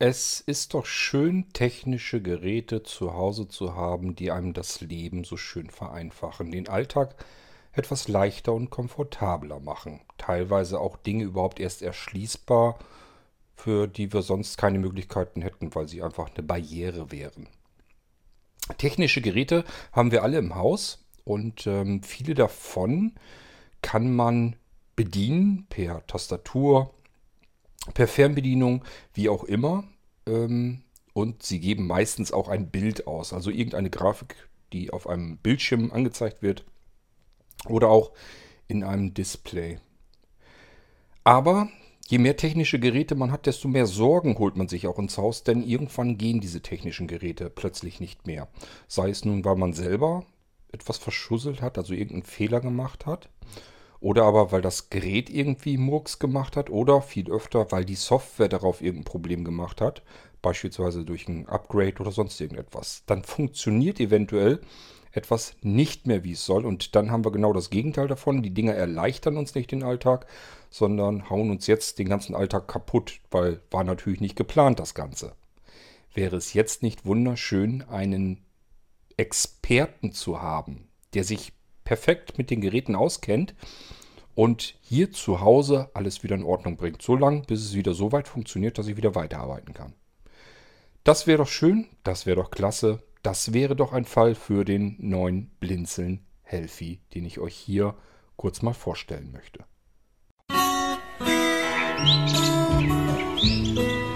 Es ist doch schön, technische Geräte zu Hause zu haben, die einem das Leben so schön vereinfachen, den Alltag etwas leichter und komfortabler machen. Teilweise auch Dinge überhaupt erst erschließbar, für die wir sonst keine Möglichkeiten hätten, weil sie einfach eine Barriere wären. Technische Geräte haben wir alle im Haus und ähm, viele davon kann man bedienen per Tastatur, per Fernbedienung, wie auch immer. Ähm, und sie geben meistens auch ein Bild aus, also irgendeine Grafik, die auf einem Bildschirm angezeigt wird oder auch in einem Display. Aber je mehr technische Geräte man hat, desto mehr Sorgen holt man sich auch ins Haus, denn irgendwann gehen diese technischen Geräte plötzlich nicht mehr. Sei es nun, weil man selber etwas verschusselt hat, also irgendeinen Fehler gemacht hat oder aber weil das Gerät irgendwie Murks gemacht hat. Oder viel öfter, weil die Software darauf irgendein Problem gemacht hat. Beispielsweise durch ein Upgrade oder sonst irgendetwas. Dann funktioniert eventuell etwas nicht mehr, wie es soll. Und dann haben wir genau das Gegenteil davon. Die Dinger erleichtern uns nicht den Alltag, sondern hauen uns jetzt den ganzen Alltag kaputt, weil war natürlich nicht geplant das Ganze. Wäre es jetzt nicht wunderschön, einen Experten zu haben, der sich perfekt mit den Geräten auskennt und hier zu Hause alles wieder in Ordnung bringt. So lange, bis es wieder so weit funktioniert, dass ich wieder weiterarbeiten kann. Das wäre doch schön, das wäre doch klasse. Das wäre doch ein Fall für den neuen Blinzeln Healthy, den ich euch hier kurz mal vorstellen möchte. Musik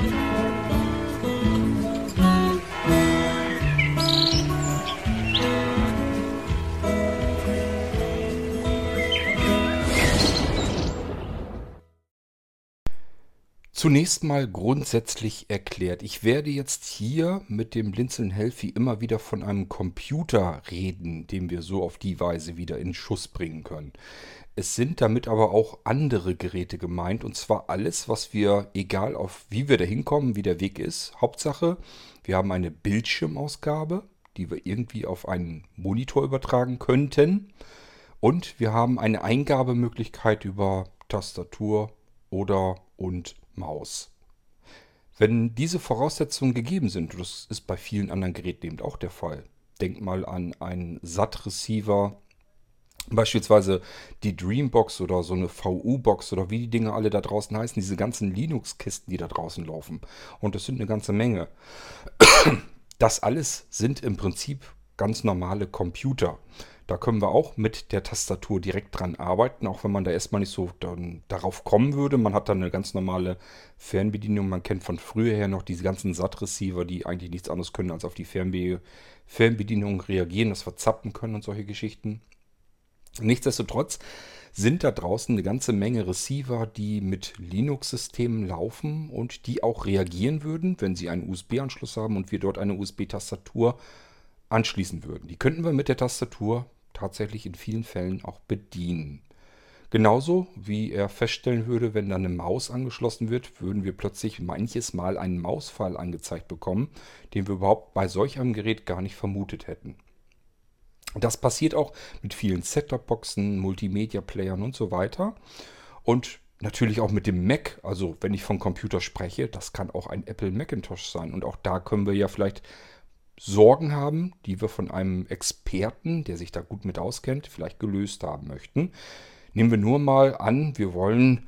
Zunächst mal grundsätzlich erklärt. Ich werde jetzt hier mit dem Blinzeln Healthy immer wieder von einem Computer reden, den wir so auf die Weise wieder in Schuss bringen können. Es sind damit aber auch andere Geräte gemeint und zwar alles, was wir, egal auf wie wir da hinkommen, wie der Weg ist. Hauptsache, wir haben eine Bildschirmausgabe, die wir irgendwie auf einen Monitor übertragen könnten. Und wir haben eine Eingabemöglichkeit über Tastatur oder und Maus. Wenn diese Voraussetzungen gegeben sind, das ist bei vielen anderen Geräten eben auch der Fall. Denk mal an einen SAT-Receiver, beispielsweise die Dreambox oder so eine VU-Box oder wie die Dinge alle da draußen heißen, diese ganzen Linux-Kisten, die da draußen laufen. Und das sind eine ganze Menge. Das alles sind im Prinzip ganz normale Computer. Da können wir auch mit der Tastatur direkt dran arbeiten, auch wenn man da erstmal nicht so dann darauf kommen würde. Man hat dann eine ganz normale Fernbedienung. Man kennt von früher her noch diese ganzen SAT-Receiver, die eigentlich nichts anderes können, als auf die Fernbe Fernbedienung reagieren, dass wir zappen können und solche Geschichten. Nichtsdestotrotz sind da draußen eine ganze Menge Receiver, die mit Linux-Systemen laufen und die auch reagieren würden, wenn sie einen USB-Anschluss haben und wir dort eine USB-Tastatur anschließen würden. Die könnten wir mit der Tastatur tatsächlich in vielen Fällen auch bedienen. Genauso wie er feststellen würde, wenn da eine Maus angeschlossen wird, würden wir plötzlich manches Mal einen Mausfall angezeigt bekommen, den wir überhaupt bei solch einem Gerät gar nicht vermutet hätten. Das passiert auch mit vielen Set-Top-Boxen, Multimedia-Playern und so weiter. Und natürlich auch mit dem Mac. Also wenn ich von Computer spreche, das kann auch ein Apple Macintosh sein. Und auch da können wir ja vielleicht Sorgen haben, die wir von einem Experten, der sich da gut mit auskennt, vielleicht gelöst haben möchten. Nehmen wir nur mal an, wir wollen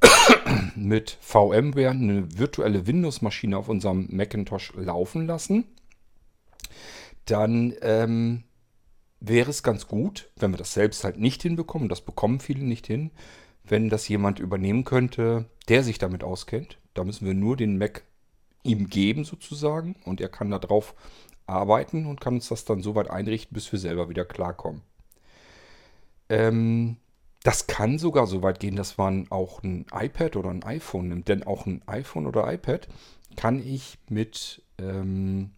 mit VMware eine virtuelle Windows-Maschine auf unserem Macintosh laufen lassen. Dann ähm, wäre es ganz gut, wenn wir das selbst halt nicht hinbekommen, das bekommen viele nicht hin, wenn das jemand übernehmen könnte, der sich damit auskennt. Da müssen wir nur den Mac ihm geben sozusagen und er kann darauf arbeiten und kann uns das dann so weit einrichten, bis wir selber wieder klarkommen. Ähm, das kann sogar so weit gehen, dass man auch ein iPad oder ein iPhone nimmt. Denn auch ein iPhone oder iPad kann ich mit, ähm,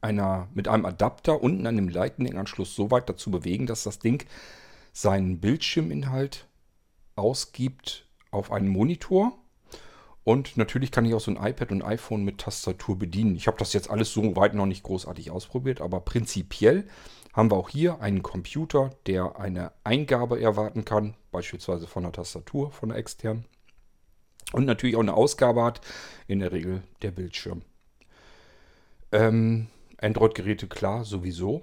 einer, mit einem Adapter unten an dem Lightning-Anschluss so weit dazu bewegen, dass das Ding seinen Bildschirminhalt ausgibt auf einen Monitor und natürlich kann ich auch so ein iPad und iPhone mit Tastatur bedienen. Ich habe das jetzt alles so weit noch nicht großartig ausprobiert, aber prinzipiell haben wir auch hier einen Computer, der eine Eingabe erwarten kann, beispielsweise von der Tastatur, von der externen. Und natürlich auch eine Ausgabe hat, in der Regel der Bildschirm. Ähm, Android-Geräte klar, sowieso.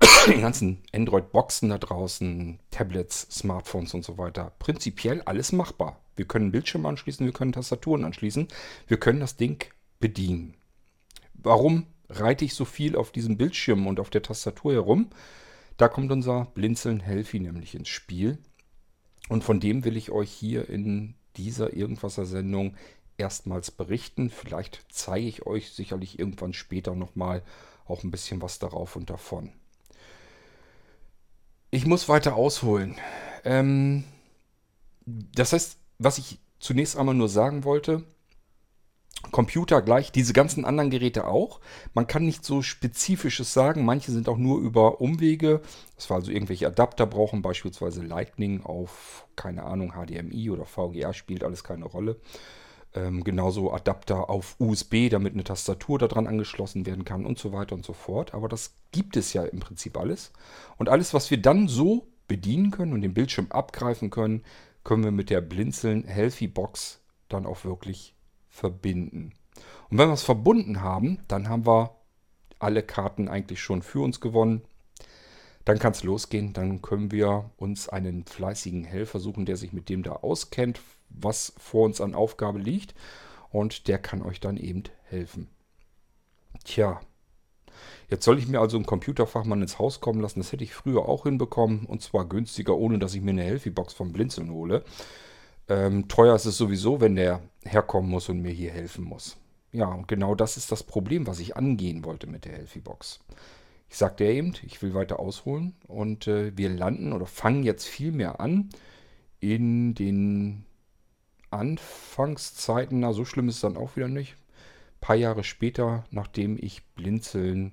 Die ganzen Android-Boxen da draußen, Tablets, Smartphones und so weiter. Prinzipiell alles machbar. Wir können Bildschirm anschließen, wir können Tastaturen anschließen, wir können das Ding bedienen. Warum reite ich so viel auf diesem Bildschirm und auf der Tastatur herum? Da kommt unser Blinzeln Healthy nämlich ins Spiel. Und von dem will ich euch hier in dieser Irgendwasser-Sendung erstmals berichten. Vielleicht zeige ich euch sicherlich irgendwann später nochmal auch ein bisschen was darauf und davon. Ich muss weiter ausholen. Ähm, das heißt, was ich zunächst einmal nur sagen wollte, Computer gleich, diese ganzen anderen Geräte auch. Man kann nicht so spezifisches sagen. Manche sind auch nur über Umwege. Das war also irgendwelche Adapter brauchen, beispielsweise Lightning auf, keine Ahnung, HDMI oder VGA spielt alles keine Rolle. Ähm, genauso Adapter auf USB, damit eine Tastatur daran angeschlossen werden kann und so weiter und so fort. Aber das gibt es ja im Prinzip alles. Und alles, was wir dann so bedienen können und den Bildschirm abgreifen können, können wir mit der Blinzeln Healthy Box dann auch wirklich verbinden. Und wenn wir es verbunden haben, dann haben wir alle Karten eigentlich schon für uns gewonnen. Dann kann es losgehen. Dann können wir uns einen fleißigen Helfer suchen, der sich mit dem da auskennt, was vor uns an Aufgabe liegt. Und der kann euch dann eben helfen. Tja, Jetzt soll ich mir also einen Computerfachmann ins Haus kommen lassen. Das hätte ich früher auch hinbekommen. Und zwar günstiger, ohne dass ich mir eine Healthy-Box vom Blinzeln hole. Ähm, teuer ist es sowieso, wenn der herkommen muss und mir hier helfen muss. Ja, und genau das ist das Problem, was ich angehen wollte mit der Healthy-Box. Ich sagte ja eben, ich will weiter ausholen. Und äh, wir landen oder fangen jetzt viel mehr an in den Anfangszeiten. Na, so schlimm ist es dann auch wieder nicht. Ein paar Jahre später, nachdem ich Blinzeln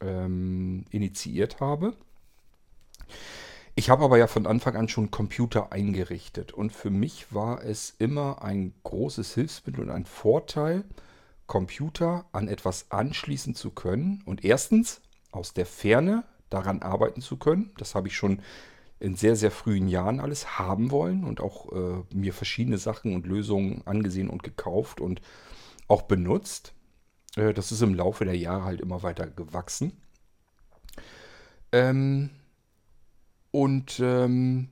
ähm, initiiert habe. Ich habe aber ja von Anfang an schon Computer eingerichtet und für mich war es immer ein großes Hilfsmittel und ein Vorteil, Computer an etwas anschließen zu können und erstens aus der Ferne daran arbeiten zu können. Das habe ich schon in sehr, sehr frühen Jahren alles haben wollen und auch äh, mir verschiedene Sachen und Lösungen angesehen und gekauft und auch benutzt. Äh, das ist im Laufe der Jahre halt immer weiter gewachsen. Ähm, und ähm,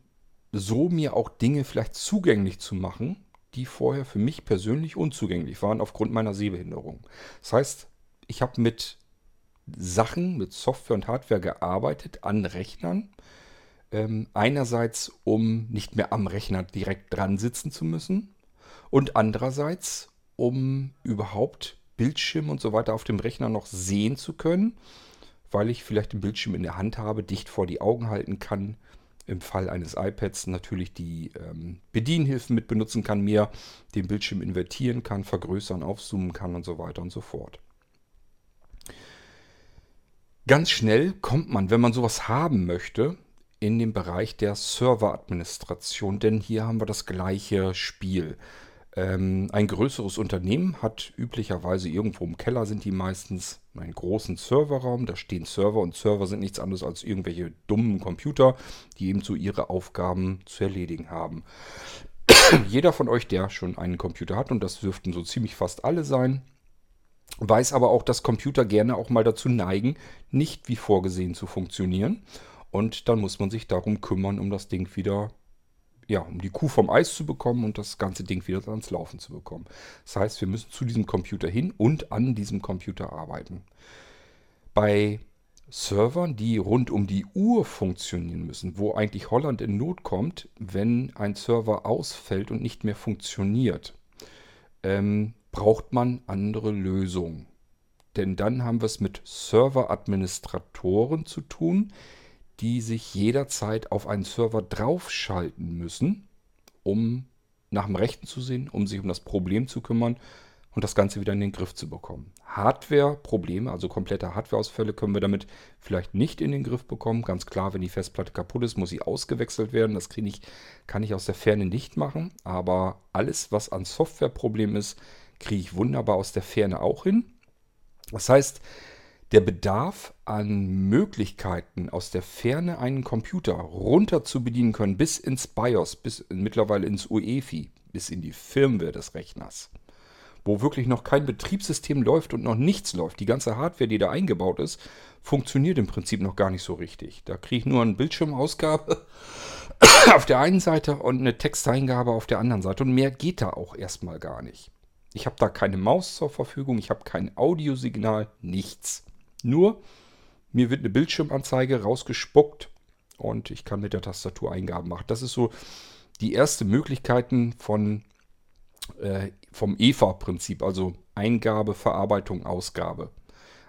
so mir auch Dinge vielleicht zugänglich zu machen, die vorher für mich persönlich unzugänglich waren aufgrund meiner Sehbehinderung. Das heißt, ich habe mit Sachen, mit Software und Hardware gearbeitet an Rechnern. Ähm, einerseits, um nicht mehr am Rechner direkt dran sitzen zu müssen und andererseits, um überhaupt Bildschirm und so weiter auf dem Rechner noch sehen zu können, weil ich vielleicht den Bildschirm in der Hand habe, dicht vor die Augen halten kann. Im Fall eines iPads natürlich die ähm, Bedienhilfen mit benutzen kann, mir den Bildschirm invertieren kann, vergrößern, aufzoomen kann und so weiter und so fort. Ganz schnell kommt man, wenn man sowas haben möchte, in den Bereich der Serveradministration, denn hier haben wir das gleiche Spiel. Ähm, ein größeres Unternehmen hat üblicherweise irgendwo im Keller sind die meistens einen großen Serverraum. Da stehen Server und Server sind nichts anderes als irgendwelche dummen Computer, die eben so ihre Aufgaben zu erledigen haben. Jeder von euch, der schon einen Computer hat, und das dürften so ziemlich fast alle sein, weiß aber auch, dass Computer gerne auch mal dazu neigen, nicht wie vorgesehen zu funktionieren. Und dann muss man sich darum kümmern, um das Ding wieder ja, um die Kuh vom Eis zu bekommen und das ganze Ding wieder ans Laufen zu bekommen. Das heißt, wir müssen zu diesem Computer hin und an diesem Computer arbeiten. Bei Servern, die rund um die Uhr funktionieren müssen, wo eigentlich Holland in Not kommt, wenn ein Server ausfällt und nicht mehr funktioniert, ähm, braucht man andere Lösungen. Denn dann haben wir es mit Serveradministratoren zu tun, die sich jederzeit auf einen Server draufschalten müssen, um nach dem Rechten zu sehen, um sich um das Problem zu kümmern und das Ganze wieder in den Griff zu bekommen. Hardware-Probleme, also komplette Hardware-Ausfälle, können wir damit vielleicht nicht in den Griff bekommen. Ganz klar, wenn die Festplatte kaputt ist, muss sie ausgewechselt werden. Das ich, kann ich aus der Ferne nicht machen. Aber alles, was an Software-Problemen ist, kriege ich wunderbar aus der Ferne auch hin. Das heißt, der Bedarf an Möglichkeiten aus der Ferne einen Computer runter zu bedienen können, bis ins BIOS, bis mittlerweile ins UEFI, bis in die Firmware des Rechners. Wo wirklich noch kein Betriebssystem läuft und noch nichts läuft. Die ganze Hardware, die da eingebaut ist, funktioniert im Prinzip noch gar nicht so richtig. Da kriege ich nur eine Bildschirmausgabe auf der einen Seite und eine Texteingabe auf der anderen Seite. Und mehr geht da auch erstmal gar nicht. Ich habe da keine Maus zur Verfügung, ich habe kein Audiosignal, nichts. Nur mir wird eine Bildschirmanzeige rausgespuckt und ich kann mit der Tastatur Eingaben machen. Das ist so die erste Möglichkeit von, äh, vom EVA-Prinzip, also Eingabe, Verarbeitung, Ausgabe.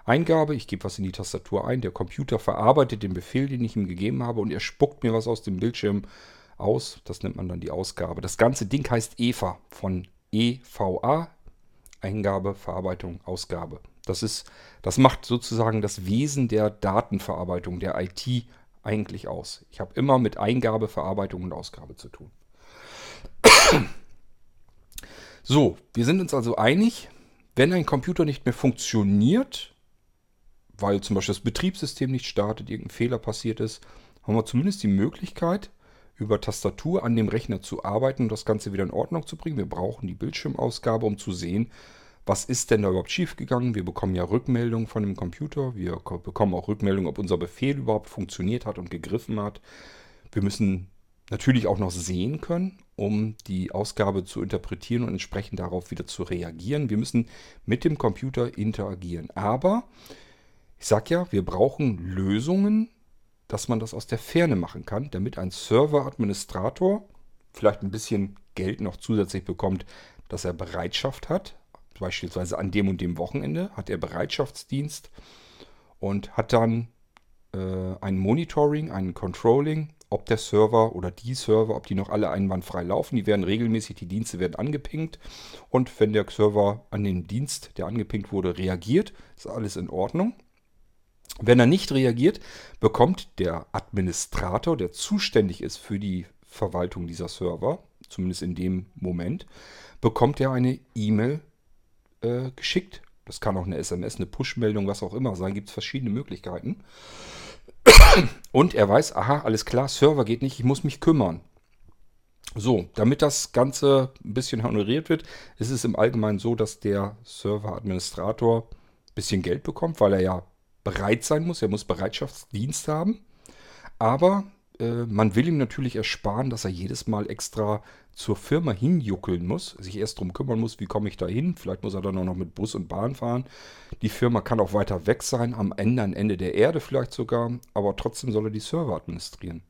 Eingabe, ich gebe was in die Tastatur ein, der Computer verarbeitet den Befehl, den ich ihm gegeben habe und er spuckt mir was aus dem Bildschirm aus. Das nennt man dann die Ausgabe. Das ganze Ding heißt EVA von EVA, Eingabe, Verarbeitung, Ausgabe. Das ist, das macht sozusagen das Wesen der Datenverarbeitung, der IT eigentlich aus. Ich habe immer mit Eingabe, Verarbeitung und Ausgabe zu tun. So, wir sind uns also einig, wenn ein Computer nicht mehr funktioniert, weil zum Beispiel das Betriebssystem nicht startet, irgendein Fehler passiert ist, haben wir zumindest die Möglichkeit, über Tastatur an dem Rechner zu arbeiten und das Ganze wieder in Ordnung zu bringen. Wir brauchen die Bildschirmausgabe, um zu sehen, was ist denn da überhaupt schiefgegangen. Wir bekommen ja Rückmeldungen von dem Computer. Wir bekommen auch Rückmeldungen, ob unser Befehl überhaupt funktioniert hat und gegriffen hat. Wir müssen natürlich auch noch sehen können, um die Ausgabe zu interpretieren und entsprechend darauf wieder zu reagieren. Wir müssen mit dem Computer interagieren. Aber ich sage ja, wir brauchen Lösungen, dass man das aus der Ferne machen kann, damit ein Server-Administrator vielleicht ein bisschen Geld noch zusätzlich bekommt, dass er Bereitschaft hat. Beispielsweise an dem und dem Wochenende hat er Bereitschaftsdienst und hat dann äh, ein Monitoring, ein Controlling, ob der Server oder die Server, ob die noch alle einwandfrei laufen. Die werden regelmäßig, die Dienste werden angepinkt. Und wenn der Server an den Dienst, der angepinkt wurde, reagiert, ist alles in Ordnung. Wenn er nicht reagiert, bekommt der Administrator, der zuständig ist für die Verwaltung dieser Server, zumindest in dem Moment, bekommt er eine E-Mail äh, geschickt. Das kann auch eine SMS, eine Push-Meldung, was auch immer sein. Gibt es verschiedene Möglichkeiten. Und er weiß, aha, alles klar, Server geht nicht, ich muss mich kümmern. So, damit das Ganze ein bisschen honoriert wird, ist es im Allgemeinen so, dass der Server-Administrator ein bisschen Geld bekommt, weil er ja bereit sein muss. Er muss Bereitschaftsdienst haben. Aber äh, man will ihm natürlich ersparen, dass er jedes Mal extra zur Firma hinjuckeln muss, sich erst darum kümmern muss, wie komme ich da hin. Vielleicht muss er dann auch noch mit Bus und Bahn fahren. Die Firma kann auch weiter weg sein, am Ende, am Ende der Erde vielleicht sogar, aber trotzdem soll er die Server administrieren.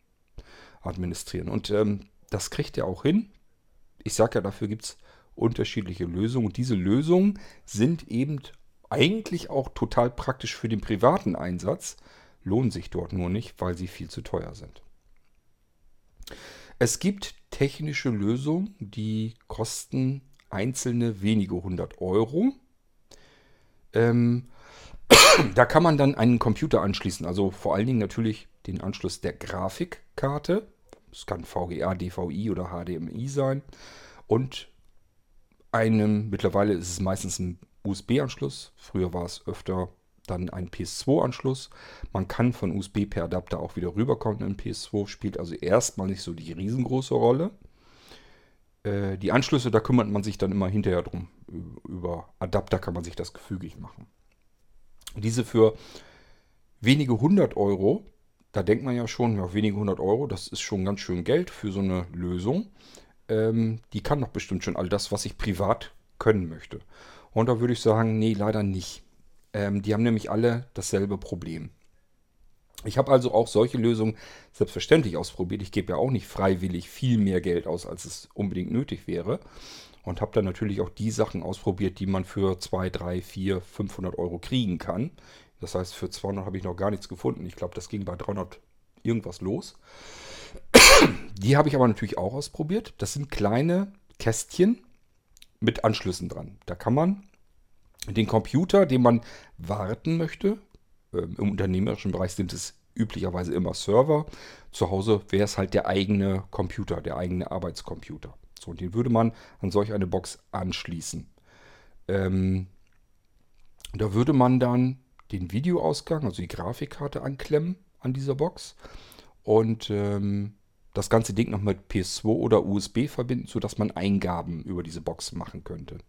administrieren. Und ähm, das kriegt er auch hin. Ich sage ja, dafür gibt es unterschiedliche Lösungen. Und diese Lösungen sind eben eigentlich auch total praktisch für den privaten Einsatz, lohnen sich dort nur nicht, weil sie viel zu teuer sind. Es gibt technische Lösungen, die kosten einzelne wenige hundert Euro. Ähm, da kann man dann einen Computer anschließen, also vor allen Dingen natürlich den Anschluss der Grafikkarte. Es kann VGA, DVI oder HDMI sein. Und einem, mittlerweile ist es meistens ein USB-Anschluss. Früher war es öfter dann ein PS2-Anschluss. Man kann von USB per Adapter auch wieder rüberkommen in PS2, spielt also erstmal nicht so die riesengroße Rolle. Äh, die Anschlüsse, da kümmert man sich dann immer hinterher drum. Über Adapter kann man sich das gefügig machen. Diese für wenige hundert Euro, da denkt man ja schon, ja, wenige hundert Euro, das ist schon ganz schön Geld für so eine Lösung. Ähm, die kann doch bestimmt schon all das, was ich privat können möchte. Und da würde ich sagen, nee, leider nicht. Ähm, die haben nämlich alle dasselbe Problem. Ich habe also auch solche Lösungen selbstverständlich ausprobiert. Ich gebe ja auch nicht freiwillig viel mehr Geld aus, als es unbedingt nötig wäre. Und habe dann natürlich auch die Sachen ausprobiert, die man für 2, 3, 4, 500 Euro kriegen kann. Das heißt, für 200 habe ich noch gar nichts gefunden. Ich glaube, das ging bei 300 irgendwas los. Die habe ich aber natürlich auch ausprobiert. Das sind kleine Kästchen mit Anschlüssen dran. Da kann man den Computer, den man warten möchte, ähm, im unternehmerischen Bereich sind es üblicherweise immer Server. Zu Hause wäre es halt der eigene Computer, der eigene Arbeitscomputer. So, und den würde man an solch eine Box anschließen. Ähm, da würde man dann den Videoausgang, also die Grafikkarte anklemmen an dieser Box. Und ähm, das ganze Ding noch mit PS2 oder USB verbinden, sodass man Eingaben über diese Box machen könnte.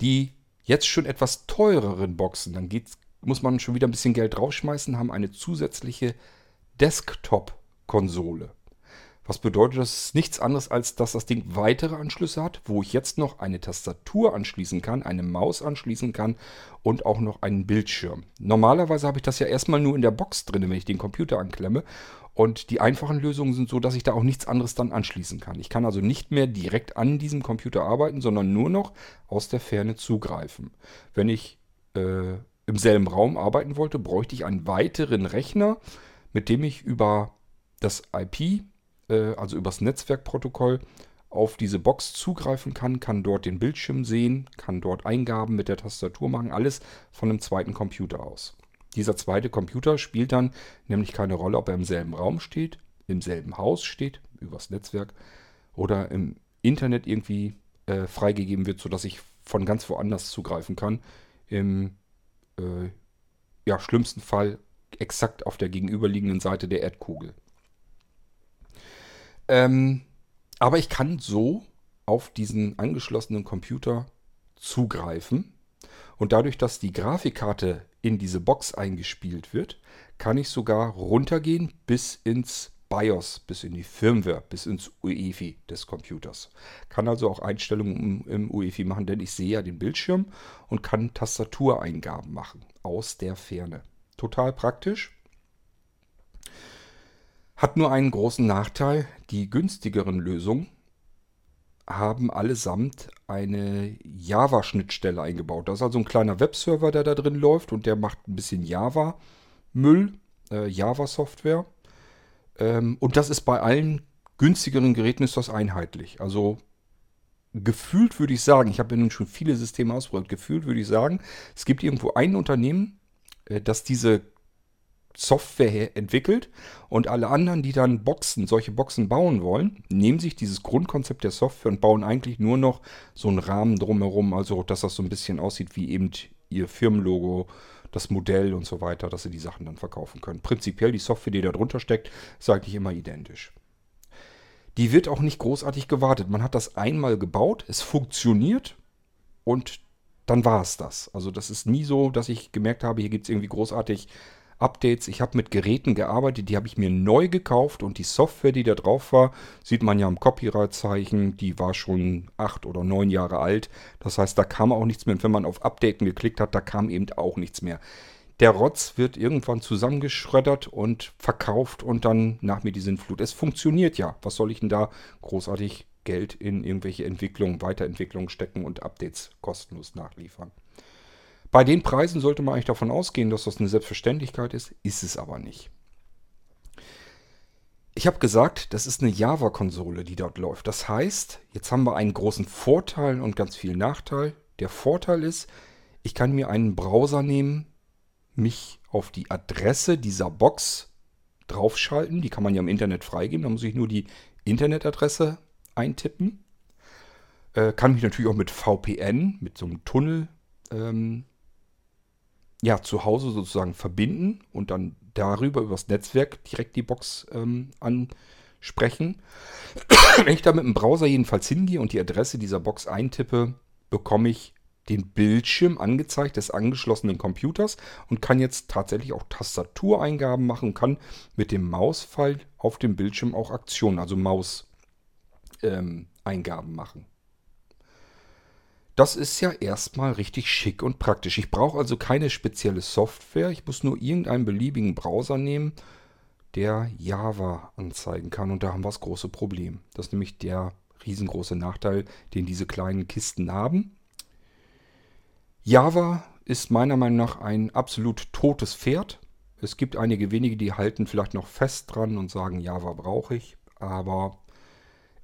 Die jetzt schon etwas teureren Boxen, dann muss man schon wieder ein bisschen Geld draufschmeißen, haben eine zusätzliche Desktop-Konsole. Was bedeutet, das ist nichts anderes, als dass das Ding weitere Anschlüsse hat, wo ich jetzt noch eine Tastatur anschließen kann, eine Maus anschließen kann und auch noch einen Bildschirm. Normalerweise habe ich das ja erstmal nur in der Box drin, wenn ich den Computer anklemme. Und die einfachen Lösungen sind so, dass ich da auch nichts anderes dann anschließen kann. Ich kann also nicht mehr direkt an diesem Computer arbeiten, sondern nur noch aus der Ferne zugreifen. Wenn ich äh, im selben Raum arbeiten wollte, bräuchte ich einen weiteren Rechner, mit dem ich über das IP, äh, also übers Netzwerkprotokoll, auf diese Box zugreifen kann, kann dort den Bildschirm sehen, kann dort Eingaben mit der Tastatur machen, alles von einem zweiten Computer aus. Dieser zweite Computer spielt dann nämlich keine Rolle, ob er im selben Raum steht, im selben Haus steht, übers Netzwerk oder im Internet irgendwie äh, freigegeben wird, sodass ich von ganz woanders zugreifen kann. Im äh, ja, schlimmsten Fall exakt auf der gegenüberliegenden Seite der Erdkugel. Ähm, aber ich kann so auf diesen angeschlossenen Computer zugreifen. Und dadurch, dass die Grafikkarte in diese Box eingespielt wird, kann ich sogar runtergehen bis ins BIOS, bis in die Firmware, bis ins UEFI des Computers. Kann also auch Einstellungen im UEFI machen, denn ich sehe ja den Bildschirm und kann Tastatureingaben machen aus der Ferne. Total praktisch. Hat nur einen großen Nachteil. Die günstigeren Lösungen haben allesamt eine Java-Schnittstelle eingebaut. Das ist also ein kleiner Webserver, der da drin läuft und der macht ein bisschen Java-Müll, äh, Java-Software. Ähm, und das ist bei allen günstigeren Geräten ist das einheitlich. Also gefühlt würde ich sagen, ich habe ja nun schon viele Systeme ausprobiert, gefühlt würde ich sagen, es gibt irgendwo ein Unternehmen, äh, das diese Software entwickelt und alle anderen, die dann Boxen, solche Boxen bauen wollen, nehmen sich dieses Grundkonzept der Software und bauen eigentlich nur noch so einen Rahmen drumherum, also dass das so ein bisschen aussieht wie eben ihr Firmenlogo, das Modell und so weiter, dass sie die Sachen dann verkaufen können. Prinzipiell die Software, die da drunter steckt, ist eigentlich immer identisch. Die wird auch nicht großartig gewartet. Man hat das einmal gebaut, es funktioniert und dann war es das. Also das ist nie so, dass ich gemerkt habe, hier gibt es irgendwie großartig Updates. Ich habe mit Geräten gearbeitet, die habe ich mir neu gekauft und die Software, die da drauf war, sieht man ja am Copyright-Zeichen, die war schon acht oder neun Jahre alt. Das heißt, da kam auch nichts mehr. Und wenn man auf Updaten geklickt hat, da kam eben auch nichts mehr. Der Rotz wird irgendwann zusammengeschreddert und verkauft und dann nach mir die Sinnflut. Es funktioniert ja. Was soll ich denn da großartig Geld in irgendwelche Entwicklungen, Weiterentwicklungen stecken und Updates kostenlos nachliefern? Bei den Preisen sollte man eigentlich davon ausgehen, dass das eine Selbstverständlichkeit ist, ist es aber nicht. Ich habe gesagt, das ist eine Java-Konsole, die dort läuft. Das heißt, jetzt haben wir einen großen Vorteil und ganz viel Nachteil. Der Vorteil ist, ich kann mir einen Browser nehmen, mich auf die Adresse dieser Box draufschalten. Die kann man ja im Internet freigeben. Da muss ich nur die Internetadresse eintippen. Äh, kann mich natürlich auch mit VPN, mit so einem Tunnel ähm, ja, zu Hause sozusagen verbinden und dann darüber, übers Netzwerk direkt die Box ähm, ansprechen. Wenn ich da mit dem Browser jedenfalls hingehe und die Adresse dieser Box eintippe, bekomme ich den Bildschirm angezeigt des angeschlossenen Computers und kann jetzt tatsächlich auch Tastatureingaben machen kann mit dem Mausfall auf dem Bildschirm auch Aktionen, also Mauseingaben ähm, machen. Das ist ja erstmal richtig schick und praktisch. Ich brauche also keine spezielle Software. Ich muss nur irgendeinen beliebigen Browser nehmen, der Java anzeigen kann. Und da haben wir das große Problem. Das ist nämlich der riesengroße Nachteil, den diese kleinen Kisten haben. Java ist meiner Meinung nach ein absolut totes Pferd. Es gibt einige wenige, die halten vielleicht noch fest dran und sagen, Java brauche ich. Aber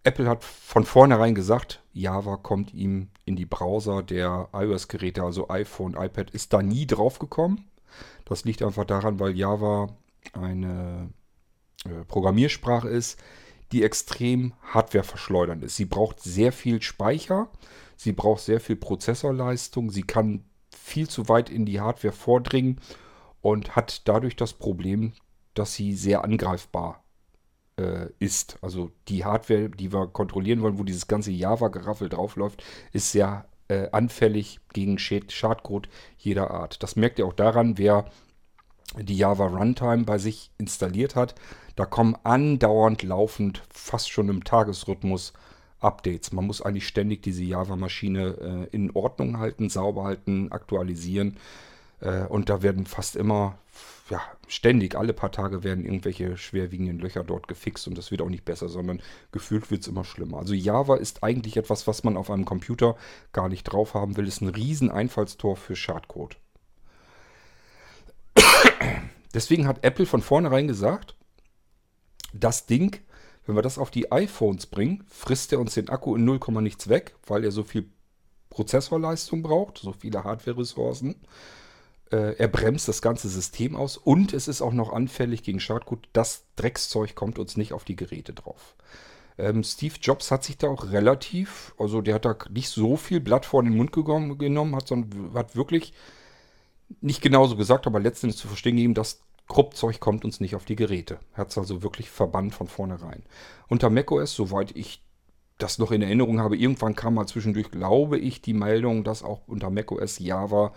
Apple hat von vornherein gesagt, Java kommt ihm in die Browser der iOS-Geräte, also iPhone, iPad, ist da nie drauf gekommen. Das liegt einfach daran, weil Java eine äh, Programmiersprache ist, die extrem hardwareverschleudernd ist. Sie braucht sehr viel Speicher, sie braucht sehr viel Prozessorleistung, sie kann viel zu weit in die Hardware vordringen und hat dadurch das Problem, dass sie sehr angreifbar äh, ist. Also die Hardware, die wir kontrollieren wollen, wo dieses ganze Java-Geraffel draufläuft, ist sehr äh, anfällig gegen Schadcode jeder Art. Das merkt ihr auch daran, wer die Java Runtime bei sich installiert hat. Da kommen andauernd laufend, fast schon im Tagesrhythmus, Updates. Man muss eigentlich ständig diese Java-Maschine äh, in Ordnung halten, sauber halten, aktualisieren. Äh, und da werden fast immer, ja, ständig, alle paar Tage werden irgendwelche schwerwiegenden Löcher dort gefixt und das wird auch nicht besser, sondern gefühlt wird es immer schlimmer. Also Java ist eigentlich etwas, was man auf einem Computer gar nicht drauf haben will. Ist ein riesen Einfallstor für Schadcode. Deswegen hat Apple von vornherein gesagt, das Ding, wenn wir das auf die iPhones bringen, frisst er uns den Akku in 0, nichts weg, weil er so viel Prozessorleistung braucht, so viele Hardware-Ressourcen. Äh, er bremst das ganze System aus und es ist auch noch anfällig gegen Schadcode. Das Dreckszeug kommt uns nicht auf die Geräte drauf. Ähm, Steve Jobs hat sich da auch relativ, also der hat da nicht so viel Blatt vor den Mund genommen, hat, sondern hat wirklich nicht genauso gesagt, aber letztendlich zu verstehen gegeben, das Kruppzeug kommt uns nicht auf die Geräte. Er hat es also wirklich verbannt von vornherein. Unter macOS, soweit ich das noch in Erinnerung habe, irgendwann kam mal zwischendurch, glaube ich, die Meldung, dass auch unter macOS Java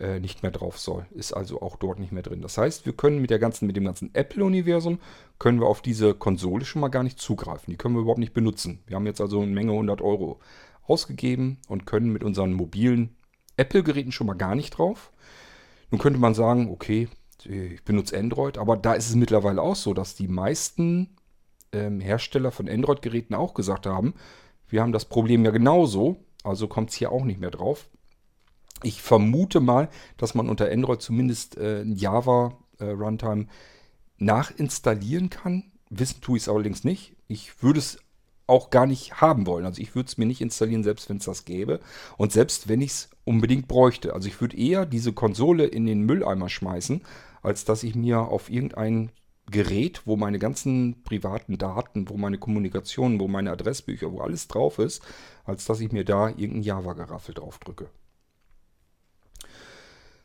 äh, nicht mehr drauf soll. Ist also auch dort nicht mehr drin. Das heißt, wir können mit, der ganzen, mit dem ganzen Apple-Universum, können wir auf diese Konsole schon mal gar nicht zugreifen. Die können wir überhaupt nicht benutzen. Wir haben jetzt also eine Menge 100 Euro ausgegeben und können mit unseren mobilen Apple-Geräten schon mal gar nicht drauf. Nun könnte man sagen, okay, ich benutze Android, aber da ist es mittlerweile auch so, dass die meisten ähm, Hersteller von Android-Geräten auch gesagt haben, wir haben das Problem ja genauso, also kommt es hier auch nicht mehr drauf. Ich vermute mal, dass man unter Android zumindest äh, Java äh, Runtime nachinstallieren kann. Wissen tue ich es allerdings nicht. Ich würde es auch gar nicht haben wollen. Also ich würde es mir nicht installieren, selbst wenn es das gäbe. Und selbst wenn ich es unbedingt bräuchte. Also ich würde eher diese Konsole in den Mülleimer schmeißen, als dass ich mir auf irgendein Gerät, wo meine ganzen privaten Daten, wo meine Kommunikation, wo meine Adressbücher, wo alles drauf ist, als dass ich mir da irgendein Java-Geraffel drauf drücke.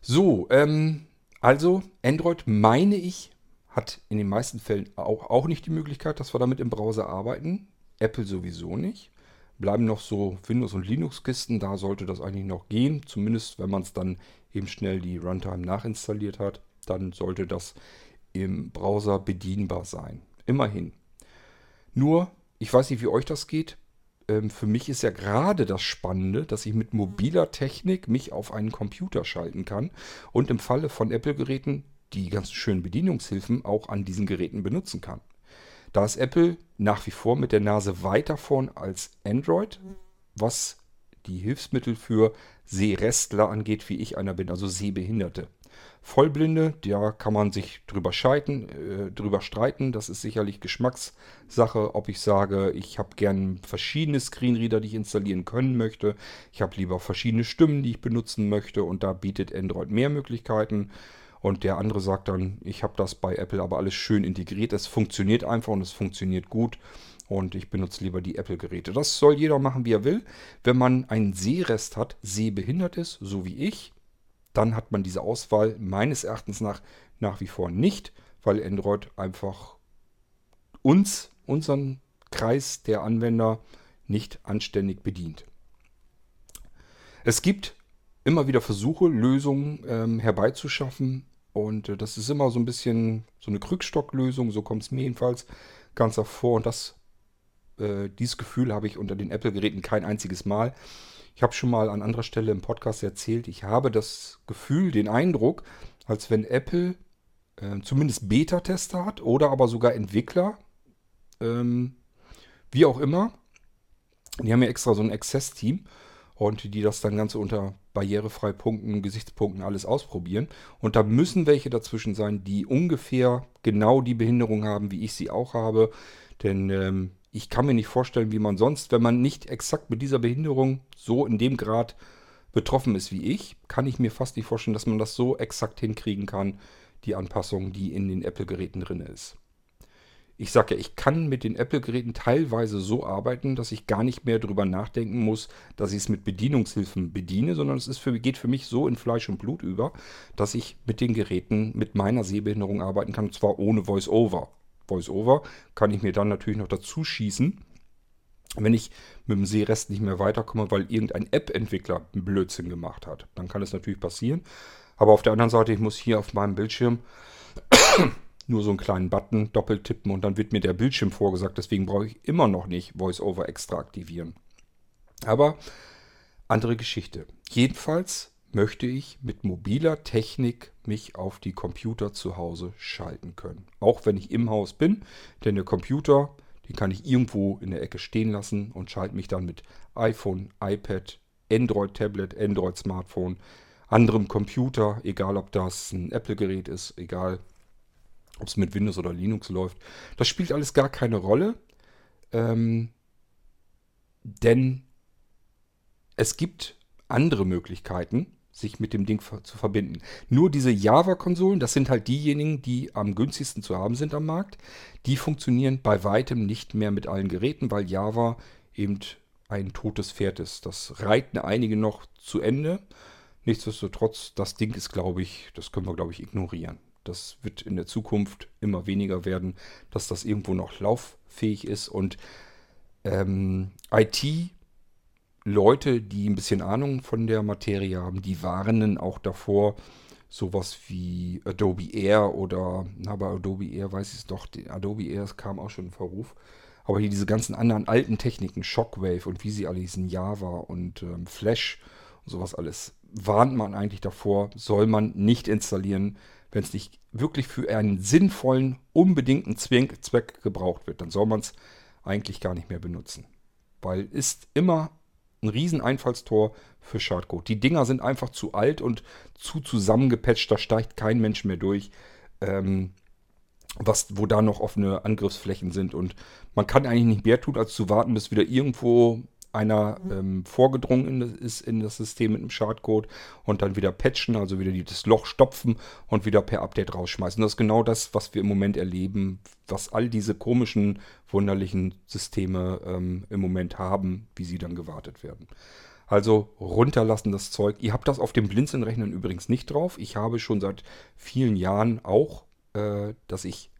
So, ähm, also Android meine ich, hat in den meisten Fällen auch, auch nicht die Möglichkeit, dass wir damit im Browser arbeiten. Apple sowieso nicht. Bleiben noch so Windows- und Linux-Kisten, da sollte das eigentlich noch gehen. Zumindest wenn man es dann eben schnell die Runtime nachinstalliert hat dann sollte das im Browser bedienbar sein. Immerhin. Nur, ich weiß nicht, wie euch das geht. Ähm, für mich ist ja gerade das Spannende, dass ich mit mobiler Technik mich auf einen Computer schalten kann und im Falle von Apple-Geräten die ganzen schönen Bedienungshilfen auch an diesen Geräten benutzen kann. Da ist Apple nach wie vor mit der Nase weiter vorn als Android, was die Hilfsmittel für Sehrestler angeht, wie ich einer bin, also Sehbehinderte. Vollblinde, da kann man sich drüber, scheiden, äh, drüber streiten. Das ist sicherlich Geschmackssache, ob ich sage, ich habe gern verschiedene Screenreader, die ich installieren können möchte. Ich habe lieber verschiedene Stimmen, die ich benutzen möchte und da bietet Android mehr Möglichkeiten. Und der andere sagt dann, ich habe das bei Apple aber alles schön integriert. Es funktioniert einfach und es funktioniert gut. Und ich benutze lieber die Apple-Geräte. Das soll jeder machen, wie er will. Wenn man einen Sehrest hat, sehbehindert ist, so wie ich, dann hat man diese Auswahl meines Erachtens nach nach wie vor nicht, weil Android einfach uns, unseren Kreis der Anwender nicht anständig bedient. Es gibt immer wieder Versuche, Lösungen ähm, herbeizuschaffen und äh, das ist immer so ein bisschen so eine Krückstocklösung, so kommt es mir jedenfalls ganz hervor und das, äh, dieses Gefühl habe ich unter den Apple-Geräten kein einziges Mal. Ich habe schon mal an anderer Stelle im Podcast erzählt, ich habe das Gefühl, den Eindruck, als wenn Apple äh, zumindest Beta-Tester hat oder aber sogar Entwickler, ähm, wie auch immer. Die haben ja extra so ein Access-Team und die das dann ganz unter barrierefrei Punkten, Gesichtspunkten alles ausprobieren. Und da müssen welche dazwischen sein, die ungefähr genau die Behinderung haben, wie ich sie auch habe. Denn ähm, ich kann mir nicht vorstellen, wie man sonst, wenn man nicht exakt mit dieser Behinderung so in dem Grad betroffen ist wie ich, kann ich mir fast nicht vorstellen, dass man das so exakt hinkriegen kann, die Anpassung, die in den Apple-Geräten drin ist. Ich sage ja, ich kann mit den Apple-Geräten teilweise so arbeiten, dass ich gar nicht mehr darüber nachdenken muss, dass ich es mit Bedienungshilfen bediene, sondern es für, geht für mich so in Fleisch und Blut über, dass ich mit den Geräten mit meiner Sehbehinderung arbeiten kann, und zwar ohne Voice-Over. VoiceOver kann ich mir dann natürlich noch dazu schießen, wenn ich mit dem Sehrest nicht mehr weiterkomme, weil irgendein App-Entwickler einen Blödsinn gemacht hat. Dann kann es natürlich passieren. Aber auf der anderen Seite, ich muss hier auf meinem Bildschirm nur so einen kleinen Button doppelt tippen und dann wird mir der Bildschirm vorgesagt. Deswegen brauche ich immer noch nicht VoiceOver extra aktivieren. Aber andere Geschichte. Jedenfalls möchte ich mit mobiler Technik mich auf die Computer zu Hause schalten können. Auch wenn ich im Haus bin, denn der Computer, den kann ich irgendwo in der Ecke stehen lassen und schalte mich dann mit iPhone, iPad, Android-Tablet, Android-Smartphone, anderem Computer, egal ob das ein Apple-Gerät ist, egal ob es mit Windows oder Linux läuft. Das spielt alles gar keine Rolle, ähm, denn es gibt andere Möglichkeiten, sich mit dem Ding zu verbinden. Nur diese Java-Konsolen, das sind halt diejenigen, die am günstigsten zu haben sind am Markt. Die funktionieren bei weitem nicht mehr mit allen Geräten, weil Java eben ein totes Pferd ist. Das reiten einige noch zu Ende. Nichtsdestotrotz, das Ding ist, glaube ich, das können wir, glaube ich, ignorieren. Das wird in der Zukunft immer weniger werden, dass das irgendwo noch lauffähig ist. Und ähm, IT Leute, die ein bisschen Ahnung von der Materie haben, die warnen auch davor, sowas wie Adobe Air oder, na, bei Adobe Air weiß ich es doch, Adobe Air kam auch schon in Verruf. Aber hier diese ganzen anderen alten Techniken, Shockwave und wie sie alle hießen, Java und ähm, Flash und sowas alles, warnt man eigentlich davor, soll man nicht installieren, wenn es nicht wirklich für einen sinnvollen, unbedingten Zweck gebraucht wird. Dann soll man es eigentlich gar nicht mehr benutzen. Weil ist immer ein riesen Einfallstor für Schadcode. Die Dinger sind einfach zu alt und zu zusammengepatcht, da steigt kein Mensch mehr durch. Ähm, was, wo da noch offene Angriffsflächen sind. Und man kann eigentlich nicht mehr tun, als zu warten, bis wieder irgendwo einer ähm, vorgedrungen ist in das System mit einem Schadcode und dann wieder patchen, also wieder das Loch stopfen und wieder per Update rausschmeißen. Das ist genau das, was wir im Moment erleben, was all diese komischen, wunderlichen Systeme ähm, im Moment haben, wie sie dann gewartet werden. Also runterlassen das Zeug. Ihr habt das auf dem Blinzeln-Rechnern übrigens nicht drauf. Ich habe schon seit vielen Jahren auch, äh, dass ich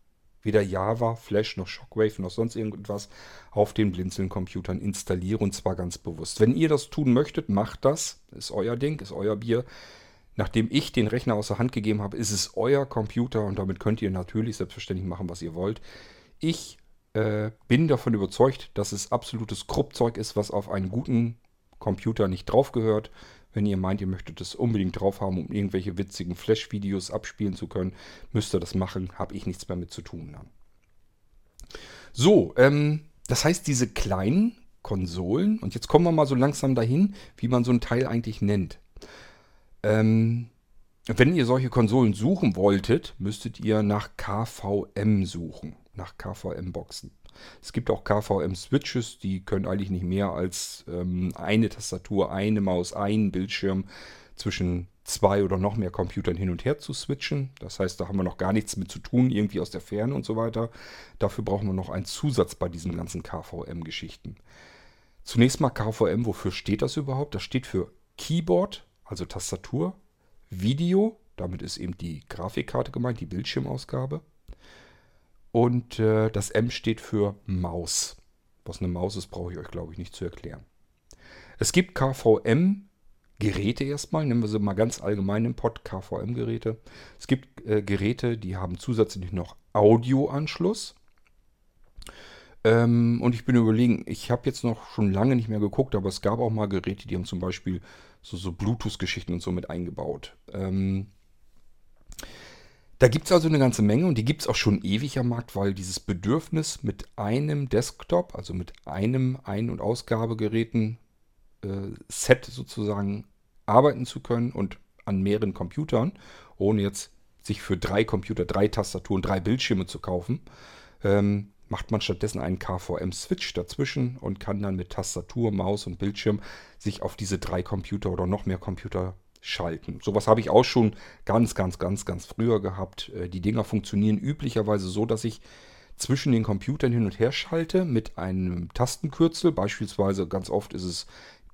weder Java, Flash noch Shockwave noch sonst irgendwas auf den Blinzeln-Computern installiere und zwar ganz bewusst. Wenn ihr das tun möchtet, macht das. Ist euer Ding, ist euer Bier. Nachdem ich den Rechner aus der Hand gegeben habe, ist es euer Computer und damit könnt ihr natürlich selbstverständlich machen, was ihr wollt. Ich äh, bin davon überzeugt, dass es absolutes Kruppzeug ist, was auf einen guten Computer nicht drauf gehört. Wenn ihr meint, ihr möchtet es unbedingt drauf haben, um irgendwelche witzigen Flash-Videos abspielen zu können, müsst ihr das machen. Habe ich nichts mehr mit zu tun. Dann. So, ähm, das heißt, diese kleinen Konsolen, und jetzt kommen wir mal so langsam dahin, wie man so ein Teil eigentlich nennt. Ähm, wenn ihr solche Konsolen suchen wolltet, müsstet ihr nach KVM suchen, nach KVM-Boxen. Es gibt auch KVM-Switches, die können eigentlich nicht mehr als ähm, eine Tastatur, eine Maus, einen Bildschirm zwischen zwei oder noch mehr Computern hin und her zu switchen. Das heißt, da haben wir noch gar nichts mit zu tun, irgendwie aus der Ferne und so weiter. Dafür brauchen wir noch einen Zusatz bei diesen ganzen KVM-Geschichten. Zunächst mal KVM, wofür steht das überhaupt? Das steht für Keyboard, also Tastatur, Video, damit ist eben die Grafikkarte gemeint, die Bildschirmausgabe, und äh, das M steht für Maus. Was eine Maus ist, brauche ich euch, glaube ich, nicht zu erklären. Es gibt KVM-Geräte erstmal, nennen wir sie mal ganz allgemein im Pod, KVM-Geräte. Es gibt äh, Geräte, die haben zusätzlich noch Audioanschluss. Ähm, und ich bin überlegen, ich habe jetzt noch schon lange nicht mehr geguckt, aber es gab auch mal Geräte, die haben zum Beispiel so, so Bluetooth-Geschichten und so mit eingebaut. Ähm, da gibt es also eine ganze Menge und die gibt es auch schon ewig am Markt, weil dieses Bedürfnis mit einem Desktop, also mit einem Ein- und Ausgabegeräten äh, sozusagen arbeiten zu können und an mehreren Computern, ohne jetzt sich für drei Computer, drei Tastaturen, drei Bildschirme zu kaufen, ähm, macht man stattdessen einen KVM-Switch dazwischen und kann dann mit Tastatur, Maus und Bildschirm sich auf diese drei Computer oder noch mehr Computer schalten. Sowas habe ich auch schon ganz, ganz, ganz, ganz früher gehabt. Äh, die Dinger funktionieren üblicherweise so, dass ich zwischen den Computern hin und her schalte mit einem Tastenkürzel. Beispielsweise ganz oft ist es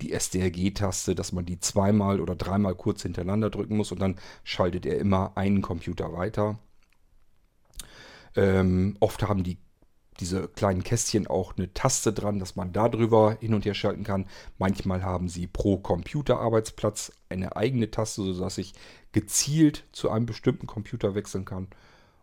die SDRG-Taste, dass man die zweimal oder dreimal kurz hintereinander drücken muss und dann schaltet er immer einen Computer weiter. Ähm, oft haben die diese kleinen Kästchen auch eine Taste dran, dass man da drüber hin und her schalten kann. Manchmal haben sie pro Computerarbeitsplatz eine eigene Taste, sodass ich gezielt zu einem bestimmten Computer wechseln kann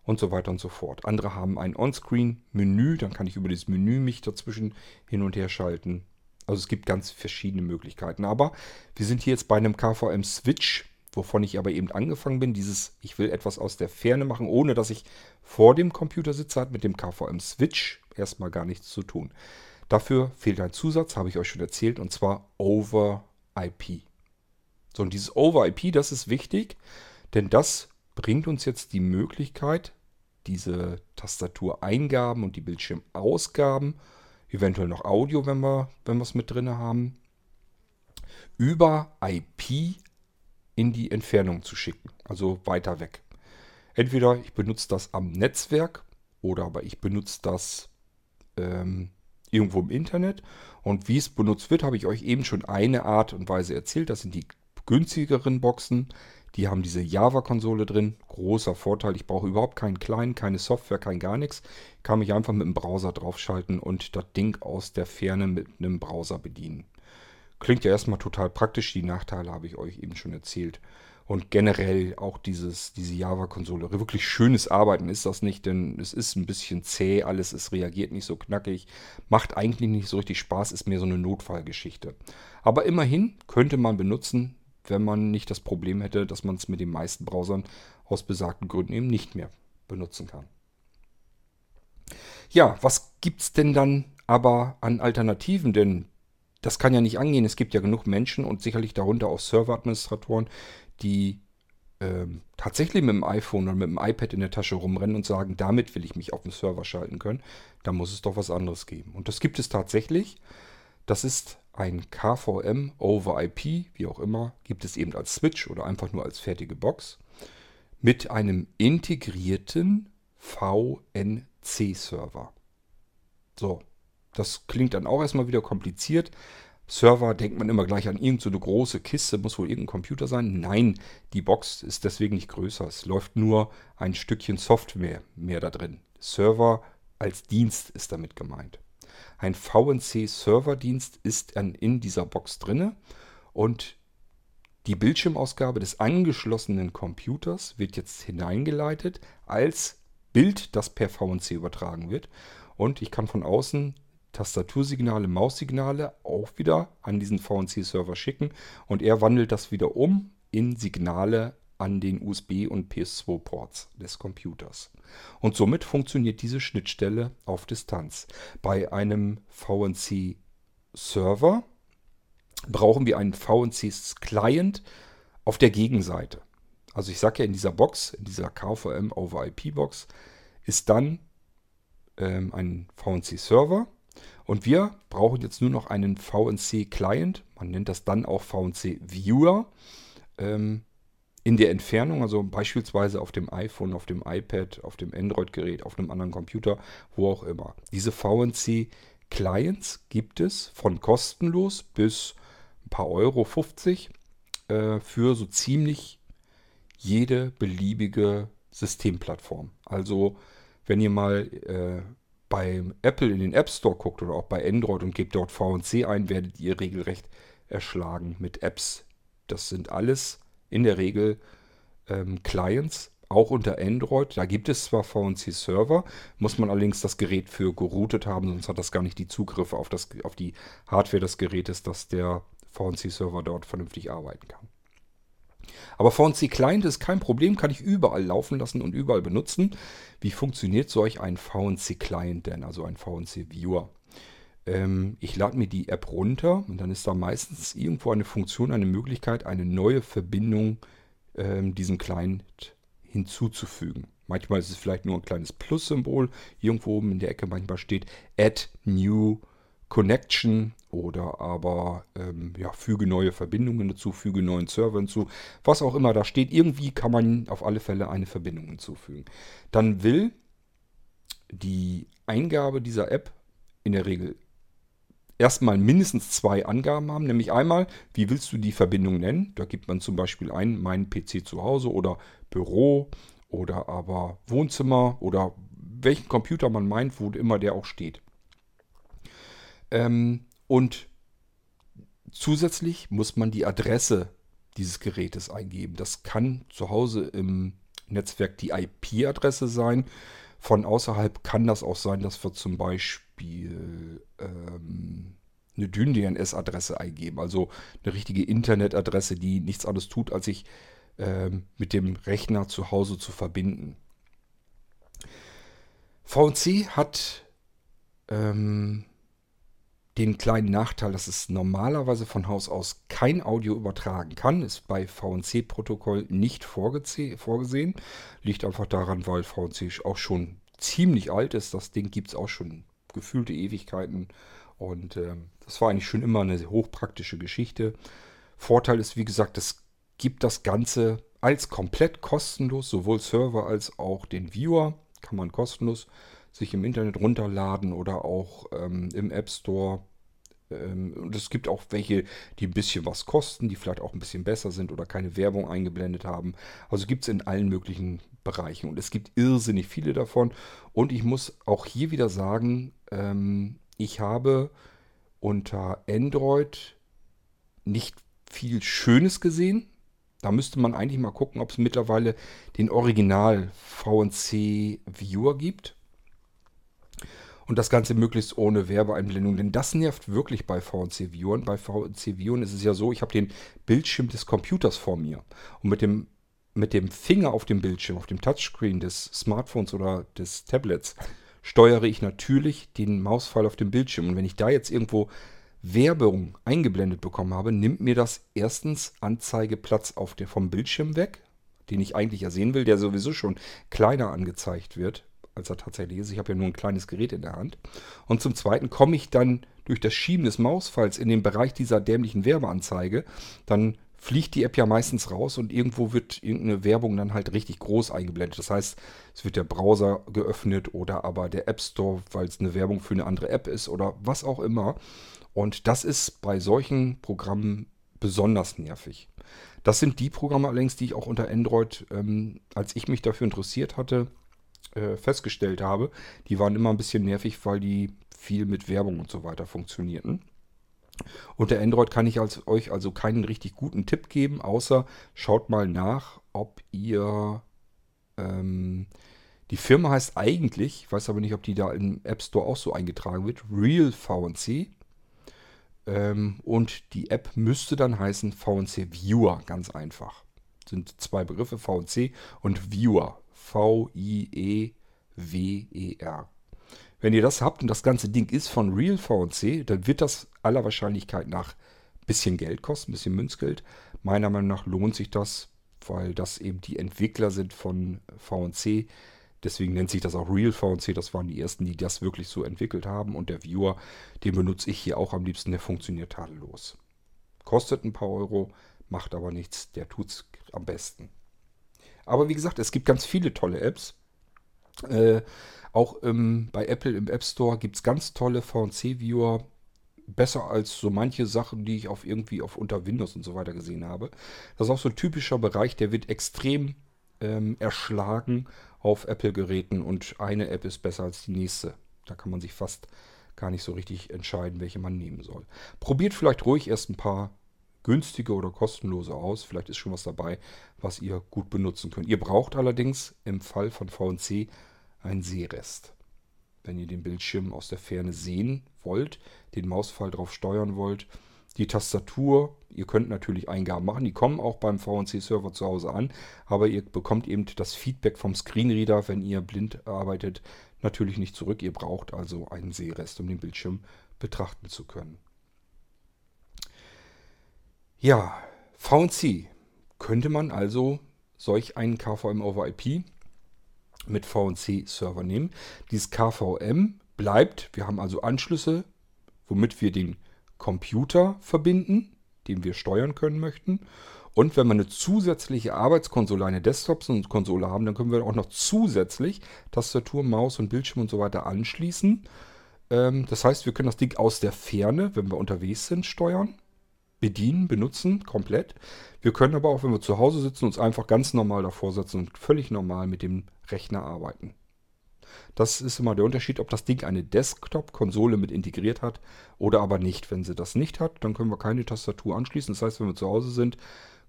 und so weiter und so fort. Andere haben ein On-Screen-Menü, dann kann ich über dieses Menü mich dazwischen hin und her schalten. Also es gibt ganz verschiedene Möglichkeiten. Aber wir sind hier jetzt bei einem KVM-Switch, wovon ich aber eben angefangen bin. Dieses, ich will etwas aus der Ferne machen, ohne dass ich vor dem Computer sitze, hat mit dem KVM-Switch erstmal gar nichts zu tun. Dafür fehlt ein Zusatz, habe ich euch schon erzählt, und zwar Over IP. So, und dieses Over IP, das ist wichtig, denn das bringt uns jetzt die Möglichkeit, diese Tastatureingaben und die Bildschirmausgaben, eventuell noch Audio, wenn wir es mit drin haben, über IP in die Entfernung zu schicken, also weiter weg. Entweder ich benutze das am Netzwerk oder aber ich benutze das ähm, irgendwo im Internet. Und wie es benutzt wird, habe ich euch eben schon eine Art und Weise erzählt. Das sind die günstigeren Boxen. Die haben diese Java-Konsole drin. Großer Vorteil. Ich brauche überhaupt keinen kleinen, keine Software, kein gar nichts. Kann mich einfach mit dem Browser draufschalten und das Ding aus der Ferne mit einem Browser bedienen. Klingt ja erstmal total praktisch. Die Nachteile habe ich euch eben schon erzählt. Und generell auch dieses, diese Java-Konsole. Wirklich schönes Arbeiten ist das nicht, denn es ist ein bisschen zäh, alles, es reagiert nicht so knackig, macht eigentlich nicht so richtig Spaß, ist mehr so eine Notfallgeschichte. Aber immerhin könnte man benutzen, wenn man nicht das Problem hätte, dass man es mit den meisten Browsern aus besagten Gründen eben nicht mehr benutzen kann. Ja, was gibt es denn dann aber an Alternativen? Denn das kann ja nicht angehen. Es gibt ja genug Menschen und sicherlich darunter auch Serveradministratoren, die ähm, tatsächlich mit dem iPhone oder mit dem iPad in der Tasche rumrennen und sagen, damit will ich mich auf den Server schalten können. Da muss es doch was anderes geben. Und das gibt es tatsächlich. Das ist ein KVM over IP, wie auch immer, gibt es eben als Switch oder einfach nur als fertige Box mit einem integrierten VNC-Server. So, das klingt dann auch erstmal wieder kompliziert. Server denkt man immer gleich an irgendeine so große Kiste, muss wohl irgendein Computer sein. Nein, die Box ist deswegen nicht größer. Es läuft nur ein Stückchen Software mehr da drin. Server als Dienst ist damit gemeint. Ein VNC-Serverdienst ist in dieser Box drinne und die Bildschirmausgabe des angeschlossenen Computers wird jetzt hineingeleitet als Bild, das per VNC übertragen wird. Und ich kann von außen Tastatursignale, Maussignale auch wieder an diesen VNC-Server schicken und er wandelt das wieder um in Signale an den USB- und PS2-Ports des Computers. Und somit funktioniert diese Schnittstelle auf Distanz. Bei einem VNC-Server brauchen wir einen VNC-Client auf der Gegenseite. Also ich sage ja in dieser Box, in dieser KVM over IP Box, ist dann ähm, ein VNC-Server und wir brauchen jetzt nur noch einen VNC-Client. Man nennt das dann auch VNC-Viewer. Ähm, in der Entfernung, also beispielsweise auf dem iPhone, auf dem iPad, auf dem Android-Gerät, auf einem anderen Computer, wo auch immer. Diese VNC-Clients gibt es von kostenlos bis ein paar Euro 50 äh, für so ziemlich jede beliebige Systemplattform. Also wenn ihr mal äh, bei Apple in den App Store guckt oder auch bei Android und gebt dort VNC ein, werdet ihr regelrecht erschlagen mit Apps. Das sind alles in der Regel ähm, Clients, auch unter Android. Da gibt es zwar VNC-Server, muss man allerdings das Gerät für geroutet haben, sonst hat das gar nicht die Zugriffe auf, das, auf die Hardware des Gerätes, dass der VNC-Server dort vernünftig arbeiten kann. Aber VNC Client ist kein Problem, kann ich überall laufen lassen und überall benutzen. Wie funktioniert solch ein VNC Client denn, also ein VNC Viewer? Ähm, ich lade mir die App runter und dann ist da meistens irgendwo eine Funktion, eine Möglichkeit, eine neue Verbindung ähm, diesem Client hinzuzufügen. Manchmal ist es vielleicht nur ein kleines Plus-Symbol irgendwo oben in der Ecke. Manchmal steht Add New Connection oder aber ähm, ja, füge neue Verbindungen dazu, füge neuen Server hinzu. Was auch immer da steht, irgendwie kann man auf alle Fälle eine Verbindung hinzufügen. Dann will die Eingabe dieser App in der Regel erstmal mindestens zwei Angaben haben, nämlich einmal, wie willst du die Verbindung nennen? Da gibt man zum Beispiel ein, mein PC zu Hause oder Büro oder aber Wohnzimmer oder welchen Computer man meint, wo immer der auch steht. Ähm, und zusätzlich muss man die Adresse dieses Gerätes eingeben. Das kann zu Hause im Netzwerk die IP-Adresse sein. Von außerhalb kann das auch sein, dass wir zum Beispiel ähm, eine DynDNS-Adresse eingeben. Also eine richtige Internetadresse, die nichts anderes tut, als sich ähm, mit dem Rechner zu Hause zu verbinden. VNC hat ähm, den kleinen Nachteil, dass es normalerweise von Haus aus kein Audio übertragen kann. Ist bei VNC-Protokoll nicht vorgesehen. Liegt einfach daran, weil VNC auch schon ziemlich alt ist. Das Ding gibt es auch schon gefühlte Ewigkeiten. Und äh, das war eigentlich schon immer eine hochpraktische Geschichte. Vorteil ist, wie gesagt, es gibt das Ganze als komplett kostenlos, sowohl Server als auch den Viewer. Kann man kostenlos sich im Internet runterladen oder auch ähm, im App Store. Ähm, und es gibt auch welche, die ein bisschen was kosten, die vielleicht auch ein bisschen besser sind oder keine Werbung eingeblendet haben. Also gibt es in allen möglichen Bereichen. Und es gibt irrsinnig viele davon. Und ich muss auch hier wieder sagen, ähm, ich habe unter Android nicht viel Schönes gesehen. Da müsste man eigentlich mal gucken, ob es mittlerweile den Original VNC Viewer gibt. Und das Ganze möglichst ohne Werbeeinblendung. Denn das nervt wirklich bei VNC Viewern. Bei VNC Viewern ist es ja so, ich habe den Bildschirm des Computers vor mir. Und mit dem, mit dem Finger auf dem Bildschirm, auf dem Touchscreen des Smartphones oder des Tablets, steuere ich natürlich den Mauspfeil auf dem Bildschirm. Und wenn ich da jetzt irgendwo Werbung eingeblendet bekommen habe, nimmt mir das erstens Anzeigeplatz auf der, vom Bildschirm weg, den ich eigentlich ja sehen will, der sowieso schon kleiner angezeigt wird, als er tatsächlich ist. Ich habe ja nur ein kleines Gerät in der Hand. Und zum Zweiten komme ich dann durch das Schieben des Mauspfeils in den Bereich dieser dämlichen Werbeanzeige, dann fliegt die App ja meistens raus und irgendwo wird irgendeine Werbung dann halt richtig groß eingeblendet. Das heißt, es wird der Browser geöffnet oder aber der App Store, weil es eine Werbung für eine andere App ist oder was auch immer. Und das ist bei solchen Programmen besonders nervig. Das sind die Programme allerdings, die ich auch unter Android, ähm, als ich mich dafür interessiert hatte, äh, festgestellt habe. Die waren immer ein bisschen nervig, weil die viel mit Werbung und so weiter funktionierten. Unter Android kann ich als, euch also keinen richtig guten Tipp geben, außer schaut mal nach, ob ihr... Ähm, die Firma heißt eigentlich, ich weiß aber nicht, ob die da im App Store auch so eingetragen wird, Real VNC. Ähm, und die App müsste dann heißen VNC Viewer, ganz einfach. Sind zwei Begriffe, VNC und Viewer. V-I-E-W-E-R. Wenn ihr das habt und das ganze Ding ist von Real VNC, dann wird das aller Wahrscheinlichkeit nach ein bisschen Geld kosten, ein bisschen Münzgeld. Meiner Meinung nach lohnt sich das, weil das eben die Entwickler sind von VNC. Deswegen nennt sich das auch Real VNC. Das waren die ersten, die das wirklich so entwickelt haben. Und der Viewer, den benutze ich hier auch am liebsten. Der funktioniert tadellos. Kostet ein paar Euro, macht aber nichts. Der tut es am besten. Aber wie gesagt, es gibt ganz viele tolle Apps. Äh, auch ähm, bei Apple im App Store gibt es ganz tolle VNC-Viewer. Besser als so manche Sachen, die ich auf irgendwie auf unter Windows und so weiter gesehen habe. Das ist auch so ein typischer Bereich, der wird extrem ähm, erschlagen auf Apple-Geräten und eine App ist besser als die nächste. Da kann man sich fast gar nicht so richtig entscheiden, welche man nehmen soll. Probiert vielleicht ruhig erst ein paar günstige oder kostenlose aus. Vielleicht ist schon was dabei, was ihr gut benutzen könnt. Ihr braucht allerdings im Fall von VNC ein Sehrest. Wenn ihr den Bildschirm aus der Ferne sehen wollt, den Mausfall drauf steuern wollt, die Tastatur, ihr könnt natürlich Eingaben machen, die kommen auch beim VNC-Server zu Hause an, aber ihr bekommt eben das Feedback vom Screenreader, wenn ihr blind arbeitet, natürlich nicht zurück. Ihr braucht also einen Sehrest, um den Bildschirm betrachten zu können. Ja, VNC könnte man also solch einen KVM over IP mit VNC-Server nehmen. Dieses KVM bleibt, wir haben also Anschlüsse, womit wir den Computer verbinden, den wir steuern können möchten. Und wenn wir eine zusätzliche Arbeitskonsole, eine Desktop-Konsole haben, dann können wir auch noch zusätzlich Tastatur, Maus und Bildschirm und so weiter anschließen. Ähm, das heißt, wir können das Ding aus der Ferne, wenn wir unterwegs sind, steuern, bedienen, benutzen, komplett. Wir können aber auch, wenn wir zu Hause sitzen, uns einfach ganz normal davor setzen und völlig normal mit dem Rechner arbeiten. Das ist immer der Unterschied, ob das Ding eine Desktop-Konsole mit integriert hat oder aber nicht. Wenn sie das nicht hat, dann können wir keine Tastatur anschließen. Das heißt, wenn wir zu Hause sind,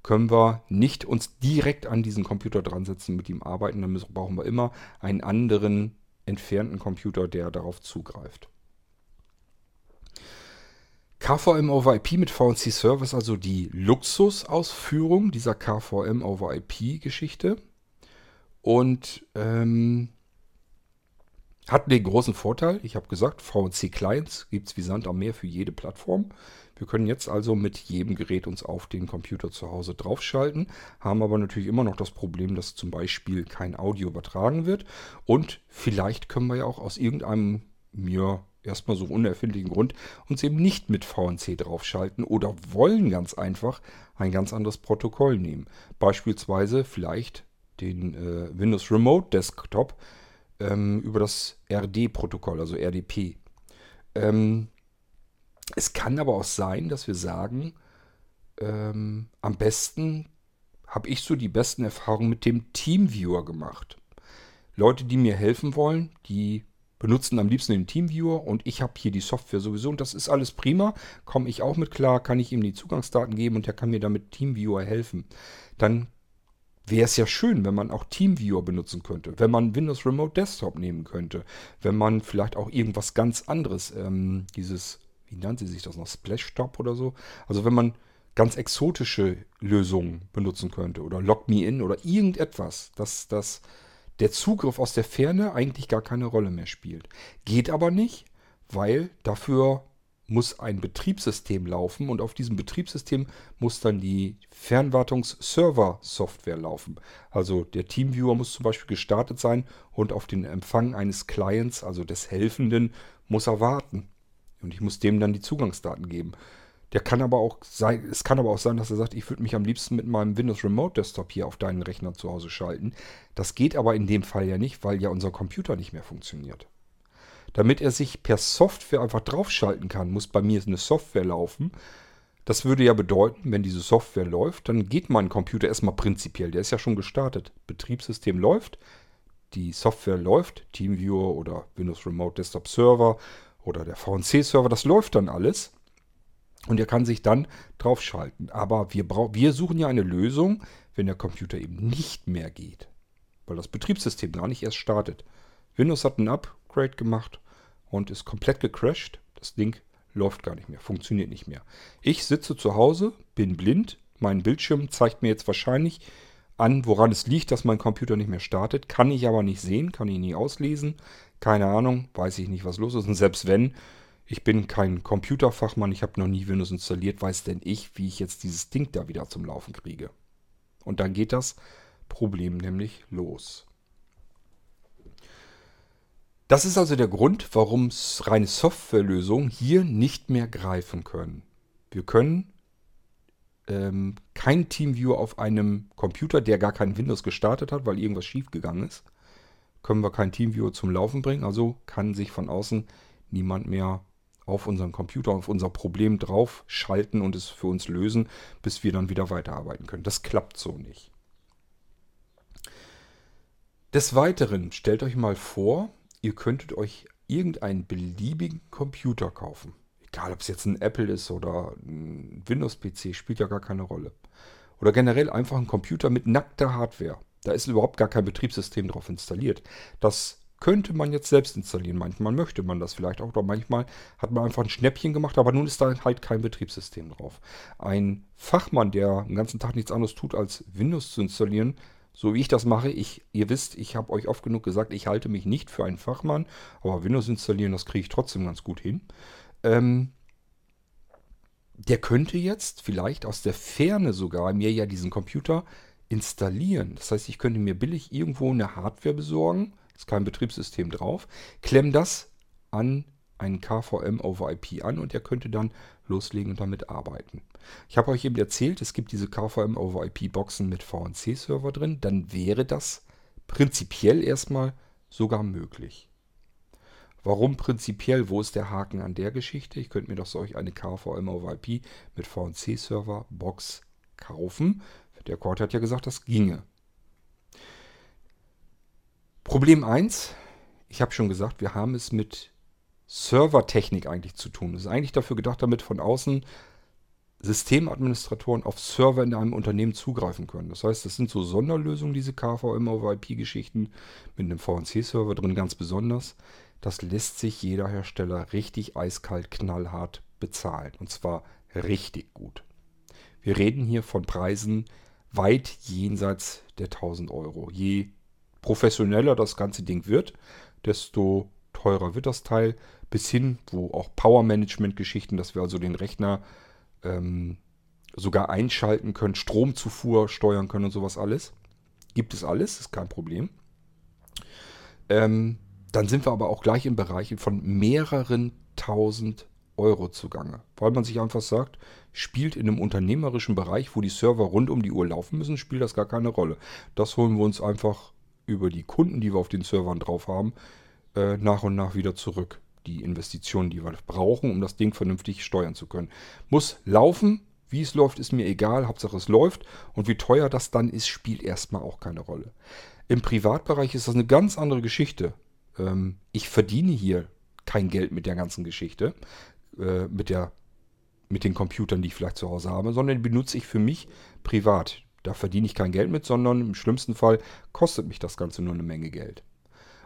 können wir nicht uns direkt an diesen Computer dran setzen, mit ihm arbeiten. Dann brauchen wir immer einen anderen entfernten Computer, der darauf zugreift. KVM over IP mit VNC Server ist also die Luxusausführung dieser KVM over IP Geschichte. Und ähm, hat den großen Vorteil, ich habe gesagt, VNC Clients gibt es wie Sand am Meer für jede Plattform. Wir können jetzt also mit jedem Gerät uns auf den Computer zu Hause draufschalten, haben aber natürlich immer noch das Problem, dass zum Beispiel kein Audio übertragen wird. Und vielleicht können wir ja auch aus irgendeinem mir erstmal so unerfindlichen Grund uns eben nicht mit VNC draufschalten oder wollen ganz einfach ein ganz anderes Protokoll nehmen. Beispielsweise vielleicht den äh, Windows Remote Desktop ähm, über das RD-Protokoll, also RDP. Ähm, es kann aber auch sein, dass wir sagen, ähm, am besten habe ich so die besten Erfahrungen mit dem Teamviewer gemacht. Leute, die mir helfen wollen, die benutzen am liebsten den Teamviewer und ich habe hier die Software sowieso und das ist alles prima. Komme ich auch mit klar, kann ich ihm die Zugangsdaten geben und er kann mir damit Teamviewer helfen. Dann wäre es ja schön, wenn man auch Teamviewer benutzen könnte, wenn man Windows Remote Desktop nehmen könnte, wenn man vielleicht auch irgendwas ganz anderes, ähm, dieses, wie nannte sich das noch, Splashtop oder so, also wenn man ganz exotische Lösungen benutzen könnte oder Log Me In oder irgendetwas, dass das der Zugriff aus der Ferne eigentlich gar keine Rolle mehr spielt. Geht aber nicht, weil dafür muss ein Betriebssystem laufen und auf diesem Betriebssystem muss dann die Fernwartungs-Server-Software laufen. Also der Teamviewer muss zum Beispiel gestartet sein und auf den Empfang eines Clients, also des Helfenden, muss er warten. Und ich muss dem dann die Zugangsdaten geben. Der kann aber auch sein, es kann aber auch sein, dass er sagt, ich würde mich am liebsten mit meinem Windows Remote Desktop hier auf deinen Rechner zu Hause schalten. Das geht aber in dem Fall ja nicht, weil ja unser Computer nicht mehr funktioniert. Damit er sich per Software einfach draufschalten kann, muss bei mir eine Software laufen. Das würde ja bedeuten, wenn diese Software läuft, dann geht mein Computer erstmal prinzipiell. Der ist ja schon gestartet. Betriebssystem läuft, die Software läuft, TeamViewer oder Windows Remote Desktop Server oder der VNC Server, das läuft dann alles. Und er kann sich dann draufschalten. Aber wir, wir suchen ja eine Lösung, wenn der Computer eben nicht mehr geht. Weil das Betriebssystem gar nicht erst startet. Windows hat ein Upgrade gemacht und ist komplett gecrashed. Das Ding läuft gar nicht mehr, funktioniert nicht mehr. Ich sitze zu Hause, bin blind. Mein Bildschirm zeigt mir jetzt wahrscheinlich an, woran es liegt, dass mein Computer nicht mehr startet. Kann ich aber nicht sehen, kann ich nie auslesen. Keine Ahnung, weiß ich nicht, was los ist. Und selbst wenn, ich bin kein Computerfachmann, ich habe noch nie Windows installiert, weiß denn ich, wie ich jetzt dieses Ding da wieder zum Laufen kriege. Und dann geht das Problem nämlich los. Das ist also der Grund, warum reine Softwarelösungen hier nicht mehr greifen können. Wir können ähm, kein Teamviewer auf einem Computer, der gar kein Windows gestartet hat, weil irgendwas schiefgegangen ist, können wir kein Teamviewer zum Laufen bringen. Also kann sich von außen niemand mehr auf unseren Computer, auf unser Problem drauf schalten und es für uns lösen, bis wir dann wieder weiterarbeiten können. Das klappt so nicht. Des Weiteren stellt euch mal vor, ihr könntet euch irgendeinen beliebigen Computer kaufen. Egal, ob es jetzt ein Apple ist oder ein Windows-PC, spielt ja gar keine Rolle. Oder generell einfach ein Computer mit nackter Hardware. Da ist überhaupt gar kein Betriebssystem drauf installiert. Das könnte man jetzt selbst installieren. Manchmal möchte man das vielleicht auch, oder manchmal hat man einfach ein Schnäppchen gemacht, aber nun ist da halt kein Betriebssystem drauf. Ein Fachmann, der den ganzen Tag nichts anderes tut, als Windows zu installieren, so wie ich das mache, ich, ihr wisst, ich habe euch oft genug gesagt, ich halte mich nicht für einen Fachmann, aber Windows installieren, das kriege ich trotzdem ganz gut hin. Ähm, der könnte jetzt vielleicht aus der Ferne sogar mir ja diesen Computer installieren. Das heißt, ich könnte mir billig irgendwo eine Hardware besorgen, ist kein Betriebssystem drauf, klemm das an einen KVM over IP an und er könnte dann loslegen und damit arbeiten. Ich habe euch eben erzählt, es gibt diese KVM over IP Boxen mit VNC-Server drin, dann wäre das prinzipiell erstmal sogar möglich. Warum prinzipiell? Wo ist der Haken an der Geschichte? Ich könnte mir doch solch eine KVM over IP mit VNC-Server Box kaufen. Der Cord hat ja gesagt, das ginge. Problem 1, ich habe schon gesagt, wir haben es mit Servertechnik eigentlich zu tun. Es ist eigentlich dafür gedacht, damit von außen Systemadministratoren auf Server in einem Unternehmen zugreifen können. Das heißt, das sind so Sonderlösungen, diese KVM over IP-Geschichten, mit einem VNC-Server drin ganz besonders. Das lässt sich jeder Hersteller richtig eiskalt, knallhart bezahlen. Und zwar richtig gut. Wir reden hier von Preisen weit jenseits der 1000 Euro. Je professioneller das ganze Ding wird, desto teurer wird das Teil. Bis hin, wo auch Power-Management-Geschichten, dass wir also den Rechner ähm, sogar einschalten können, Stromzufuhr steuern können und sowas alles. Gibt es alles, ist kein Problem. Ähm, dann sind wir aber auch gleich in Bereichen von mehreren tausend Euro zugange. Weil man sich einfach sagt, spielt in einem unternehmerischen Bereich, wo die Server rund um die Uhr laufen müssen, spielt das gar keine Rolle. Das holen wir uns einfach über die Kunden, die wir auf den Servern drauf haben, äh, nach und nach wieder zurück die Investitionen, die wir brauchen, um das Ding vernünftig steuern zu können. Muss laufen. Wie es läuft, ist mir egal. Hauptsache es läuft. Und wie teuer das dann ist, spielt erstmal auch keine Rolle. Im Privatbereich ist das eine ganz andere Geschichte. Ähm, ich verdiene hier kein Geld mit der ganzen Geschichte, äh, mit, der, mit den Computern, die ich vielleicht zu Hause habe, sondern die benutze ich für mich privat. Da verdiene ich kein Geld mit, sondern im schlimmsten Fall kostet mich das Ganze nur eine Menge Geld.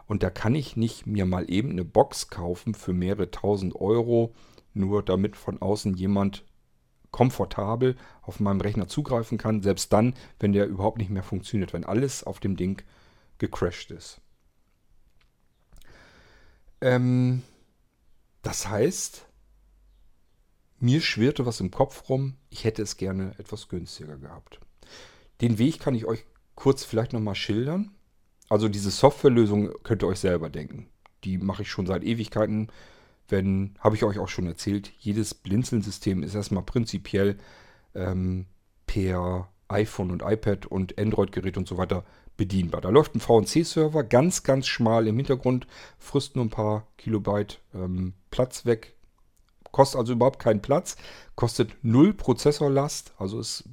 Und da kann ich nicht mir mal eben eine Box kaufen für mehrere tausend Euro, nur damit von außen jemand komfortabel auf meinem Rechner zugreifen kann, selbst dann, wenn der überhaupt nicht mehr funktioniert, wenn alles auf dem Ding gecrashed ist. Ähm, das heißt, mir schwirrte was im Kopf rum, ich hätte es gerne etwas günstiger gehabt. Den Weg kann ich euch kurz vielleicht nochmal schildern. Also diese Softwarelösung könnt ihr euch selber denken. Die mache ich schon seit Ewigkeiten. Wenn, habe ich euch auch schon erzählt, jedes Blinzeln-System ist erstmal prinzipiell ähm, per iPhone und iPad und Android-Gerät und so weiter bedienbar. Da läuft ein VNC-Server ganz, ganz schmal im Hintergrund, frisst nur ein paar Kilobyte ähm, Platz weg, kostet also überhaupt keinen Platz, kostet null Prozessorlast, also ist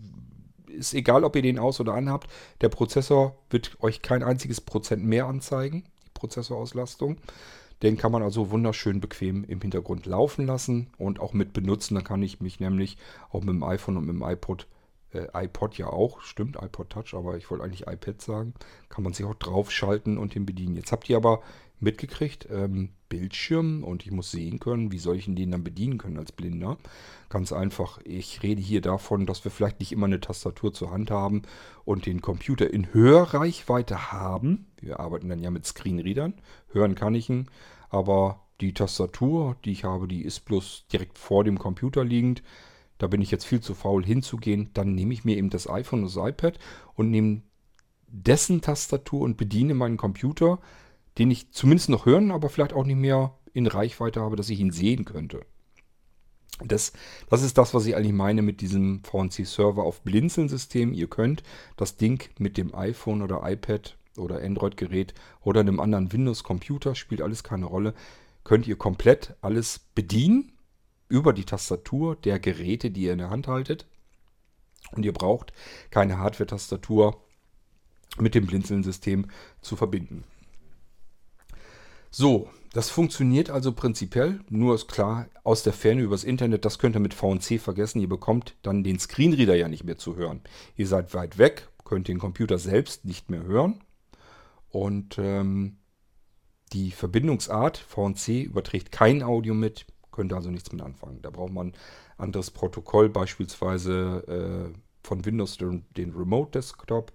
ist egal, ob ihr den aus- oder anhabt. Der Prozessor wird euch kein einziges Prozent mehr anzeigen, die Prozessorauslastung. Den kann man also wunderschön bequem im Hintergrund laufen lassen und auch mit benutzen. Da kann ich mich nämlich auch mit dem iPhone und mit dem iPod, äh, iPod ja auch, stimmt, iPod Touch, aber ich wollte eigentlich iPad sagen, kann man sich auch draufschalten und den bedienen. Jetzt habt ihr aber mitgekriegt, ähm, Bildschirm und ich muss sehen können, wie soll ich den dann bedienen können als Blinder. Ganz einfach, ich rede hier davon, dass wir vielleicht nicht immer eine Tastatur zur Hand haben und den Computer in Hörreichweite haben. Wir arbeiten dann ja mit Screenreadern, hören kann ich ihn, aber die Tastatur, die ich habe, die ist bloß direkt vor dem Computer liegend. Da bin ich jetzt viel zu faul hinzugehen. Dann nehme ich mir eben das iPhone und das iPad und nehme dessen Tastatur und bediene meinen Computer den ich zumindest noch hören, aber vielleicht auch nicht mehr in Reichweite habe, dass ich ihn sehen könnte. Das, das ist das, was ich eigentlich meine mit diesem VNC-Server auf Blinzeln-System. Ihr könnt das Ding mit dem iPhone oder iPad oder Android-Gerät oder einem anderen Windows-Computer, spielt alles keine Rolle, könnt ihr komplett alles bedienen über die Tastatur der Geräte, die ihr in der Hand haltet. Und ihr braucht keine Hardware-Tastatur mit dem Blinzeln-System zu verbinden. So, das funktioniert also prinzipiell, nur ist klar, aus der Ferne übers Internet, das könnt ihr mit VNC vergessen, ihr bekommt dann den Screenreader ja nicht mehr zu hören. Ihr seid weit weg, könnt den Computer selbst nicht mehr hören und ähm, die Verbindungsart VNC überträgt kein Audio mit, könnt ihr also nichts mit anfangen. Da braucht man anderes Protokoll, beispielsweise äh, von Windows den, den Remote Desktop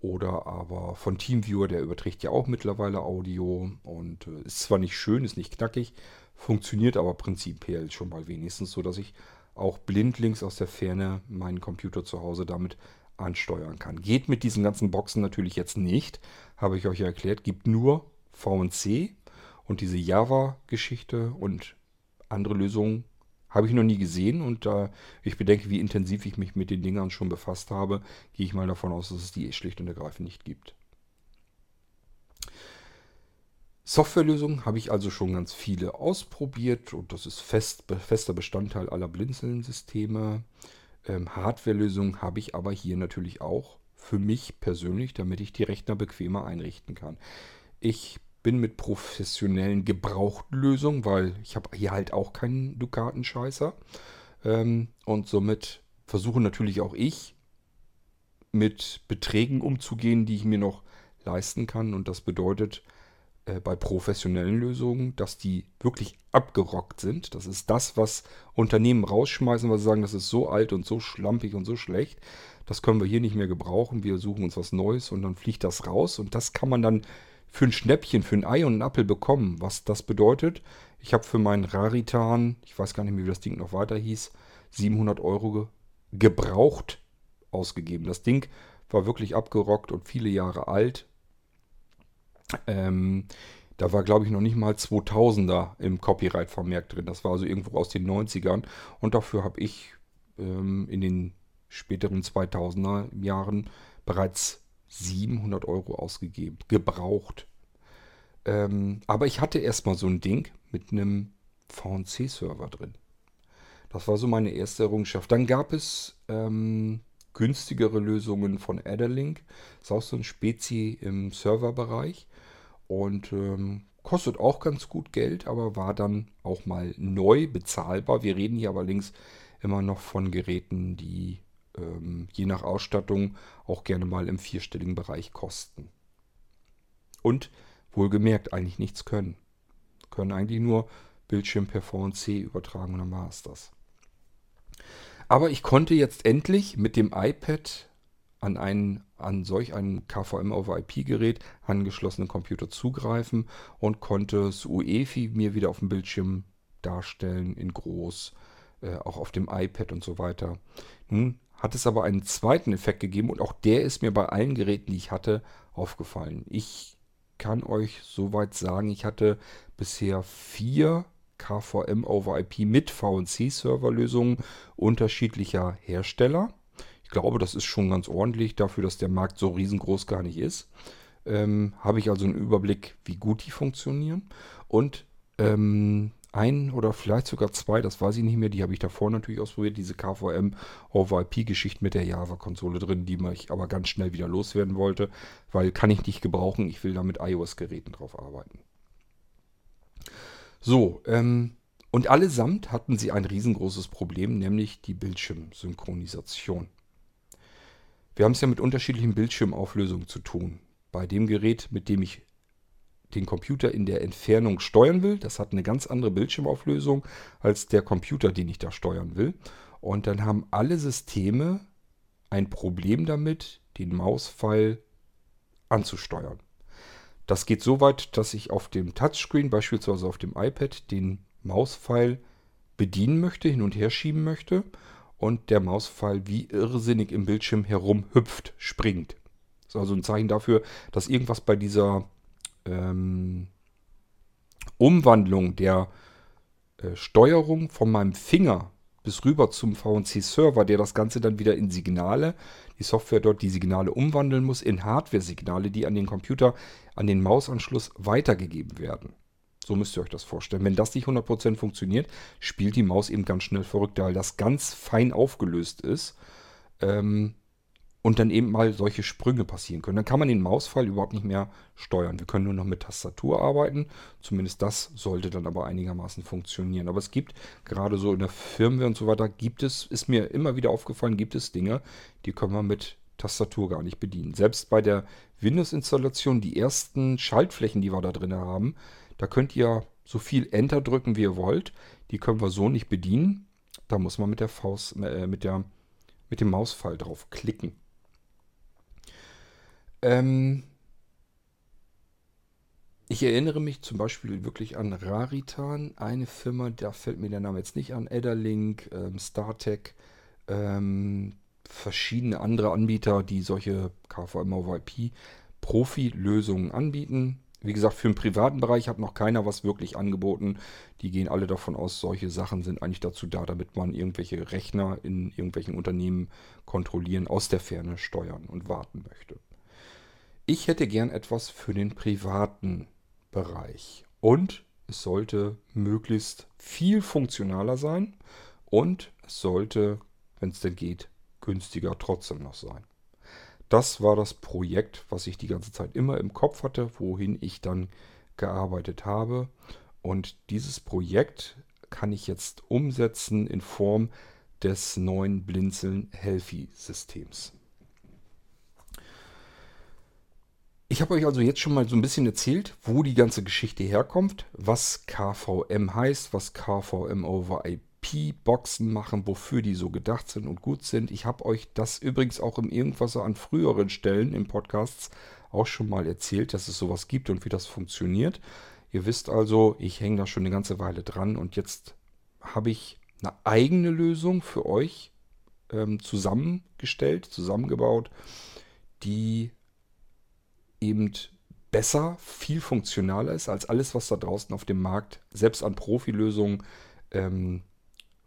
oder aber von Teamviewer, der überträgt ja auch mittlerweile Audio und äh, ist zwar nicht schön, ist nicht knackig, funktioniert aber prinzipiell schon mal wenigstens, so dass ich auch blindlings aus der Ferne meinen Computer zu Hause damit ansteuern kann. Geht mit diesen ganzen Boxen natürlich jetzt nicht, habe ich euch ja erklärt, gibt nur VNC und diese Java-Geschichte und andere Lösungen habe ich noch nie gesehen und da ich bedenke, wie intensiv ich mich mit den Dingern schon befasst habe, gehe ich mal davon aus, dass es die schlicht und ergreifend nicht gibt. Softwarelösungen habe ich also schon ganz viele ausprobiert und das ist fest, fester Bestandteil aller Blinzeln-Systeme. Ähm, Hardwarelösungen habe ich aber hier natürlich auch für mich persönlich, damit ich die Rechner bequemer einrichten kann. Ich bin mit professionellen Gebrauchtlösungen, weil ich habe hier halt auch keinen Dukatenscheißer. Ähm, und somit versuche natürlich auch ich mit Beträgen umzugehen, die ich mir noch leisten kann. Und das bedeutet äh, bei professionellen Lösungen, dass die wirklich abgerockt sind. Das ist das, was Unternehmen rausschmeißen, weil sie sagen, das ist so alt und so schlampig und so schlecht. Das können wir hier nicht mehr gebrauchen. Wir suchen uns was Neues und dann fliegt das raus. Und das kann man dann für ein Schnäppchen, für ein Ei und einen Apfel bekommen. Was das bedeutet, ich habe für meinen Raritan, ich weiß gar nicht mehr, wie das Ding noch weiter hieß, 700 Euro ge gebraucht ausgegeben. Das Ding war wirklich abgerockt und viele Jahre alt. Ähm, da war, glaube ich, noch nicht mal 2000er im Copyright-Vermerk drin. Das war also irgendwo aus den 90ern. Und dafür habe ich ähm, in den späteren 2000er Jahren bereits 700 Euro ausgegeben, gebraucht. Ähm, aber ich hatte erstmal so ein Ding mit einem VNC-Server drin. Das war so meine erste Errungenschaft. Dann gab es ähm, günstigere Lösungen von Adderlink. Das ist auch so ein Spezi im Serverbereich. Und ähm, kostet auch ganz gut Geld, aber war dann auch mal neu bezahlbar. Wir reden hier aber links immer noch von Geräten, die ähm, je nach Ausstattung auch gerne mal im vierstelligen Bereich kosten. Und wohlgemerkt eigentlich nichts können. Können eigentlich nur Bildschirm per VNC übertragen und dann war es das. Aber ich konnte jetzt endlich mit dem iPad an, einen, an solch ein KVM over IP-Gerät angeschlossenen Computer zugreifen und konnte das UEFI mir wieder auf dem Bildschirm darstellen in groß, äh, auch auf dem iPad und so weiter. Nun hat es aber einen zweiten Effekt gegeben und auch der ist mir bei allen Geräten, die ich hatte, aufgefallen. Ich kann euch soweit sagen, ich hatte bisher vier KVM over IP mit VNC-Serverlösungen unterschiedlicher Hersteller. Ich glaube, das ist schon ganz ordentlich dafür, dass der Markt so riesengroß gar nicht ist. Ähm, Habe ich also einen Überblick, wie gut die funktionieren. Und ähm, ein oder vielleicht sogar zwei, das weiß ich nicht mehr, die habe ich davor natürlich ausprobiert, diese KVM over IP-Geschichte mit der Java-Konsole drin, die ich aber ganz schnell wieder loswerden wollte, weil kann ich nicht gebrauchen, ich will da mit iOS-Geräten drauf arbeiten. So, ähm, und allesamt hatten sie ein riesengroßes Problem, nämlich die Bildschirmsynchronisation. Wir haben es ja mit unterschiedlichen Bildschirmauflösungen zu tun. Bei dem Gerät, mit dem ich den Computer in der Entfernung steuern will. Das hat eine ganz andere Bildschirmauflösung als der Computer, den ich da steuern will. Und dann haben alle Systeme ein Problem damit, den Mauspfeil anzusteuern. Das geht so weit, dass ich auf dem Touchscreen, beispielsweise auf dem iPad, den Mauspfeil bedienen möchte, hin und her schieben möchte und der Mauspfeil wie irrsinnig im Bildschirm herumhüpft, springt. Das ist also ein Zeichen dafür, dass irgendwas bei dieser ähm, Umwandlung der äh, Steuerung von meinem Finger bis rüber zum VNC-Server, der das Ganze dann wieder in Signale, die Software dort die Signale umwandeln muss, in Hardware-Signale, die an den Computer, an den Mausanschluss weitergegeben werden. So müsst ihr euch das vorstellen. Wenn das nicht 100% funktioniert, spielt die Maus eben ganz schnell verrückt, weil das ganz fein aufgelöst ist. Ähm, und dann eben mal solche Sprünge passieren können. Dann kann man den Mausfall überhaupt nicht mehr steuern. Wir können nur noch mit Tastatur arbeiten. Zumindest das sollte dann aber einigermaßen funktionieren. Aber es gibt gerade so in der Firmware und so weiter, gibt es, ist mir immer wieder aufgefallen, gibt es Dinge, die können wir mit Tastatur gar nicht bedienen. Selbst bei der Windows-Installation, die ersten Schaltflächen, die wir da drin haben, da könnt ihr so viel Enter drücken, wie ihr wollt. Die können wir so nicht bedienen. Da muss man mit der Faust, äh, mit der mit dem Mausfall drauf klicken. Ähm, ich erinnere mich zum Beispiel wirklich an Raritan, eine Firma, da fällt mir der Name jetzt nicht an, Adderlink, ähm, StarTech, ähm, verschiedene andere Anbieter, die solche KVM over IP Profi-Lösungen anbieten. Wie gesagt, für den privaten Bereich hat noch keiner was wirklich angeboten. Die gehen alle davon aus, solche Sachen sind eigentlich dazu da, damit man irgendwelche Rechner in irgendwelchen Unternehmen kontrollieren, aus der Ferne steuern und warten möchte. Ich hätte gern etwas für den privaten Bereich. Und es sollte möglichst viel funktionaler sein. Und es sollte, wenn es denn geht, günstiger trotzdem noch sein. Das war das Projekt, was ich die ganze Zeit immer im Kopf hatte, wohin ich dann gearbeitet habe. Und dieses Projekt kann ich jetzt umsetzen in Form des neuen Blinzeln Healthy Systems. Ich habe euch also jetzt schon mal so ein bisschen erzählt, wo die ganze Geschichte herkommt, was KVM heißt, was KVM over IP-Boxen machen, wofür die so gedacht sind und gut sind. Ich habe euch das übrigens auch im Irgendwasser an früheren Stellen im Podcasts auch schon mal erzählt, dass es sowas gibt und wie das funktioniert. Ihr wisst also, ich hänge da schon eine ganze Weile dran und jetzt habe ich eine eigene Lösung für euch ähm, zusammengestellt, zusammengebaut, die eben besser, viel funktionaler ist als alles, was da draußen auf dem Markt, selbst an Profilösungen, ähm,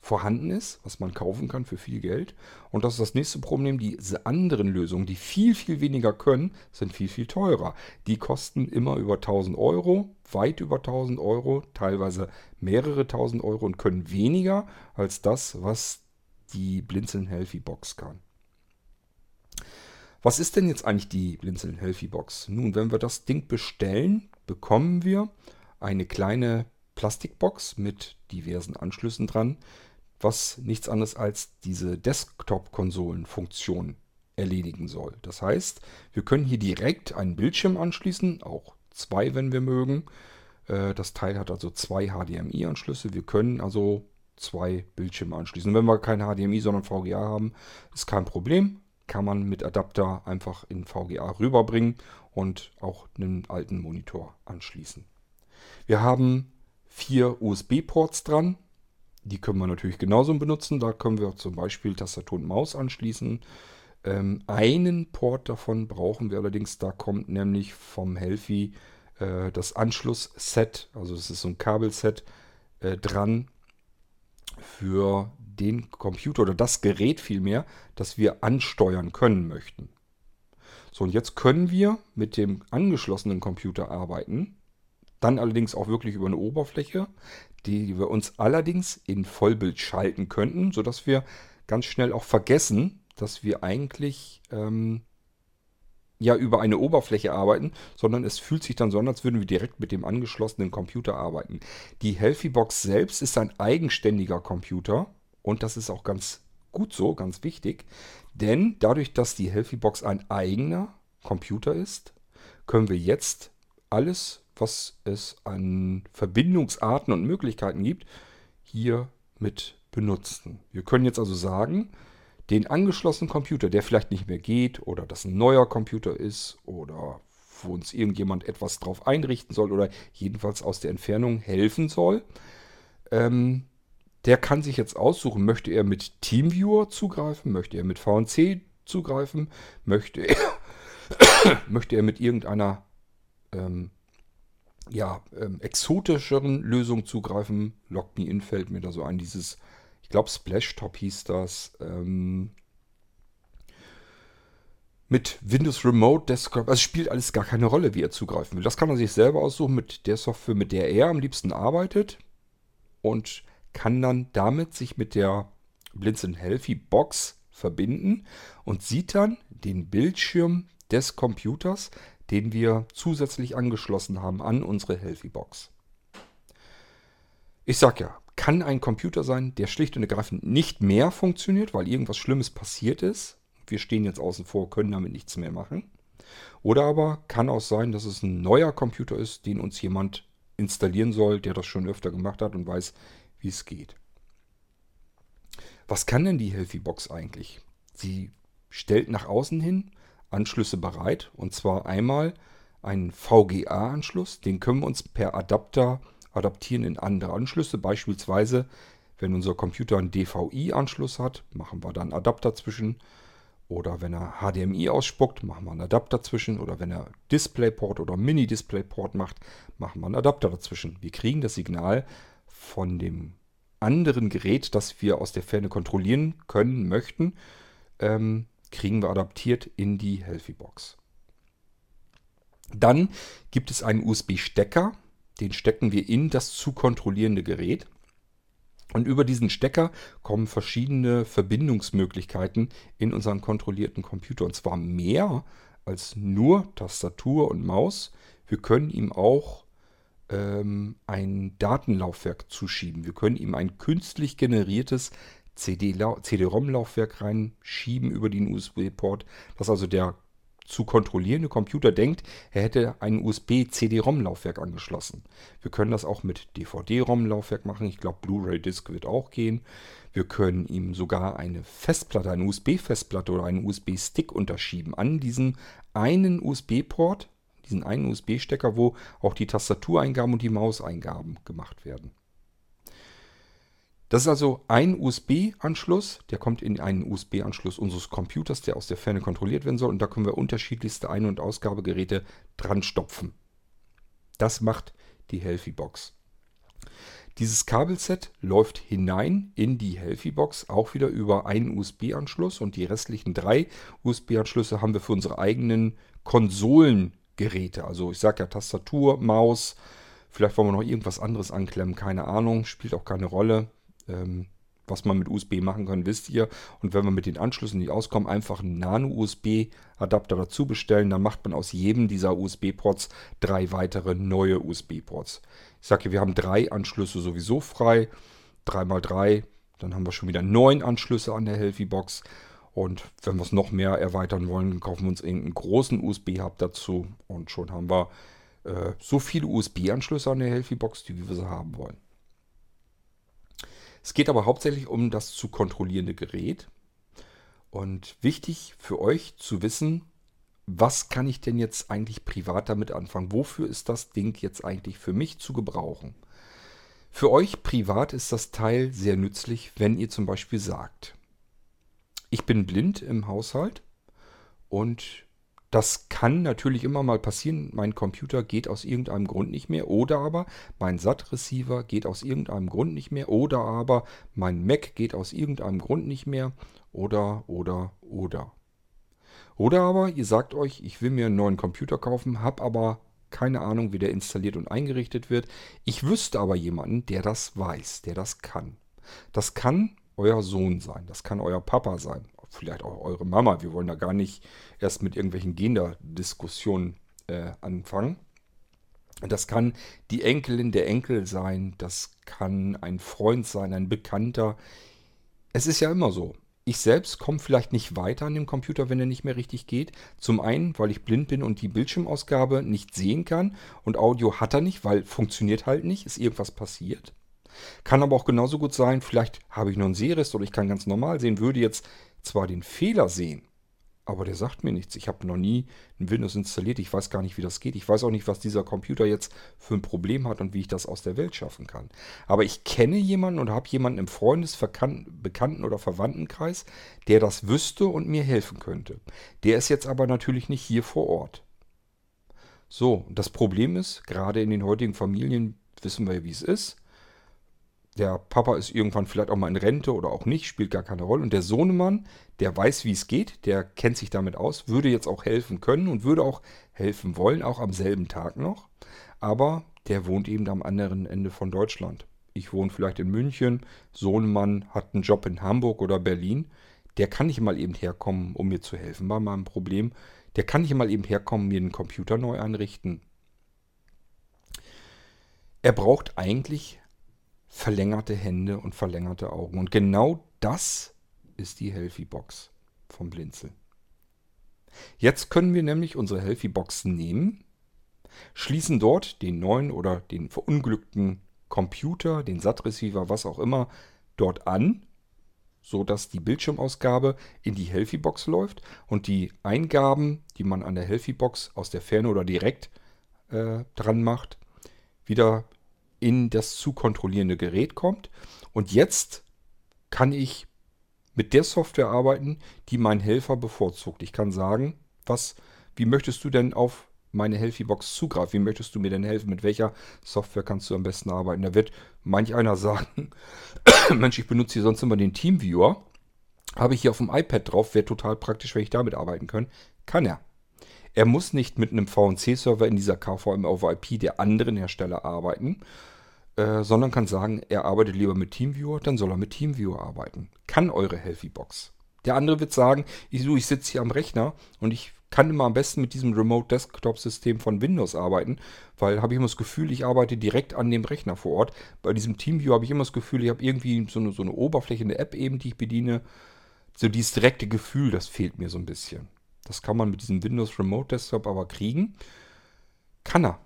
vorhanden ist, was man kaufen kann für viel Geld. Und das ist das nächste Problem. Diese anderen Lösungen, die viel, viel weniger können, sind viel, viel teurer. Die kosten immer über 1000 Euro, weit über 1000 Euro, teilweise mehrere 1000 Euro und können weniger als das, was die Blinzeln Healthy Box kann. Was ist denn jetzt eigentlich die Blinzeln Healthy Box? Nun, wenn wir das Ding bestellen, bekommen wir eine kleine Plastikbox mit diversen Anschlüssen dran, was nichts anderes als diese Desktop-Konsolen-Funktion erledigen soll. Das heißt, wir können hier direkt einen Bildschirm anschließen, auch zwei, wenn wir mögen. Äh, das Teil hat also zwei HDMI-Anschlüsse. Wir können also zwei Bildschirme anschließen. Wenn wir kein HDMI, sondern VGA haben, ist kein Problem kann man mit Adapter einfach in VGA rüberbringen und auch einen alten Monitor anschließen. Wir haben vier USB-Ports dran. Die können wir natürlich genauso benutzen. Da können wir zum Beispiel Tastatur und Maus anschließen. Ähm, einen Port davon brauchen wir allerdings. Da kommt nämlich vom Helfi äh, das Anschlussset, also es ist so ein Kabelset äh, dran für den Computer oder das Gerät vielmehr, das wir ansteuern können möchten. So, und jetzt können wir mit dem angeschlossenen Computer arbeiten. Dann allerdings auch wirklich über eine Oberfläche, die wir uns allerdings in Vollbild schalten könnten, sodass wir ganz schnell auch vergessen, dass wir eigentlich ähm, ja über eine Oberfläche arbeiten, sondern es fühlt sich dann so an, als würden wir direkt mit dem angeschlossenen Computer arbeiten. Die Healthy-Box selbst ist ein eigenständiger Computer und das ist auch ganz gut so, ganz wichtig, denn dadurch, dass die Healthy-Box ein eigener Computer ist, können wir jetzt alles, was es an Verbindungsarten und Möglichkeiten gibt, hier mit benutzen. Wir können jetzt also sagen, den angeschlossenen Computer, der vielleicht nicht mehr geht oder das ein neuer Computer ist oder wo uns irgendjemand etwas drauf einrichten soll oder jedenfalls aus der Entfernung helfen soll, ähm, der kann sich jetzt aussuchen, möchte er mit TeamViewer zugreifen, möchte er mit VNC zugreifen, möchte er, möchte er mit irgendeiner ähm, ja, ähm, exotischeren Lösung zugreifen. Log Me In fällt mir da so ein, dieses glaube Splashtop hieß das, ähm, mit Windows Remote Desktop. Also spielt alles gar keine Rolle, wie er zugreifen will. Das kann er sich selber aussuchen mit der Software, mit der er am liebsten arbeitet und kann dann damit sich mit der Blinzeln Healthy Box verbinden und sieht dann den Bildschirm des Computers, den wir zusätzlich angeschlossen haben an unsere Healthy Box. Ich sag ja, kann ein Computer sein, der schlicht und ergreifend nicht mehr funktioniert, weil irgendwas Schlimmes passiert ist. Wir stehen jetzt außen vor, können damit nichts mehr machen. Oder aber kann auch sein, dass es ein neuer Computer ist, den uns jemand installieren soll, der das schon öfter gemacht hat und weiß, wie es geht. Was kann denn die Healthy Box eigentlich? Sie stellt nach außen hin Anschlüsse bereit und zwar einmal einen VGA-Anschluss, den können wir uns per Adapter adaptieren in andere Anschlüsse. Beispielsweise, wenn unser Computer einen DVI-Anschluss hat, machen wir dann Adapter zwischen. Oder wenn er HDMI ausspuckt, machen wir einen Adapter zwischen. Oder wenn er DisplayPort oder Mini-DisplayPort macht, machen wir einen Adapter dazwischen. Wir kriegen das Signal von dem anderen Gerät, das wir aus der Ferne kontrollieren können, möchten, ähm, kriegen wir adaptiert in die Healthy Box. Dann gibt es einen USB-Stecker, den stecken wir in das zu kontrollierende Gerät. Und über diesen Stecker kommen verschiedene Verbindungsmöglichkeiten in unseren kontrollierten Computer. Und zwar mehr als nur Tastatur und Maus. Wir können ihm auch ähm, ein Datenlaufwerk zuschieben. Wir können ihm ein künstlich generiertes CD-ROM-Laufwerk reinschieben über den USB-Port, dass also der zu kontrollierende Computer denkt, er hätte ein USB-CD-ROM-Laufwerk angeschlossen. Wir können das auch mit DVD-ROM-Laufwerk machen. Ich glaube, Blu-ray-Disc wird auch gehen. Wir können ihm sogar eine Festplatte, eine USB-Festplatte oder einen USB-Stick unterschieben an diesen einen USB-Port, diesen einen USB-Stecker, wo auch die Tastatureingaben und die Mauseingaben gemacht werden. Das ist also ein USB-Anschluss, der kommt in einen USB-Anschluss unseres Computers, der aus der Ferne kontrolliert werden soll. Und da können wir unterschiedlichste Ein- und Ausgabegeräte dran stopfen. Das macht die Healthy Box. Dieses Kabelset läuft hinein in die Healthy Box, auch wieder über einen USB-Anschluss. Und die restlichen drei USB-Anschlüsse haben wir für unsere eigenen Konsolengeräte. Also ich sage ja Tastatur, Maus, vielleicht wollen wir noch irgendwas anderes anklemmen, keine Ahnung, spielt auch keine Rolle ähm, was man mit USB machen kann, wisst ihr. Und wenn wir mit den Anschlüssen nicht auskommen, einfach einen Nano-USB-Adapter dazu bestellen. Dann macht man aus jedem dieser USB-Ports drei weitere neue USB-Ports. Ich sage, wir haben drei Anschlüsse sowieso frei. 3x3, dann haben wir schon wieder neun Anschlüsse an der Healthy Box. Und wenn wir es noch mehr erweitern wollen, kaufen wir uns irgendeinen großen USB-Hub dazu. Und schon haben wir äh, so viele USB-Anschlüsse an der Healthy Box, wie wir sie haben wollen. Es geht aber hauptsächlich um das zu kontrollierende Gerät. Und wichtig für euch zu wissen, was kann ich denn jetzt eigentlich privat damit anfangen? Wofür ist das Ding jetzt eigentlich für mich zu gebrauchen? Für euch privat ist das Teil sehr nützlich, wenn ihr zum Beispiel sagt, ich bin blind im Haushalt und das kann natürlich immer mal passieren. Mein Computer geht aus irgendeinem Grund nicht mehr. Oder aber mein SAT-Receiver geht aus irgendeinem Grund nicht mehr. Oder aber mein Mac geht aus irgendeinem Grund nicht mehr. Oder, oder, oder. Oder aber ihr sagt euch, ich will mir einen neuen Computer kaufen, habe aber keine Ahnung, wie der installiert und eingerichtet wird. Ich wüsste aber jemanden, der das weiß, der das kann. Das kann euer Sohn sein, das kann euer Papa sein, vielleicht auch eure Mama. Wir wollen da gar nicht erst mit irgendwelchen Gender-Diskussionen äh, anfangen. Das kann die Enkelin der Enkel sein, das kann ein Freund sein, ein Bekannter. Es ist ja immer so. Ich selbst komme vielleicht nicht weiter an dem Computer, wenn er nicht mehr richtig geht. Zum einen, weil ich blind bin und die Bildschirmausgabe nicht sehen kann. Und Audio hat er nicht, weil funktioniert halt nicht, ist irgendwas passiert. Kann aber auch genauso gut sein, vielleicht habe ich nur einen Sehrest oder ich kann ganz normal sehen, würde jetzt zwar den Fehler sehen, aber der sagt mir nichts. Ich habe noch nie ein Windows installiert. Ich weiß gar nicht, wie das geht. Ich weiß auch nicht, was dieser Computer jetzt für ein Problem hat und wie ich das aus der Welt schaffen kann. Aber ich kenne jemanden oder habe jemanden im Freundes-, Bekannten- oder Verwandtenkreis, der das wüsste und mir helfen könnte. Der ist jetzt aber natürlich nicht hier vor Ort. So, das Problem ist, gerade in den heutigen Familien wissen wir ja, wie es ist. Der Papa ist irgendwann vielleicht auch mal in Rente oder auch nicht, spielt gar keine Rolle. Und der Sohnemann, der weiß, wie es geht, der kennt sich damit aus, würde jetzt auch helfen können und würde auch helfen wollen, auch am selben Tag noch. Aber der wohnt eben am anderen Ende von Deutschland. Ich wohne vielleicht in München, Sohnemann hat einen Job in Hamburg oder Berlin. Der kann nicht mal eben herkommen, um mir zu helfen bei meinem Problem. Der kann nicht mal eben herkommen, mir den Computer neu einrichten. Er braucht eigentlich verlängerte Hände und verlängerte Augen. Und genau das ist die Healthy Box vom Blinzel. Jetzt können wir nämlich unsere Healthy Box nehmen, schließen dort den neuen oder den verunglückten Computer, den SAT-Receiver, was auch immer, dort an, so dass die Bildschirmausgabe in die Healthy Box läuft und die Eingaben, die man an der Healthy Box aus der Ferne oder direkt äh, dran macht, wieder in das zu kontrollierende Gerät kommt. Und jetzt kann ich mit der Software arbeiten, die mein Helfer bevorzugt. Ich kann sagen, was, wie möchtest du denn auf meine Healthy-Box zugreifen? Wie möchtest du mir denn helfen? Mit welcher Software kannst du am besten arbeiten? Da wird manch einer sagen, Mensch, ich benutze hier sonst immer den Teamviewer. Habe ich hier auf dem iPad drauf, wäre total praktisch, wenn ich damit arbeiten kann. Kann er. Er muss nicht mit einem VNC-Server in dieser KVM over IP der anderen Hersteller arbeiten, äh, sondern kann sagen, er arbeitet lieber mit TeamViewer, dann soll er mit TeamViewer arbeiten. Kann eure Healthy Box. Der andere wird sagen, ich, ich sitze hier am Rechner und ich kann immer am besten mit diesem Remote Desktop System von Windows arbeiten, weil habe ich immer das Gefühl, ich arbeite direkt an dem Rechner vor Ort. Bei diesem TeamViewer habe ich immer das Gefühl, ich habe irgendwie so eine, so eine Oberfläche, eine App eben, die ich bediene. So dieses direkte Gefühl, das fehlt mir so ein bisschen. Das kann man mit diesem Windows Remote Desktop aber kriegen. Kann er.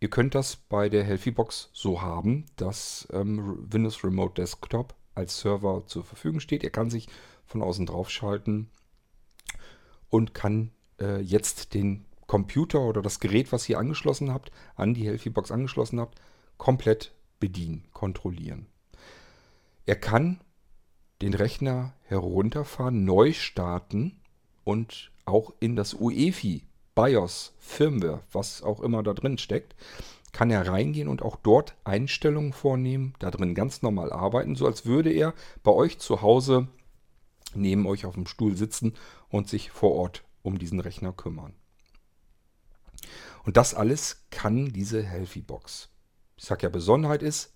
Ihr könnt das bei der HealthyBox so haben, dass ähm, Windows Remote Desktop als Server zur Verfügung steht. Ihr kann sich von außen drauf schalten und kann äh, jetzt den Computer oder das Gerät, was ihr angeschlossen habt, an die HealthyBox angeschlossen habt, komplett bedienen, kontrollieren. Er kann den Rechner herunterfahren, neu starten und auch in das UEFI BIOS Firmware, was auch immer da drin steckt, kann er reingehen und auch dort Einstellungen vornehmen, da drin ganz normal arbeiten, so als würde er bei euch zu Hause neben euch auf dem Stuhl sitzen und sich vor Ort um diesen Rechner kümmern. Und das alles kann diese Healthy Box. Ich sage ja, Besonderheit ist,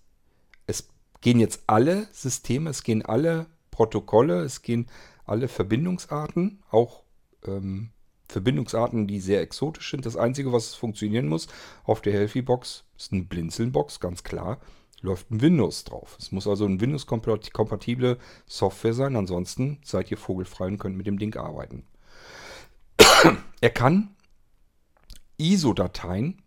es gehen jetzt alle Systeme, es gehen alle Protokolle, es gehen alle Verbindungsarten, auch ähm, Verbindungsarten, die sehr exotisch sind. Das Einzige, was funktionieren muss auf der Healthy Box, ist eine Blinzeln-Box, ganz klar. Läuft ein Windows drauf. Es muss also eine Windows-kompatible Software sein. Ansonsten seid ihr vogelfrei und könnt mit dem Ding arbeiten. er kann ISO-Dateien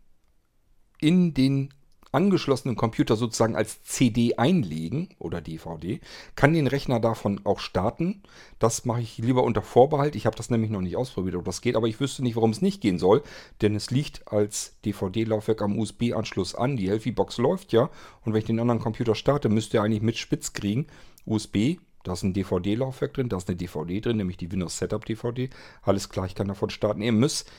in den angeschlossenen Computer sozusagen als CD einlegen oder DVD, kann den Rechner davon auch starten. Das mache ich lieber unter Vorbehalt. Ich habe das nämlich noch nicht ausprobiert, ob das geht, aber ich wüsste nicht, warum es nicht gehen soll, denn es liegt als DVD-Laufwerk am USB-Anschluss an. Die Healthy-Box läuft ja und wenn ich den anderen Computer starte, müsste er eigentlich mit spitz kriegen. USB, da ist ein DVD-Laufwerk drin, da ist eine DVD drin, nämlich die Windows Setup DVD. Alles klar, ich kann davon starten. Ihr müsst,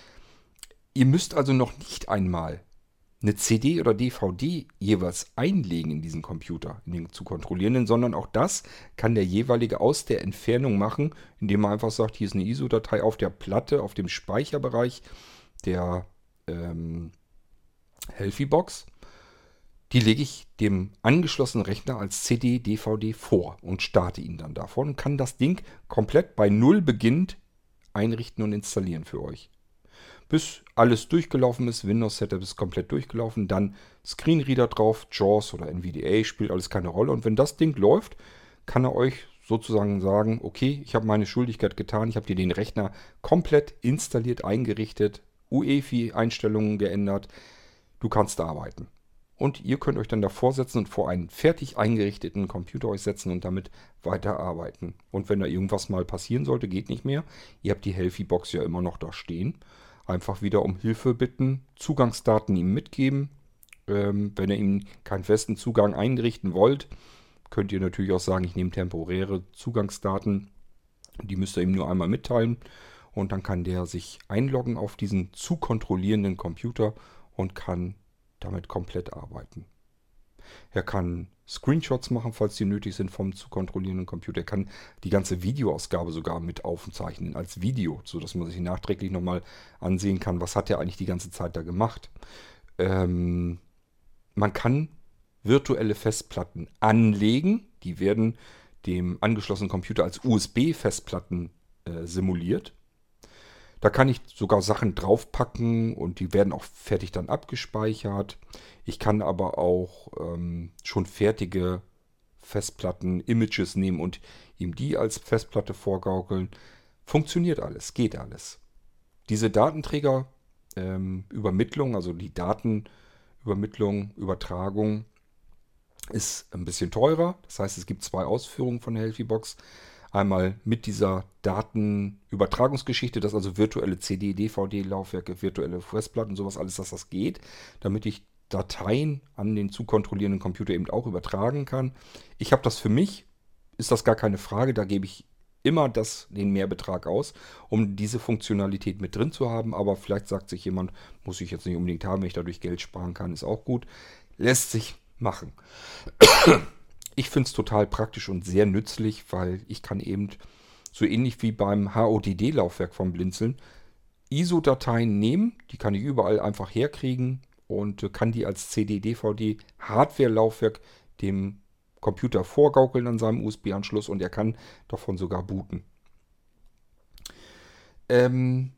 ihr müsst also noch nicht einmal eine CD oder DVD jeweils einlegen in diesen Computer, in den zu kontrollierenden, sondern auch das kann der jeweilige aus der Entfernung machen, indem man einfach sagt, hier ist eine ISO-Datei auf der Platte, auf dem Speicherbereich der ähm, Healthy-Box. Die lege ich dem angeschlossenen Rechner als CD, DVD vor und starte ihn dann davon und kann das Ding komplett bei Null beginnt einrichten und installieren für euch bis alles durchgelaufen ist. Windows Setup ist komplett durchgelaufen. Dann Screenreader drauf, JAWS oder NVDA, spielt alles keine Rolle. Und wenn das Ding läuft, kann er euch sozusagen sagen, okay, ich habe meine Schuldigkeit getan, ich habe dir den Rechner komplett installiert, eingerichtet, UEFI-Einstellungen geändert, du kannst arbeiten. Und ihr könnt euch dann davor setzen und vor einen fertig eingerichteten Computer euch setzen und damit weiterarbeiten. Und wenn da irgendwas mal passieren sollte, geht nicht mehr. Ihr habt die Healthy-Box ja immer noch da stehen einfach wieder um Hilfe bitten, Zugangsdaten ihm mitgeben. Ähm, wenn ihr ihm keinen festen Zugang einrichten wollt, könnt ihr natürlich auch sagen, ich nehme temporäre Zugangsdaten. Die müsst ihr ihm nur einmal mitteilen und dann kann der sich einloggen auf diesen zu kontrollierenden Computer und kann damit komplett arbeiten. Er kann Screenshots machen, falls die nötig sind vom zu kontrollierenden Computer. Er kann die ganze Videoausgabe sogar mit aufzeichnen als Video, sodass man sich nachträglich nochmal ansehen kann, was hat er eigentlich die ganze Zeit da gemacht. Ähm, man kann virtuelle Festplatten anlegen. Die werden dem angeschlossenen Computer als USB-Festplatten äh, simuliert. Da kann ich sogar Sachen draufpacken und die werden auch fertig dann abgespeichert. Ich kann aber auch ähm, schon fertige Festplatten, Images nehmen und ihm die als Festplatte vorgaukeln. Funktioniert alles, geht alles. Diese Datenträgerübermittlung, ähm, also die Datenübermittlung, Übertragung, ist ein bisschen teurer. Das heißt, es gibt zwei Ausführungen von der HealthyBox. Einmal mit dieser Datenübertragungsgeschichte, dass also virtuelle CD, DVD-Laufwerke, virtuelle Festplatten, sowas alles, dass das geht, damit ich Dateien an den zu kontrollierenden Computer eben auch übertragen kann. Ich habe das für mich, ist das gar keine Frage, da gebe ich immer das, den Mehrbetrag aus, um diese Funktionalität mit drin zu haben. Aber vielleicht sagt sich jemand, muss ich jetzt nicht unbedingt haben, wenn ich dadurch Geld sparen kann, ist auch gut. Lässt sich machen. Ich finde es total praktisch und sehr nützlich, weil ich kann eben so ähnlich wie beim HODD-Laufwerk vom Blinzeln ISO-Dateien nehmen, die kann ich überall einfach herkriegen und kann die als CD, DVD, Hardware-Laufwerk dem Computer vorgaukeln an seinem USB-Anschluss und er kann davon sogar booten. Ähm,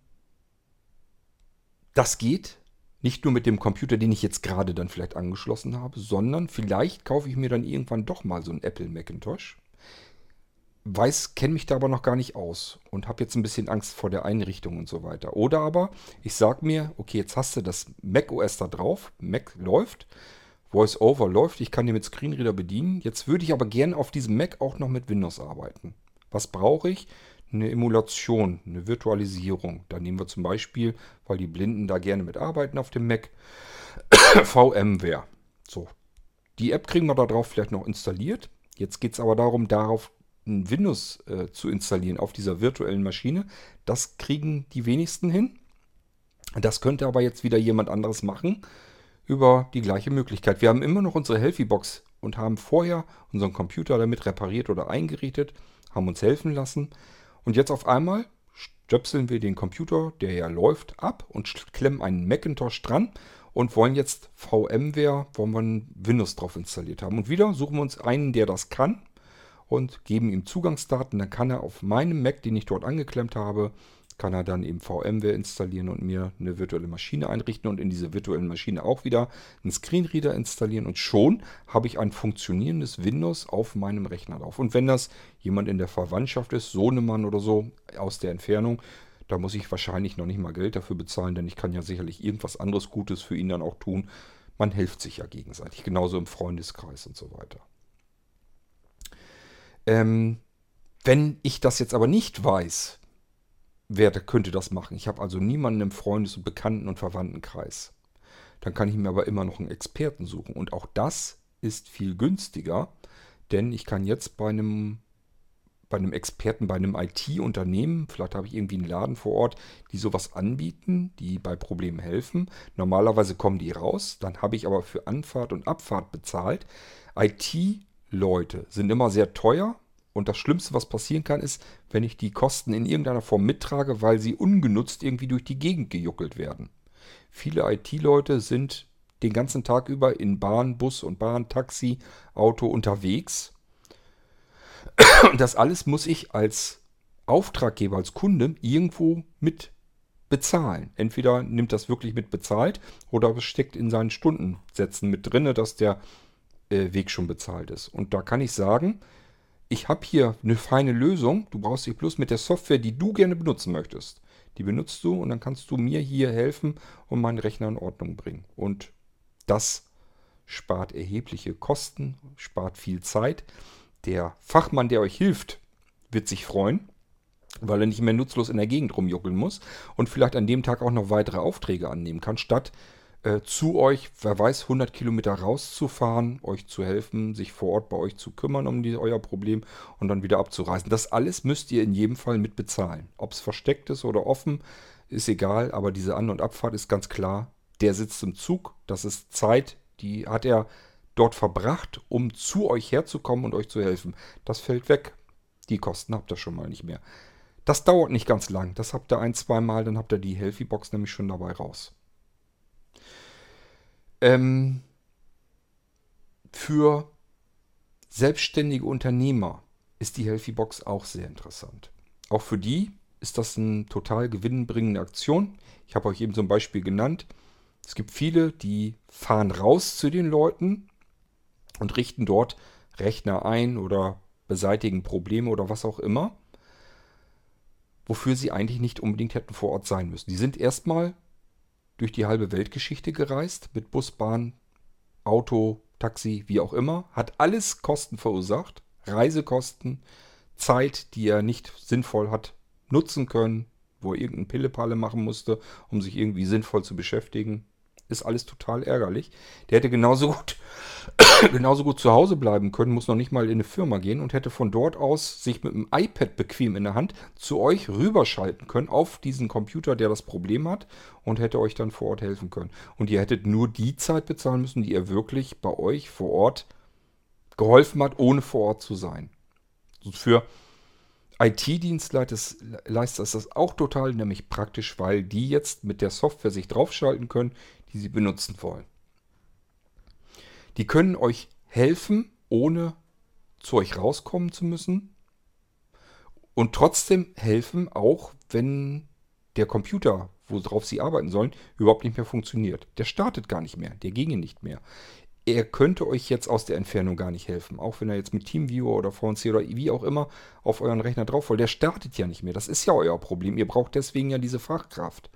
Das geht nicht nur mit dem Computer, den ich jetzt gerade dann vielleicht angeschlossen habe, sondern vielleicht kaufe ich mir dann irgendwann doch mal so einen Apple Macintosh. Weiß, kenne mich da aber noch gar nicht aus und habe jetzt ein bisschen Angst vor der Einrichtung und so weiter. Oder aber ich sage mir, okay, jetzt hast du das Mac OS da drauf, Mac läuft, VoiceOver läuft, ich kann den mit Screenreader bedienen. Jetzt würde ich aber gern auf diesem Mac auch noch mit Windows arbeiten. Was brauche ich? Eine Emulation, eine Virtualisierung. Da nehmen wir zum Beispiel, weil die Blinden da gerne mitarbeiten auf dem Mac, VMware. So, die App kriegen wir da drauf vielleicht noch installiert. Jetzt geht es aber darum, darauf ein Windows äh, zu installieren auf dieser virtuellen Maschine. Das kriegen die wenigsten hin. Das könnte aber jetzt wieder jemand anderes machen über die gleiche Möglichkeit. Wir haben immer noch unsere Healthy-Box und haben vorher unseren Computer damit repariert oder eingerichtet, haben uns helfen lassen. Und jetzt auf einmal stöpseln wir den Computer, der ja läuft, ab und klemmen einen Macintosh dran und wollen jetzt VMware, wollen wir Windows drauf installiert haben. Und wieder suchen wir uns einen, der das kann und geben ihm Zugangsdaten. Dann kann er auf meinem Mac, den ich dort angeklemmt habe, kann er dann eben VMware installieren und mir eine virtuelle Maschine einrichten und in diese virtuellen Maschine auch wieder einen Screenreader installieren und schon habe ich ein funktionierendes Windows auf meinem Rechner drauf. Und wenn das jemand in der Verwandtschaft ist, Sohnemann oder so aus der Entfernung, da muss ich wahrscheinlich noch nicht mal Geld dafür bezahlen, denn ich kann ja sicherlich irgendwas anderes Gutes für ihn dann auch tun. Man hilft sich ja gegenseitig, genauso im Freundeskreis und so weiter. Ähm, wenn ich das jetzt aber nicht weiß, wer könnte das machen? Ich habe also niemanden im Freundes- und Bekannten- und Verwandtenkreis. Dann kann ich mir aber immer noch einen Experten suchen. Und auch das ist viel günstiger, denn ich kann jetzt bei einem, bei einem Experten, bei einem IT-Unternehmen, vielleicht habe ich irgendwie einen Laden vor Ort, die sowas anbieten, die bei Problemen helfen. Normalerweise kommen die raus, dann habe ich aber für Anfahrt und Abfahrt bezahlt. IT Leute sind immer sehr teuer. Und das Schlimmste, was passieren kann, ist, wenn ich die Kosten in irgendeiner Form mittrage, weil sie ungenutzt irgendwie durch die Gegend gejuckelt werden. Viele IT-Leute sind den ganzen Tag über in Bahn, Bus und Bahn, Taxi, Auto unterwegs. Und das alles muss ich als Auftraggeber, als Kunde irgendwo mit bezahlen. Entweder nimmt das wirklich mit bezahlt oder es steckt in seinen Stundensätzen mit drin, dass der äh, Weg schon bezahlt ist. Und da kann ich sagen, ich habe hier eine feine Lösung. Du brauchst dich bloß mit der Software, die du gerne benutzen möchtest. Die benutzt du und dann kannst du mir hier helfen und meinen Rechner in Ordnung bringen. Und das spart erhebliche Kosten, spart viel Zeit. Der Fachmann, der euch hilft, wird sich freuen, weil er nicht mehr nutzlos in der Gegend rumjuckeln muss und vielleicht an dem Tag auch noch weitere Aufträge annehmen kann, statt äh, zu euch, wer weiß, 100 Kilometer rauszufahren, euch zu helfen, sich vor Ort bei euch zu kümmern um die, euer Problem und dann wieder abzureisen. Das alles müsst ihr in jedem Fall mit bezahlen. Ob es versteckt ist oder offen, ist egal, aber diese An- und Abfahrt ist ganz klar. Der sitzt im Zug, das ist Zeit, die hat er dort verbracht, um zu euch herzukommen und euch zu helfen. Das fällt weg. Die Kosten habt ihr schon mal nicht mehr. Das dauert nicht ganz lang. Das habt ihr ein, zwei Mal, dann habt ihr die Healthy-Box nämlich schon dabei raus. Ähm, für selbstständige Unternehmer ist die Healthy Box auch sehr interessant. Auch für die ist das eine total gewinnbringende Aktion. Ich habe euch eben so ein Beispiel genannt. Es gibt viele, die fahren raus zu den Leuten und richten dort Rechner ein oder beseitigen Probleme oder was auch immer, wofür sie eigentlich nicht unbedingt hätten vor Ort sein müssen. Die sind erstmal durch die halbe Weltgeschichte gereist, mit Bus, Bahn, Auto, Taxi, wie auch immer, hat alles Kosten verursacht, Reisekosten, Zeit, die er nicht sinnvoll hat nutzen können, wo er irgendeine Pillepalle machen musste, um sich irgendwie sinnvoll zu beschäftigen ist alles total ärgerlich. Der hätte genauso gut, genauso gut zu Hause bleiben können, muss noch nicht mal in eine Firma gehen und hätte von dort aus sich mit dem iPad bequem in der Hand zu euch rüberschalten können auf diesen Computer, der das Problem hat und hätte euch dann vor Ort helfen können. Und ihr hättet nur die Zeit bezahlen müssen, die ihr wirklich bei euch vor Ort geholfen hat, ohne vor Ort zu sein. Für IT-Dienstleister ist das auch total nämlich praktisch, weil die jetzt mit der Software sich draufschalten können, die sie benutzen wollen. Die können euch helfen, ohne zu euch rauskommen zu müssen. Und trotzdem helfen, auch wenn der Computer, worauf Sie arbeiten sollen, überhaupt nicht mehr funktioniert. Der startet gar nicht mehr, der ginge nicht mehr. Er könnte euch jetzt aus der Entfernung gar nicht helfen, auch wenn er jetzt mit TeamViewer oder VNC oder wie auch immer auf euren Rechner drauf will. Der startet ja nicht mehr. Das ist ja euer Problem. Ihr braucht deswegen ja diese Fachkraft.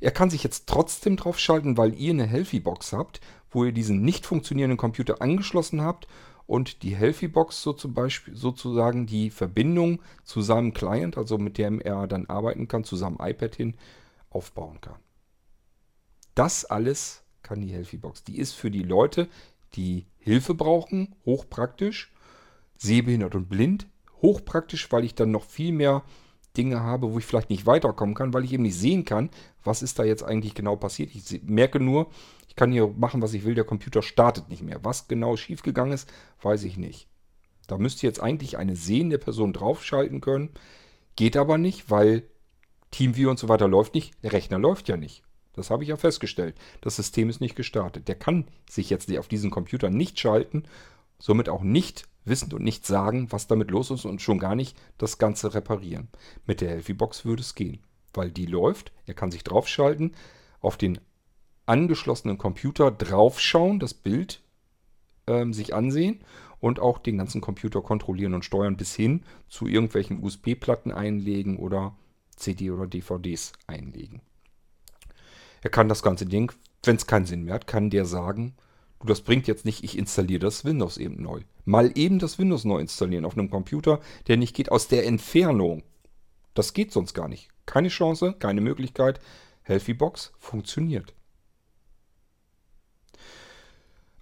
Er kann sich jetzt trotzdem drauf schalten, weil ihr eine Healthy-Box habt, wo ihr diesen nicht funktionierenden Computer angeschlossen habt und die Healthy-Box so zum Beispiel sozusagen die Verbindung zu seinem Client, also mit dem er dann arbeiten kann, zu seinem iPad hin, aufbauen kann. Das alles kann die Healthy-Box. Die ist für die Leute, die Hilfe brauchen, hochpraktisch, sehbehindert und blind, hochpraktisch, weil ich dann noch viel mehr Dinge habe, wo ich vielleicht nicht weiterkommen kann, weil ich eben nicht sehen kann, was ist da jetzt eigentlich genau passiert. Ich merke nur, ich kann hier machen, was ich will, der Computer startet nicht mehr. Was genau schiefgegangen ist, weiß ich nicht. Da müsste jetzt eigentlich eine sehende Person draufschalten können. Geht aber nicht, weil TeamViewer und so weiter läuft nicht. Der Rechner läuft ja nicht. Das habe ich ja festgestellt. Das System ist nicht gestartet. Der kann sich jetzt auf diesen Computer nicht schalten, somit auch nicht wissen und nicht sagen, was damit los ist und schon gar nicht das Ganze reparieren. Mit der Healthy-Box würde es gehen, weil die läuft. Er kann sich draufschalten, auf den angeschlossenen Computer draufschauen, das Bild ähm, sich ansehen und auch den ganzen Computer kontrollieren und steuern bis hin zu irgendwelchen USB-Platten einlegen oder CD oder DVDs einlegen. Er kann das ganze Ding, wenn es keinen Sinn mehr hat, kann der sagen, du, das bringt jetzt nicht, ich installiere das Windows eben neu. Mal eben das Windows neu installieren auf einem Computer, der nicht geht aus der Entfernung. Das geht sonst gar nicht. Keine Chance, keine Möglichkeit. Healthybox funktioniert.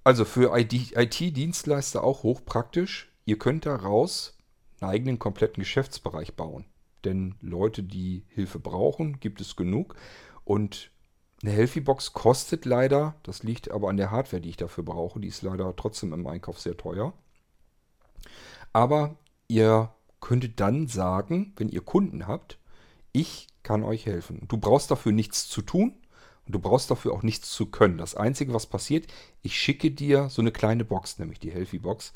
Also für IT-Dienstleister auch hochpraktisch. Ihr könnt daraus einen eigenen kompletten Geschäftsbereich bauen. Denn Leute, die Hilfe brauchen, gibt es genug. Und eine Healthy-Box kostet leider, das liegt aber an der Hardware, die ich dafür brauche, die ist leider trotzdem im Einkauf sehr teuer. Aber ihr könntet dann sagen, wenn ihr Kunden habt, ich kann euch helfen. Du brauchst dafür nichts zu tun und du brauchst dafür auch nichts zu können. Das Einzige, was passiert, ich schicke dir so eine kleine Box, nämlich die Healthy-Box,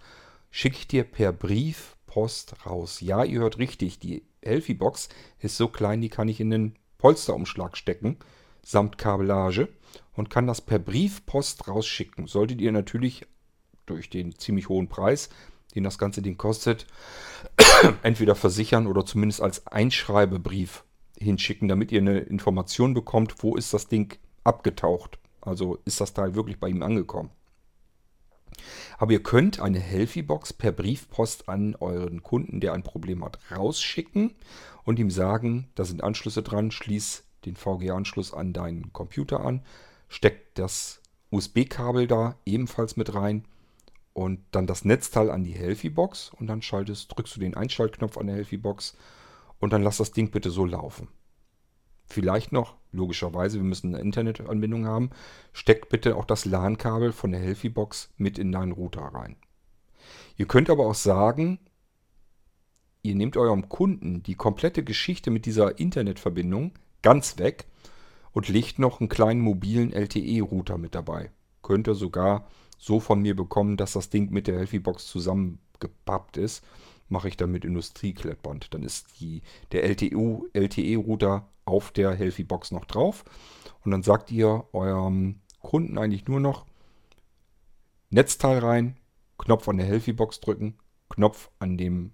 schicke ich dir per Brief Post raus. Ja, ihr hört richtig, die Healthy-Box ist so klein, die kann ich in den Polsterumschlag stecken samt Kabellage und kann das per Briefpost rausschicken. Solltet ihr natürlich durch den ziemlich hohen Preis, den das ganze Ding kostet, entweder versichern oder zumindest als Einschreibebrief hinschicken, damit ihr eine Information bekommt, wo ist das Ding abgetaucht. Also ist das Teil wirklich bei ihm angekommen. Aber ihr könnt eine Healthy-Box per Briefpost an euren Kunden, der ein Problem hat, rausschicken und ihm sagen, da sind Anschlüsse dran, schließ den VGA-Anschluss an deinen Computer an, steckt das USB-Kabel da ebenfalls mit rein und dann das Netzteil an die Healthy-Box und dann schaltest, drückst du den Einschaltknopf an der Healthy-Box und dann lass das Ding bitte so laufen. Vielleicht noch, logischerweise, wir müssen eine Internetanbindung haben, steck bitte auch das LAN-Kabel von der Healthy-Box mit in deinen Router rein. Ihr könnt aber auch sagen, ihr nehmt eurem Kunden die komplette Geschichte mit dieser Internetverbindung ganz weg und legt noch einen kleinen mobilen LTE-Router mit dabei. Könnt ihr sogar so von mir bekommen, dass das Ding mit der Healthy-Box zusammengepappt ist. Mache ich dann mit Industrieklettband. Dann ist die, der LTE-Router auf der Healthy-Box noch drauf. Und dann sagt ihr eurem Kunden eigentlich nur noch Netzteil rein, Knopf an der Healthy-Box drücken, Knopf an dem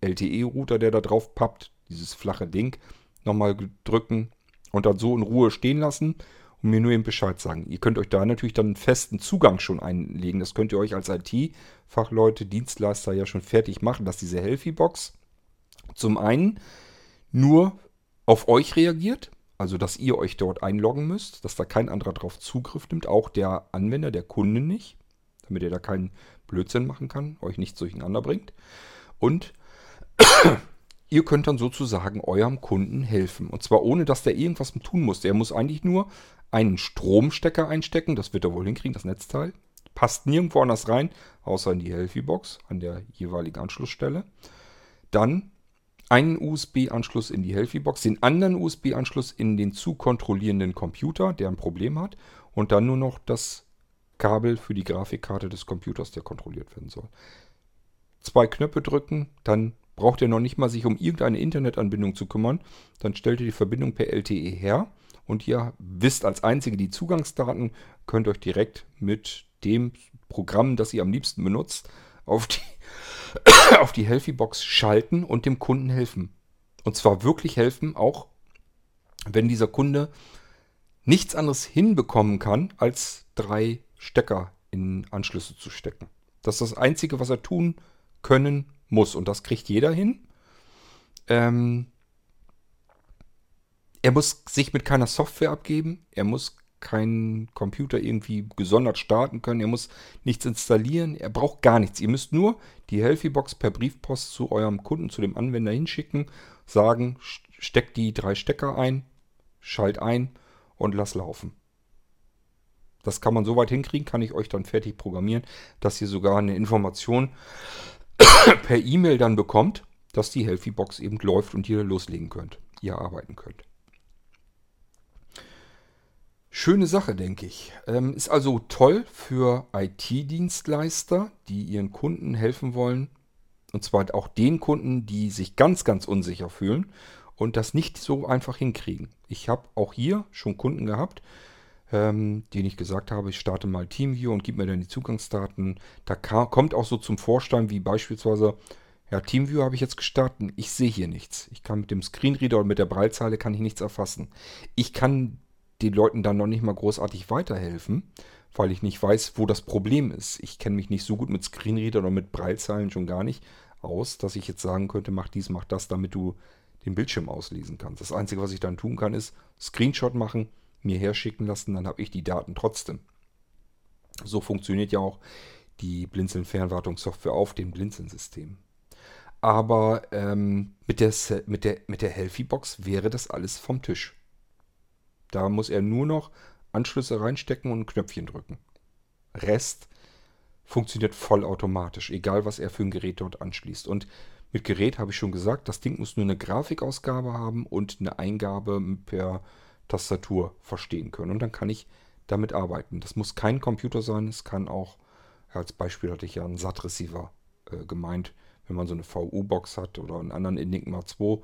LTE-Router, der da drauf pappt, dieses flache Ding, nochmal drücken und dann so in Ruhe stehen lassen und mir nur eben Bescheid sagen. Ihr könnt euch da natürlich dann einen festen Zugang schon einlegen. Das könnt ihr euch als IT-Fachleute, Dienstleister ja schon fertig machen, dass diese Healthy-Box zum einen nur auf euch reagiert, also dass ihr euch dort einloggen müsst, dass da kein anderer drauf Zugriff nimmt, auch der Anwender, der Kunde nicht, damit er da keinen Blödsinn machen kann, euch nicht durcheinander bringt. Und Ihr könnt dann sozusagen eurem Kunden helfen. Und zwar ohne, dass der irgendwas tun muss. Er muss eigentlich nur einen Stromstecker einstecken. Das wird er wohl hinkriegen, das Netzteil. Passt nirgendwo anders rein, außer in die Healthy-Box an der jeweiligen Anschlussstelle. Dann einen USB-Anschluss in die Healthy-Box, den anderen USB-Anschluss in den zu kontrollierenden Computer, der ein Problem hat. Und dann nur noch das Kabel für die Grafikkarte des Computers, der kontrolliert werden soll. Zwei Knöpfe drücken, dann braucht ihr noch nicht mal sich um irgendeine Internetanbindung zu kümmern. Dann stellt ihr die Verbindung per LTE her und ihr wisst als einzige die Zugangsdaten, könnt euch direkt mit dem Programm, das ihr am liebsten benutzt, auf die, auf die Healthy-Box schalten und dem Kunden helfen. Und zwar wirklich helfen, auch wenn dieser Kunde nichts anderes hinbekommen kann, als drei Stecker in Anschlüsse zu stecken. Das ist das Einzige, was er tun können muss. Und das kriegt jeder hin. Ähm, er muss sich mit keiner Software abgeben. Er muss keinen Computer irgendwie gesondert starten können. Er muss nichts installieren. Er braucht gar nichts. Ihr müsst nur die Healthy-Box per Briefpost zu eurem Kunden, zu dem Anwender hinschicken, sagen, steck die drei Stecker ein, schalt ein und lass laufen. Das kann man so weit hinkriegen, kann ich euch dann fertig programmieren, dass ihr sogar eine Information per E-Mail dann bekommt, dass die Healthy Box eben läuft und ihr loslegen könnt, ihr arbeiten könnt. Schöne Sache, denke ich. Ähm, ist also toll für IT-Dienstleister, die ihren Kunden helfen wollen. Und zwar auch den Kunden, die sich ganz, ganz unsicher fühlen und das nicht so einfach hinkriegen. Ich habe auch hier schon Kunden gehabt, ähm, denen ich gesagt habe, ich starte mal TeamViewer und gib mir dann die Zugangsdaten. Da kam, kommt auch so zum Vorstein, wie beispielsweise, ja, TeamViewer habe ich jetzt gestartet, ich sehe hier nichts. Ich kann mit dem Screenreader und mit der Breilzeile kann ich nichts erfassen. Ich kann den Leuten dann noch nicht mal großartig weiterhelfen, weil ich nicht weiß, wo das Problem ist. Ich kenne mich nicht so gut mit Screenreader oder mit Breilzeilen schon gar nicht aus, dass ich jetzt sagen könnte, mach dies, mach das, damit du den Bildschirm auslesen kannst. Das Einzige, was ich dann tun kann, ist Screenshot machen, mir herschicken lassen, dann habe ich die Daten trotzdem. So funktioniert ja auch die Blinzeln-Fernwartungssoftware auf dem Blinzeln-System. Aber ähm, mit der, mit der, mit der Healthy-Box wäre das alles vom Tisch. Da muss er nur noch Anschlüsse reinstecken und ein Knöpfchen drücken. Rest funktioniert vollautomatisch, egal was er für ein Gerät dort anschließt. Und mit Gerät habe ich schon gesagt, das Ding muss nur eine Grafikausgabe haben und eine Eingabe per Tastatur verstehen können. Und dann kann ich damit arbeiten. Das muss kein Computer sein, es kann auch, als Beispiel hatte ich ja einen SAT-Receiver äh, gemeint, wenn man so eine VU-Box hat oder einen anderen Enigma 2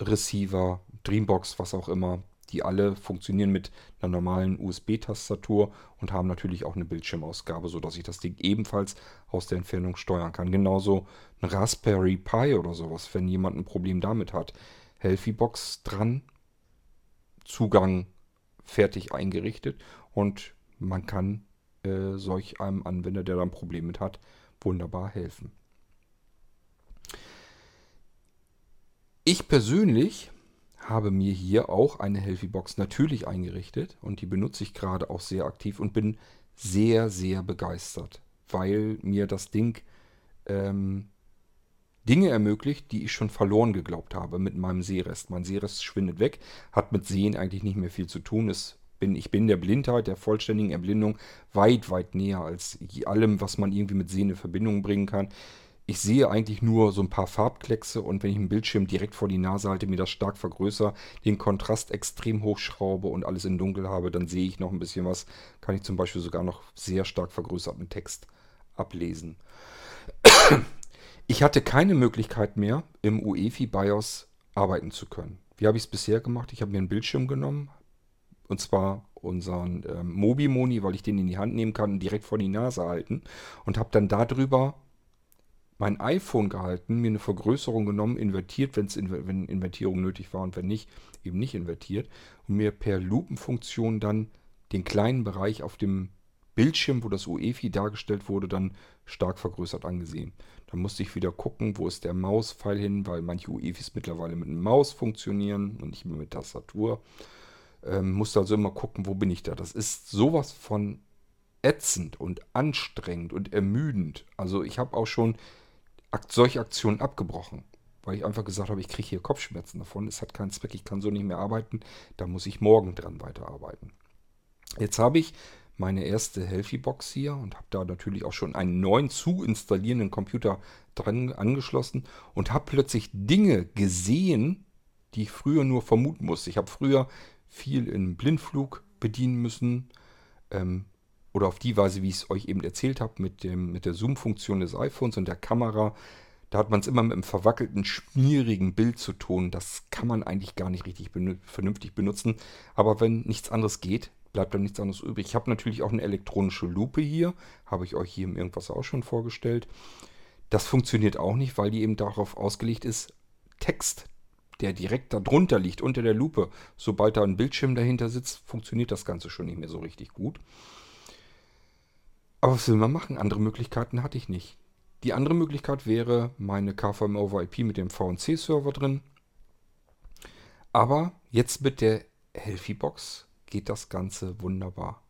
Receiver, Dreambox, was auch immer, die alle funktionieren mit einer normalen USB-Tastatur und haben natürlich auch eine Bildschirmausgabe, sodass ich das Ding ebenfalls aus der Entfernung steuern kann. Genauso ein Raspberry Pi oder sowas, wenn jemand ein Problem damit hat. Healthy-Box dran, Zugang fertig eingerichtet und man kann äh, solch einem Anwender, der da ein Problem mit hat, wunderbar helfen. Ich persönlich habe mir hier auch eine Healthy natürlich eingerichtet und die benutze ich gerade auch sehr aktiv und bin sehr, sehr begeistert, weil mir das Ding ähm, Dinge ermöglicht, die ich schon verloren geglaubt habe mit meinem Sehrest. Mein Sehrest schwindet weg, hat mit Sehen eigentlich nicht mehr viel zu tun. Es bin, ich bin der Blindheit, der vollständigen Erblindung weit, weit näher als allem, was man irgendwie mit Sehen in Verbindung bringen kann ich sehe eigentlich nur so ein paar Farbkleckse und wenn ich einen Bildschirm direkt vor die Nase halte, mir das stark vergrößere, den Kontrast extrem hochschraube und alles in dunkel habe, dann sehe ich noch ein bisschen was. Kann ich zum Beispiel sogar noch sehr stark vergrößerten Text ablesen. Ich hatte keine Möglichkeit mehr, im UEFI BIOS arbeiten zu können. Wie habe ich es bisher gemacht? Ich habe mir einen Bildschirm genommen, und zwar unseren ähm, Mobi-Moni, weil ich den in die Hand nehmen kann und direkt vor die Nase halten und habe dann darüber mein iPhone gehalten, mir eine Vergrößerung genommen, invertiert, wenn's in, wenn Invertierung nötig war und wenn nicht, eben nicht invertiert und mir per Lupenfunktion dann den kleinen Bereich auf dem Bildschirm, wo das UEFI dargestellt wurde, dann stark vergrößert angesehen. Dann musste ich wieder gucken, wo ist der Mauspfeil hin, weil manche UEFIs mittlerweile mit Maus funktionieren und nicht mehr mit Tastatur. Ähm, musste also immer gucken, wo bin ich da. Das ist sowas von ätzend und anstrengend und ermüdend. Also ich habe auch schon solche Aktionen abgebrochen, weil ich einfach gesagt habe, ich kriege hier Kopfschmerzen davon. Es hat keinen Zweck, ich kann so nicht mehr arbeiten. Da muss ich morgen dran weiterarbeiten. Jetzt habe ich meine erste Healthy-Box hier und habe da natürlich auch schon einen neuen zu installierenden Computer dran angeschlossen und habe plötzlich Dinge gesehen, die ich früher nur vermuten musste. Ich habe früher viel in Blindflug bedienen müssen ähm, oder auf die Weise, wie ich es euch eben erzählt habe, mit, mit der Zoom-Funktion des iPhones und der Kamera Da hat man es immer mit einem verwackelten, schmierigen Bild zu tun. Das kann man eigentlich gar nicht richtig benut vernünftig benutzen. Aber wenn nichts anderes geht, bleibt dann nichts anderes übrig. Ich habe natürlich auch eine elektronische Lupe hier. Habe ich euch hier im Irgendwas auch schon vorgestellt. Das funktioniert auch nicht, weil die eben darauf ausgelegt ist, Text, der direkt darunter liegt, unter der Lupe. Sobald da ein Bildschirm dahinter sitzt, funktioniert das Ganze schon nicht mehr so richtig gut. Aber was will man machen? Andere Möglichkeiten hatte ich nicht. Die andere Möglichkeit wäre meine KVM over IP mit dem VNC-Server drin. Aber jetzt mit der Healthy-Box geht das Ganze wunderbar.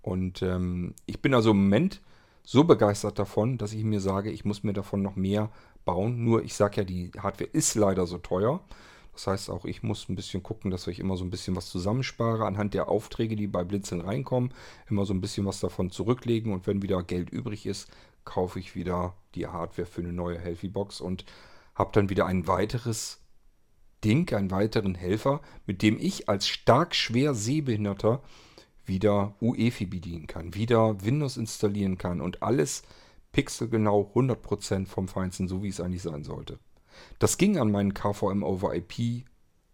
Und ähm, ich bin also im Moment so begeistert davon, dass ich mir sage, ich muss mir davon noch mehr bauen. Nur ich sage ja, die Hardware ist leider so teuer. Das heißt auch, ich muss ein bisschen gucken, dass ich immer so ein bisschen was zusammenspare anhand der Aufträge, die bei Blinzeln reinkommen. Immer so ein bisschen was davon zurücklegen und wenn wieder Geld übrig ist, kaufe ich wieder die Hardware für eine neue Healthy Box und habe dann wieder ein weiteres Ding, einen weiteren Helfer, mit dem ich als stark schwer Sehbehinderter wieder UEFI bedienen kann, wieder Windows installieren kann und alles pixelgenau 100% vom Feinsten, so wie es eigentlich sein sollte. Das ging an meinen KVM over IP,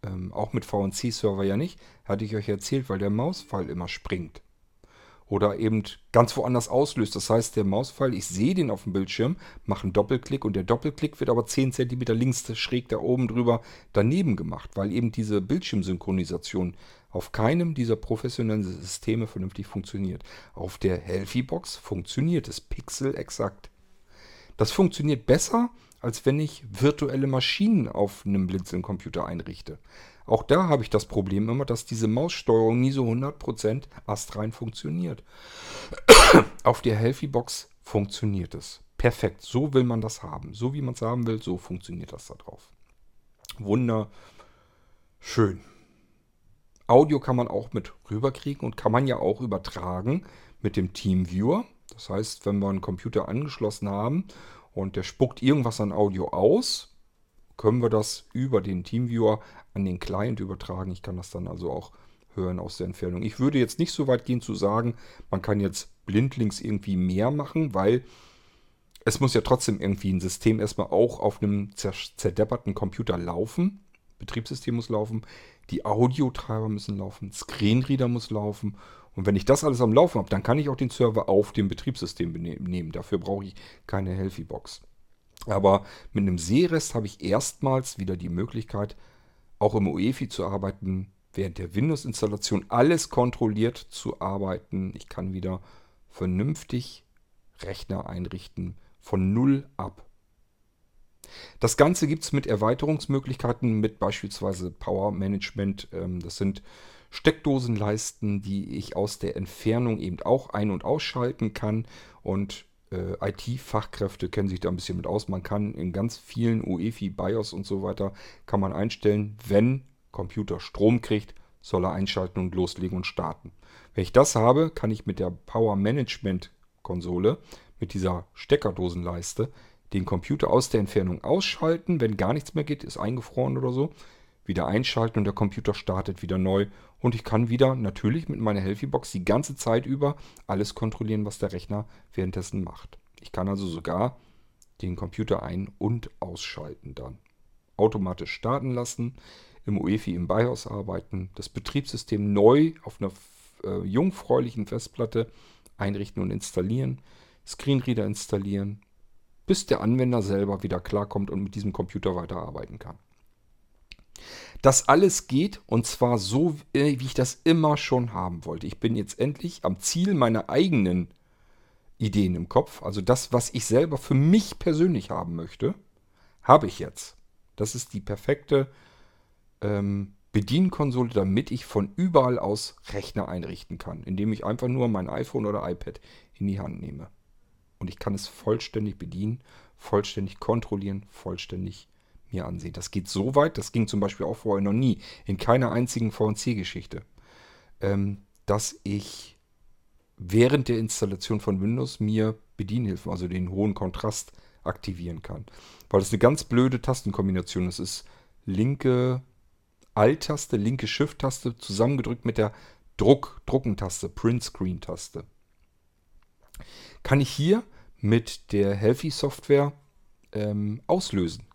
ähm, auch mit VNC-Server ja nicht, hatte ich euch erzählt, weil der Mausfall immer springt oder eben ganz woanders auslöst. Das heißt, der Mauspfeil, ich sehe den auf dem Bildschirm, mache einen Doppelklick und der Doppelklick wird aber 10 cm links schräg da oben drüber daneben gemacht, weil eben diese Bildschirmsynchronisation auf keinem dieser professionellen Systeme vernünftig funktioniert. Auf der Healthy Box funktioniert es pixel exakt. Das funktioniert besser, als wenn ich virtuelle Maschinen auf einem Blinzeln-Computer einrichte. Auch da habe ich das Problem immer, dass diese Maussteuerung nie so 100% astrein funktioniert. Auf der Healthy Box funktioniert es. Perfekt, so will man das haben. So wie man es haben will, so funktioniert das da drauf. Wunderschön. Audio kann man auch mit rüberkriegen und kann man ja auch übertragen mit dem TeamViewer. Das heißt, wenn wir einen Computer angeschlossen haben und der spuckt irgendwas an Audio aus, können wir das über den TeamViewer an den Client übertragen. Ich kann das dann also auch hören aus der Entfernung. Ich würde jetzt nicht so weit gehen zu sagen, man kann jetzt blindlings irgendwie mehr machen, weil es muss ja trotzdem irgendwie ein System erstmal auch auf einem zerdepperten Computer laufen. Betriebssystem muss laufen, die Audiotreiber müssen laufen, Screenreader muss laufen. Und wenn ich das alles am Laufen habe, dann kann ich auch den Server auf dem Betriebssystem nehmen. Dafür brauche ich keine Healthy Box. Aber mit einem Sehrest habe ich erstmals wieder die Möglichkeit, auch im UEFI zu arbeiten, während der Windows-Installation alles kontrolliert zu arbeiten. Ich kann wieder vernünftig Rechner einrichten von null ab. Das Ganze gibt es mit Erweiterungsmöglichkeiten, mit beispielsweise Power Management. Ähm, das sind Steckdosenleisten, die ich aus der Entfernung eben auch ein- und ausschalten kann. Und äh, IT-Fachkräfte kennen sich da ein bisschen mit aus. Man kann in ganz vielen UEFI, BIOS und so weiter, kann man einstellen, wenn Computer Strom kriegt, soll er einschalten und loslegen und starten. Wenn ich das habe, kann ich mit der Power Management Konsole, mit dieser Steckerdosenleiste, den Computer aus der Entfernung ausschalten, wenn gar nichts mehr geht, ist eingefroren oder so, wieder einschalten und der Computer startet wieder neu und ich kann wieder natürlich mit meiner Healthy-Box die ganze Zeit über alles kontrollieren, was der Rechner währenddessen macht. Ich kann also sogar den Computer ein- und ausschalten dann. Automatisch starten lassen, im UEFI im BIOS arbeiten, das Betriebssystem neu auf einer äh, jungfräulichen Festplatte einrichten und installieren, Screenreader installieren, bis der Anwender selber wieder klarkommt und mit diesem Computer weiterarbeiten kann. Das alles geht und zwar so, äh, wie ich das immer schon haben wollte. Ich bin jetzt endlich am Ziel meiner eigenen Ideen im Kopf. Also das, was ich selber für mich persönlich haben möchte, habe ich jetzt. Das ist die perfekte ähm, Bedienkonsole, damit ich von überall aus Rechner einrichten kann, indem ich einfach nur mein iPhone oder iPad in die Hand nehme. Und ich kann es vollständig bedienen, vollständig kontrollieren, vollständig mir ansehen. Das geht so weit, das ging zum Beispiel auch vorher noch nie, in keiner einzigen VNC-Geschichte, ähm, dass ich während der Installation von Windows mir Bedienhilfen, also den hohen Kontrast, aktivieren kann. Weil das eine ganz blöde Tastenkombination ist. Es ist linke Alt-Taste, linke Shift-Taste zusammengedrückt mit der Druck, Druckentaste, Print-Screen-Taste. Kann ich hier mit der Healthy Software ähm, auslösen.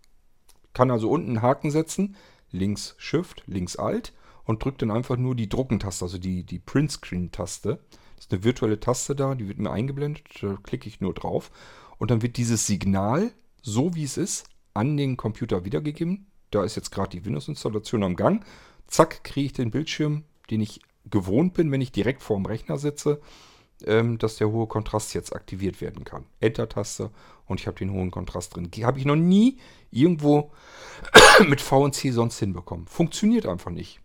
Kann also unten einen Haken setzen, links Shift, links Alt und drückt dann einfach nur die Druckentaste, also die, die Print-Screen-Taste. Das ist eine virtuelle Taste da, die wird mir eingeblendet, da klicke ich nur drauf und dann wird dieses Signal, so wie es ist, an den Computer wiedergegeben. Da ist jetzt gerade die Windows-Installation am Gang. Zack, kriege ich den Bildschirm, den ich gewohnt bin, wenn ich direkt vor dem Rechner sitze, ähm, dass der hohe Kontrast jetzt aktiviert werden kann. Enter-Taste und ich habe den hohen Kontrast drin. Habe ich noch nie irgendwo mit VNC sonst hinbekommen. Funktioniert einfach nicht.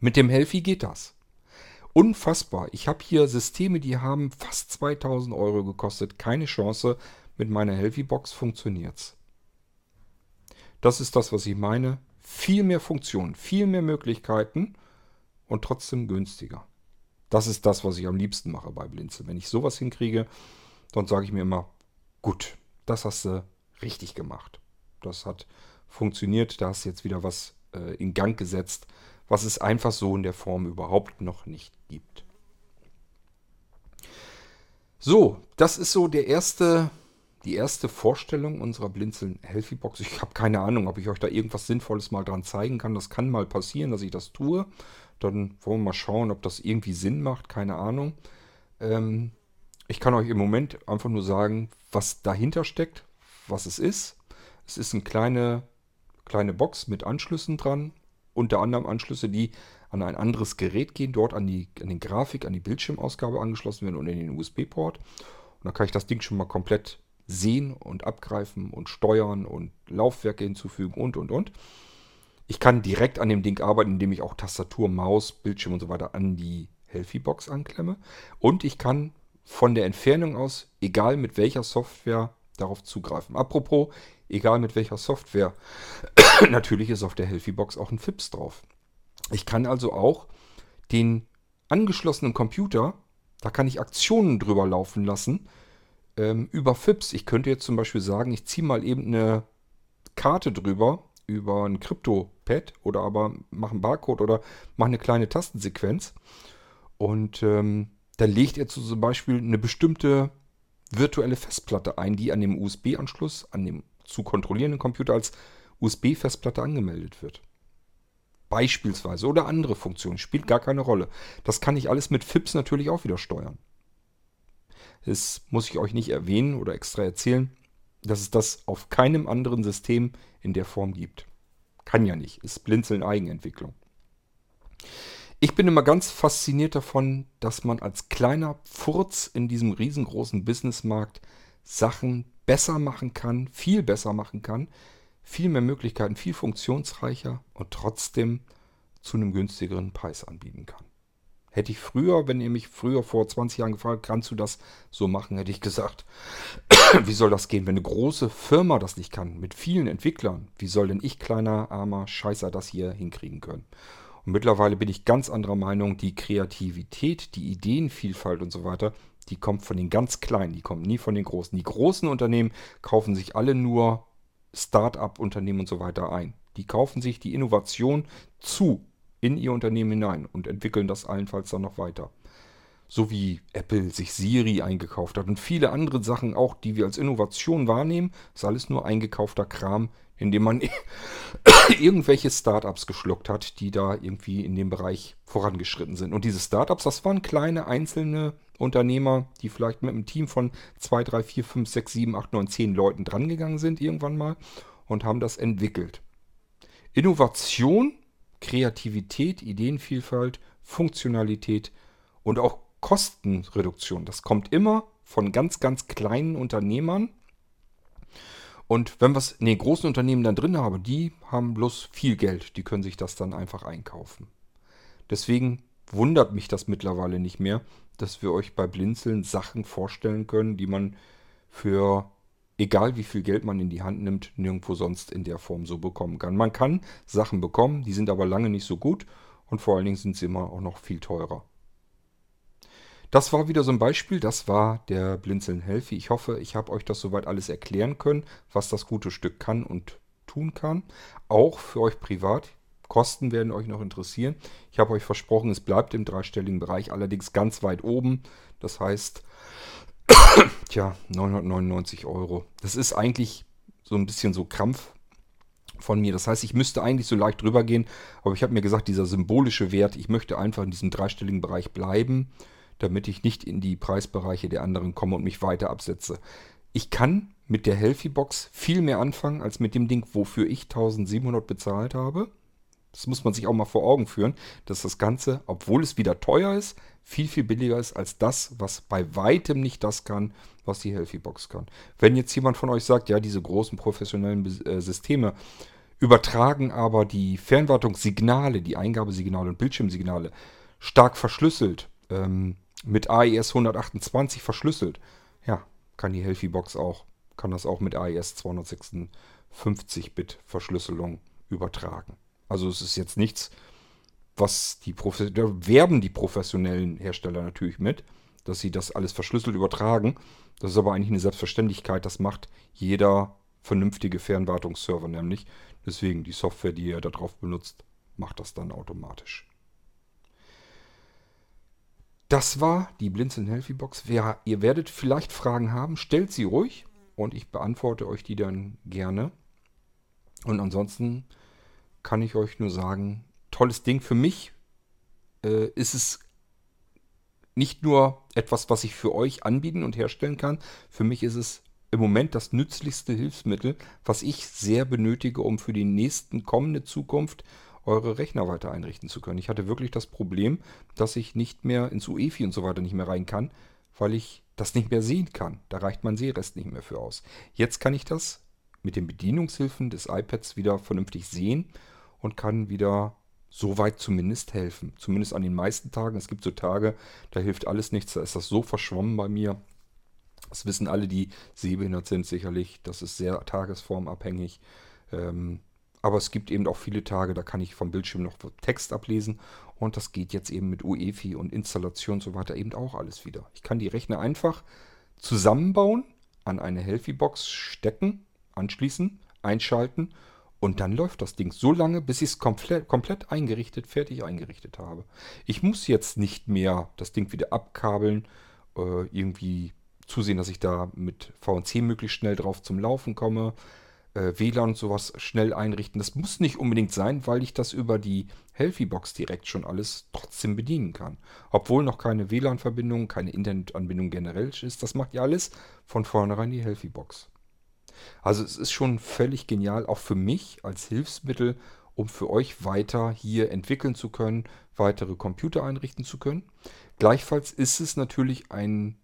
Mit dem Helfi geht das. Unfassbar. Ich habe hier Systeme, die haben fast 2000 Euro gekostet. Keine Chance. Mit meiner Helfi-Box funktioniert's. Das ist das, was ich meine. Viel mehr Funktionen, viel mehr Möglichkeiten und trotzdem günstiger. Das ist das, was ich am liebsten mache bei Blinzel. Wenn ich sowas hinkriege, dann sage ich mir immer, gut, das hast du richtig gemacht. Das hat funktioniert, da hast du jetzt wieder was äh, in Gang gesetzt, was es einfach so in der Form überhaupt noch nicht gibt. So, das ist so der erste, die erste Vorstellung unserer Blinzeln Healthy Box. Ich habe keine Ahnung, ob ich euch da irgendwas Sinnvolles mal dran zeigen kann. Das kann mal passieren, dass ich das tue. Dann wollen wir mal schauen, ob das irgendwie Sinn macht. Keine Ahnung. Ähm, ich kann euch im Moment einfach nur sagen, was dahinter steckt, was es ist. Es ist eine kleine, kleine Box mit Anschlüssen dran. Unter anderem Anschlüsse, die an ein anderes Gerät gehen, dort an die, an die Grafik, an die Bildschirmausgabe angeschlossen werden und in den USB-Port. Und dann kann ich das Ding schon mal komplett sehen und abgreifen und steuern und Laufwerke hinzufügen und und und. Ich kann direkt an dem Ding arbeiten, indem ich auch Tastatur, Maus, Bildschirm und so weiter an die Healthy-Box anklemme. Und ich kann von der Entfernung aus, egal mit welcher Software, darauf zugreifen. Apropos, egal mit welcher Software, natürlich ist auf der Healthy-Box auch ein FIPS drauf. Ich kann also auch den angeschlossenen Computer, da kann ich Aktionen drüber laufen lassen, ähm, über FIPS. Ich könnte jetzt zum Beispiel sagen, ich ziehe mal eben eine Karte drüber über ein Krypto-Pad oder aber mache einen Barcode oder mache eine kleine Tastensequenz. Und ähm, dann legt er zum Beispiel eine bestimmte virtuelle Festplatte ein, die an dem USB-Anschluss, an dem zu kontrollierenden Computer als USB-Festplatte angemeldet wird. Beispielsweise oder andere Funktionen, spielt gar keine Rolle. Das kann ich alles mit FIPS natürlich auch wieder steuern. Das muss ich euch nicht erwähnen oder extra erzählen dass es das auf keinem anderen System in der Form gibt. Kann ja nicht. Ist Blinzeln Eigenentwicklung. Ich bin immer ganz fasziniert davon, dass man als kleiner Furz in diesem riesengroßen Businessmarkt Sachen besser machen kann, viel besser machen kann, viel mehr Möglichkeiten, viel funktionsreicher und trotzdem zu einem günstigeren Preis anbieten kann. Hätte ich früher, wenn ihr mich früher vor 20 Jahren gefragt, kannst du das so machen, hätte ich gesagt, wie soll das gehen, wenn eine große Firma das nicht kann, mit vielen Entwicklern? Wie soll denn ich, kleiner, armer Scheißer, das hier hinkriegen können? Und mittlerweile bin ich ganz anderer Meinung, die Kreativität, die Ideenvielfalt und so weiter, die kommt von den ganz Kleinen, die kommt nie von den Großen. Die großen Unternehmen kaufen sich alle nur Start-up-Unternehmen und so weiter ein. Die kaufen sich die Innovation zu in ihr Unternehmen hinein und entwickeln das allenfalls dann noch weiter. So wie Apple sich Siri eingekauft hat und viele andere Sachen auch, die wir als Innovation wahrnehmen, ist alles nur eingekaufter Kram, indem man irgendwelche Startups geschluckt hat, die da irgendwie in dem Bereich vorangeschritten sind. Und diese Startups, das waren kleine einzelne Unternehmer, die vielleicht mit einem Team von 2, 3, 4, 5, 6, 7, 8, 9, 10 Leuten drangegangen sind irgendwann mal und haben das entwickelt. Innovation Kreativität, Ideenvielfalt, Funktionalität und auch Kostenreduktion. Das kommt immer von ganz, ganz kleinen Unternehmern. Und wenn wir es in den großen Unternehmen dann drin haben, die haben bloß viel Geld. Die können sich das dann einfach einkaufen. Deswegen wundert mich das mittlerweile nicht mehr, dass wir euch bei Blinzeln Sachen vorstellen können, die man für egal wie viel Geld man in die Hand nimmt, nirgendwo sonst in der Form so bekommen kann. Man kann Sachen bekommen, die sind aber lange nicht so gut und vor allen Dingen sind sie immer auch noch viel teurer. Das war wieder so ein Beispiel, das war der Blinzeln Healthy. Ich hoffe, ich habe euch das soweit alles erklären können, was das gute Stück kann und tun kann. Auch für euch privat. Kosten werden euch noch interessieren. Ich habe euch versprochen, es bleibt im dreistelligen Bereich, allerdings ganz weit oben. Das heißt, Tja, 999 Euro. Das ist eigentlich so ein bisschen so Krampf von mir. Das heißt, ich müsste eigentlich so leicht drüber gehen, aber ich habe mir gesagt, dieser symbolische Wert, ich möchte einfach in diesem dreistelligen Bereich bleiben, damit ich nicht in die Preisbereiche der anderen komme und mich weiter absetze. Ich kann mit der Healthy Box viel mehr anfangen als mit dem Ding, wofür ich 1700 bezahlt habe. Das muss man sich auch mal vor Augen führen, dass das Ganze, obwohl es wieder teuer ist, viel, viel billiger ist als das, was bei weitem nicht das kann, was die Healthy Box kann. Wenn jetzt jemand von euch sagt, ja, diese großen professionellen äh, Systeme übertragen aber die Fernwartungssignale, die Eingabesignale und Bildschirmsignale stark verschlüsselt, ähm, mit AES 128 verschlüsselt, ja, kann die Healthy Box auch, kann das auch mit AES 256-Bit Verschlüsselung übertragen. Also es ist jetzt nichts, was die Profe da werben die professionellen Hersteller natürlich mit, dass sie das alles verschlüsselt übertragen. Das ist aber eigentlich eine Selbstverständlichkeit. Das macht jeder vernünftige Fernwartungsserver nämlich. Deswegen die Software, die ihr darauf benutzt, macht das dann automatisch. Das war die Blinzeln Healthy Box. Wer, ihr werdet vielleicht Fragen haben, stellt sie ruhig und ich beantworte euch die dann gerne. Und ansonsten kann ich euch nur sagen, tolles Ding. Für mich äh, ist es nicht nur etwas, was ich für euch anbieten und herstellen kann. Für mich ist es im Moment das nützlichste Hilfsmittel, was ich sehr benötige, um für die nächsten kommende Zukunft eure Rechner weiter einrichten zu können. Ich hatte wirklich das Problem, dass ich nicht mehr ins UEFI und so weiter nicht mehr rein kann, weil ich das nicht mehr sehen kann. Da reicht mein Sehrest nicht mehr für aus. Jetzt kann ich das mit den Bedienungshilfen des iPads wieder vernünftig sehen und kann wieder so weit zumindest helfen. Zumindest an den meisten Tagen. Es gibt so Tage, da hilft alles nichts. Da ist das so verschwommen bei mir. Das wissen alle, die sehbehindert sind, sicherlich. Das ist sehr tagesformabhängig. Ähm, aber es gibt eben auch viele Tage, da kann ich vom Bildschirm noch Text ablesen. Und das geht jetzt eben mit UEFI und Installation und so weiter eben auch alles wieder. Ich kann die Rechner einfach zusammenbauen, an eine Healthy-Box stecken, anschließen, einschalten und dann läuft das Ding so lange, bis ich es komplett, komplett eingerichtet, fertig eingerichtet habe. Ich muss jetzt nicht mehr das Ding wieder abkabeln, äh, irgendwie zusehen, dass ich da mit VNC möglichst schnell drauf zum Laufen komme. Äh, WLAN und sowas schnell einrichten. Das muss nicht unbedingt sein, weil ich das über die Healthy-Box direkt schon alles trotzdem bedienen kann. Obwohl noch keine WLAN-Verbindung, keine Internetanbindung generell ist. Das macht ja alles von vornherein die Healthy-Box. Also es ist schon völlig genial, auch für mich als Hilfsmittel, um für euch weiter hier entwickeln zu können, weitere Computer einrichten zu können. Gleichfalls ist es natürlich ein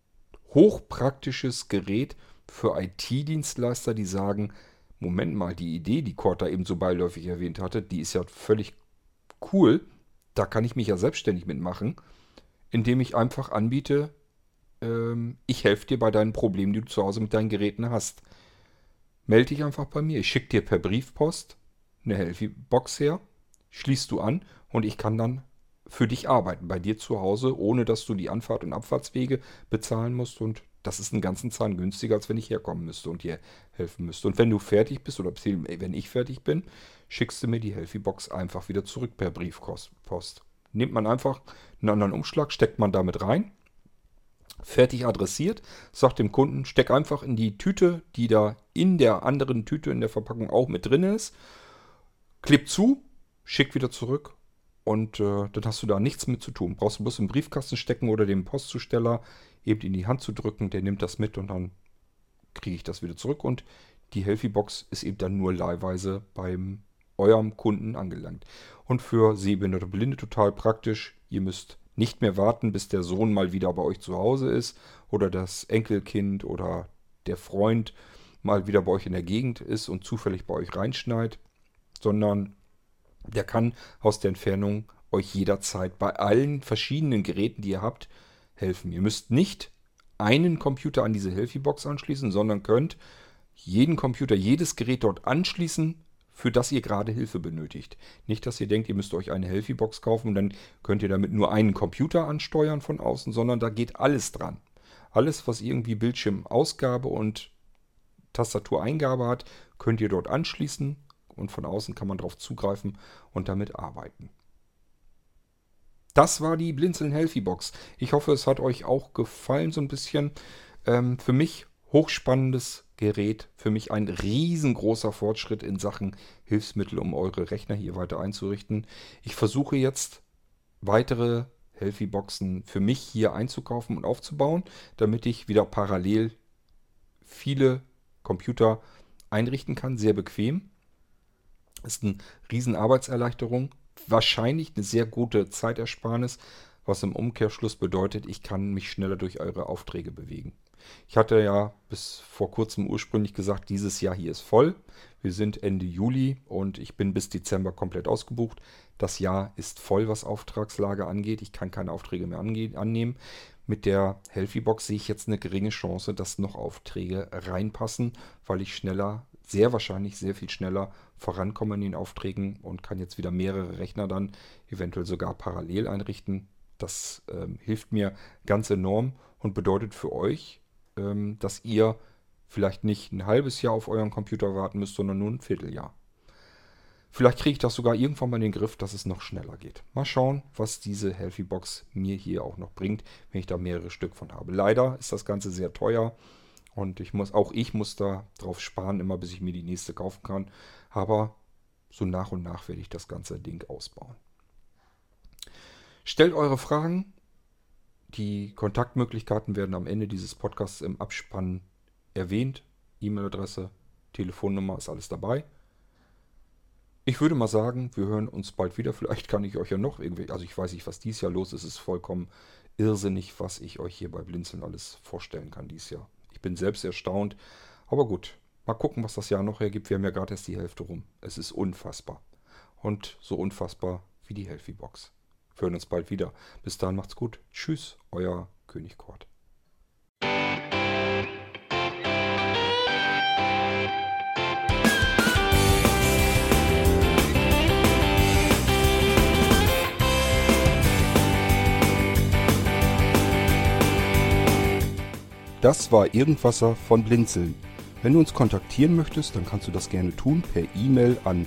hochpraktisches Gerät für IT-Dienstleister, die sagen, Moment mal, die Idee, die Kurt da eben so beiläufig erwähnt hatte, die ist ja völlig cool. Da kann ich mich ja selbstständig mitmachen, indem ich einfach anbiete, ähm, ich helfe dir bei deinen Problemen, die du zu Hause mit deinen Geräten hast melde dich einfach bei mir. Ich schicke dir per Briefpost eine Healthy-Box her, schließt du an und ich kann dann für dich arbeiten, bei dir zu Hause, ohne dass du die Anfahrt- und Abfahrtswege bezahlen musst. Und das ist einen ganzen Zahn günstiger, als wenn ich herkommen müsste und dir helfen müsste. Und wenn du fertig bist oder wenn ich fertig bin, schickst du mir die Healthy-Box einfach wieder zurück per Briefpost. Nimmt man einfach einen anderen Umschlag, steckt man damit rein fertig adressiert, sagt dem Kunden, steck einfach in die Tüte, die da in der anderen Tüte in der Verpackung auch mit drin ist, klebt zu, schickt wieder zurück und äh, dann hast du da nichts mit zu tun. Brauchst du bloß im Briefkasten stecken oder dem Postzusteller eben in die Hand zu drücken, der nimmt das mit und dann kriege ich das wieder zurück und die Healthy Box ist eben dann nur leihweise beim eurem Kunden angelangt. Und für Sehbehinderte Blinde total praktisch. Ihr müsst nicht mehr warten, bis der Sohn mal wieder bei euch zu Hause ist oder das Enkelkind oder der Freund mal wieder bei euch in der Gegend ist und zufällig bei euch reinschneit, sondern der kann aus der Entfernung euch jederzeit bei allen verschiedenen Geräten, die ihr habt, helfen. Ihr müsst nicht einen Computer an diese Healthy-Box anschließen, sondern könnt jeden Computer, jedes Gerät dort anschließen, für das ihr gerade Hilfe benötigt. Nicht, dass ihr denkt, ihr müsst euch eine Healthy-Box kaufen und dann könnt ihr damit nur einen Computer ansteuern von außen, sondern da geht alles dran. Alles, was irgendwie Bildschirmausgabe und Tastatureingabe hat, könnt ihr dort anschließen und von außen kann man darauf zugreifen und damit arbeiten. Das war die Blinzeln Healthy Box. Ich hoffe, es hat euch auch gefallen so ein bisschen. Ähm, für mich hochspannendes Gerät, für mich ein riesengroßer Fortschritt in Sachen Hilfsmittel, um eure Rechner hier weiter einzurichten. Ich versuche jetzt weitere Healthy-Boxen für mich hier einzukaufen und aufzubauen, damit ich wieder parallel viele Computer einrichten kann, sehr bequem. Ist eine riesen Arbeitserleichterung, wahrscheinlich eine sehr gute Zeitersparnis, was im Umkehrschluss bedeutet, ich kann mich schneller durch eure Aufträge bewegen. Ich hatte ja bis vor kurzem ursprünglich gesagt, dieses Jahr hier ist voll. Wir sind Ende Juli und ich bin bis Dezember komplett ausgebucht. Das Jahr ist voll, was Auftragslage angeht. Ich kann keine Aufträge mehr annehmen. Mit der Healthy Box sehe ich jetzt eine geringe Chance, dass noch Aufträge reinpassen, weil ich schneller, sehr wahrscheinlich sehr viel schneller vorankomme in den Aufträgen und kann jetzt wieder mehrere Rechner dann eventuell sogar parallel einrichten. Das ähm, hilft mir ganz enorm und bedeutet für euch, ähm, dass ihr vielleicht nicht ein halbes Jahr auf euren Computer warten müsst, sondern nur ein Vierteljahr. Vielleicht kriege ich das sogar irgendwann mal in den Griff, dass es noch schneller geht. Mal schauen, was diese Healthy Box mir hier auch noch bringt, wenn ich da mehrere Stück von habe. Leider ist das Ganze sehr teuer und ich muss, auch ich muss da drauf sparen, immer bis ich mir die nächste kaufen kann. Aber so nach und nach werde ich das ganze Ding ausbauen. Stellt eure Fragen. Die Kontaktmöglichkeiten werden am Ende dieses Podcasts im Abspann erwähnt. E-Mail-Adresse, Telefonnummer ist alles dabei. Ich würde mal sagen, wir hören uns bald wieder. Vielleicht kann ich euch ja noch irgendwie, also ich weiß nicht, was dies Jahr los ist. Es ist vollkommen irrsinnig, was ich euch hier bei Blinzeln alles vorstellen kann dies Jahr. Ich bin selbst erstaunt. Aber gut, mal gucken, was das Jahr noch hergibt. Wir haben ja gerade erst die Hälfte rum. Es ist unfassbar. Und so unfassbar wie die Healthy Box. Wir hören uns bald wieder. Bis dahin macht's gut. Tschüss, euer König Kort. Das war Irgendwasser von Blinzeln. Wenn du uns kontaktieren möchtest, dann kannst du das gerne tun per E-Mail an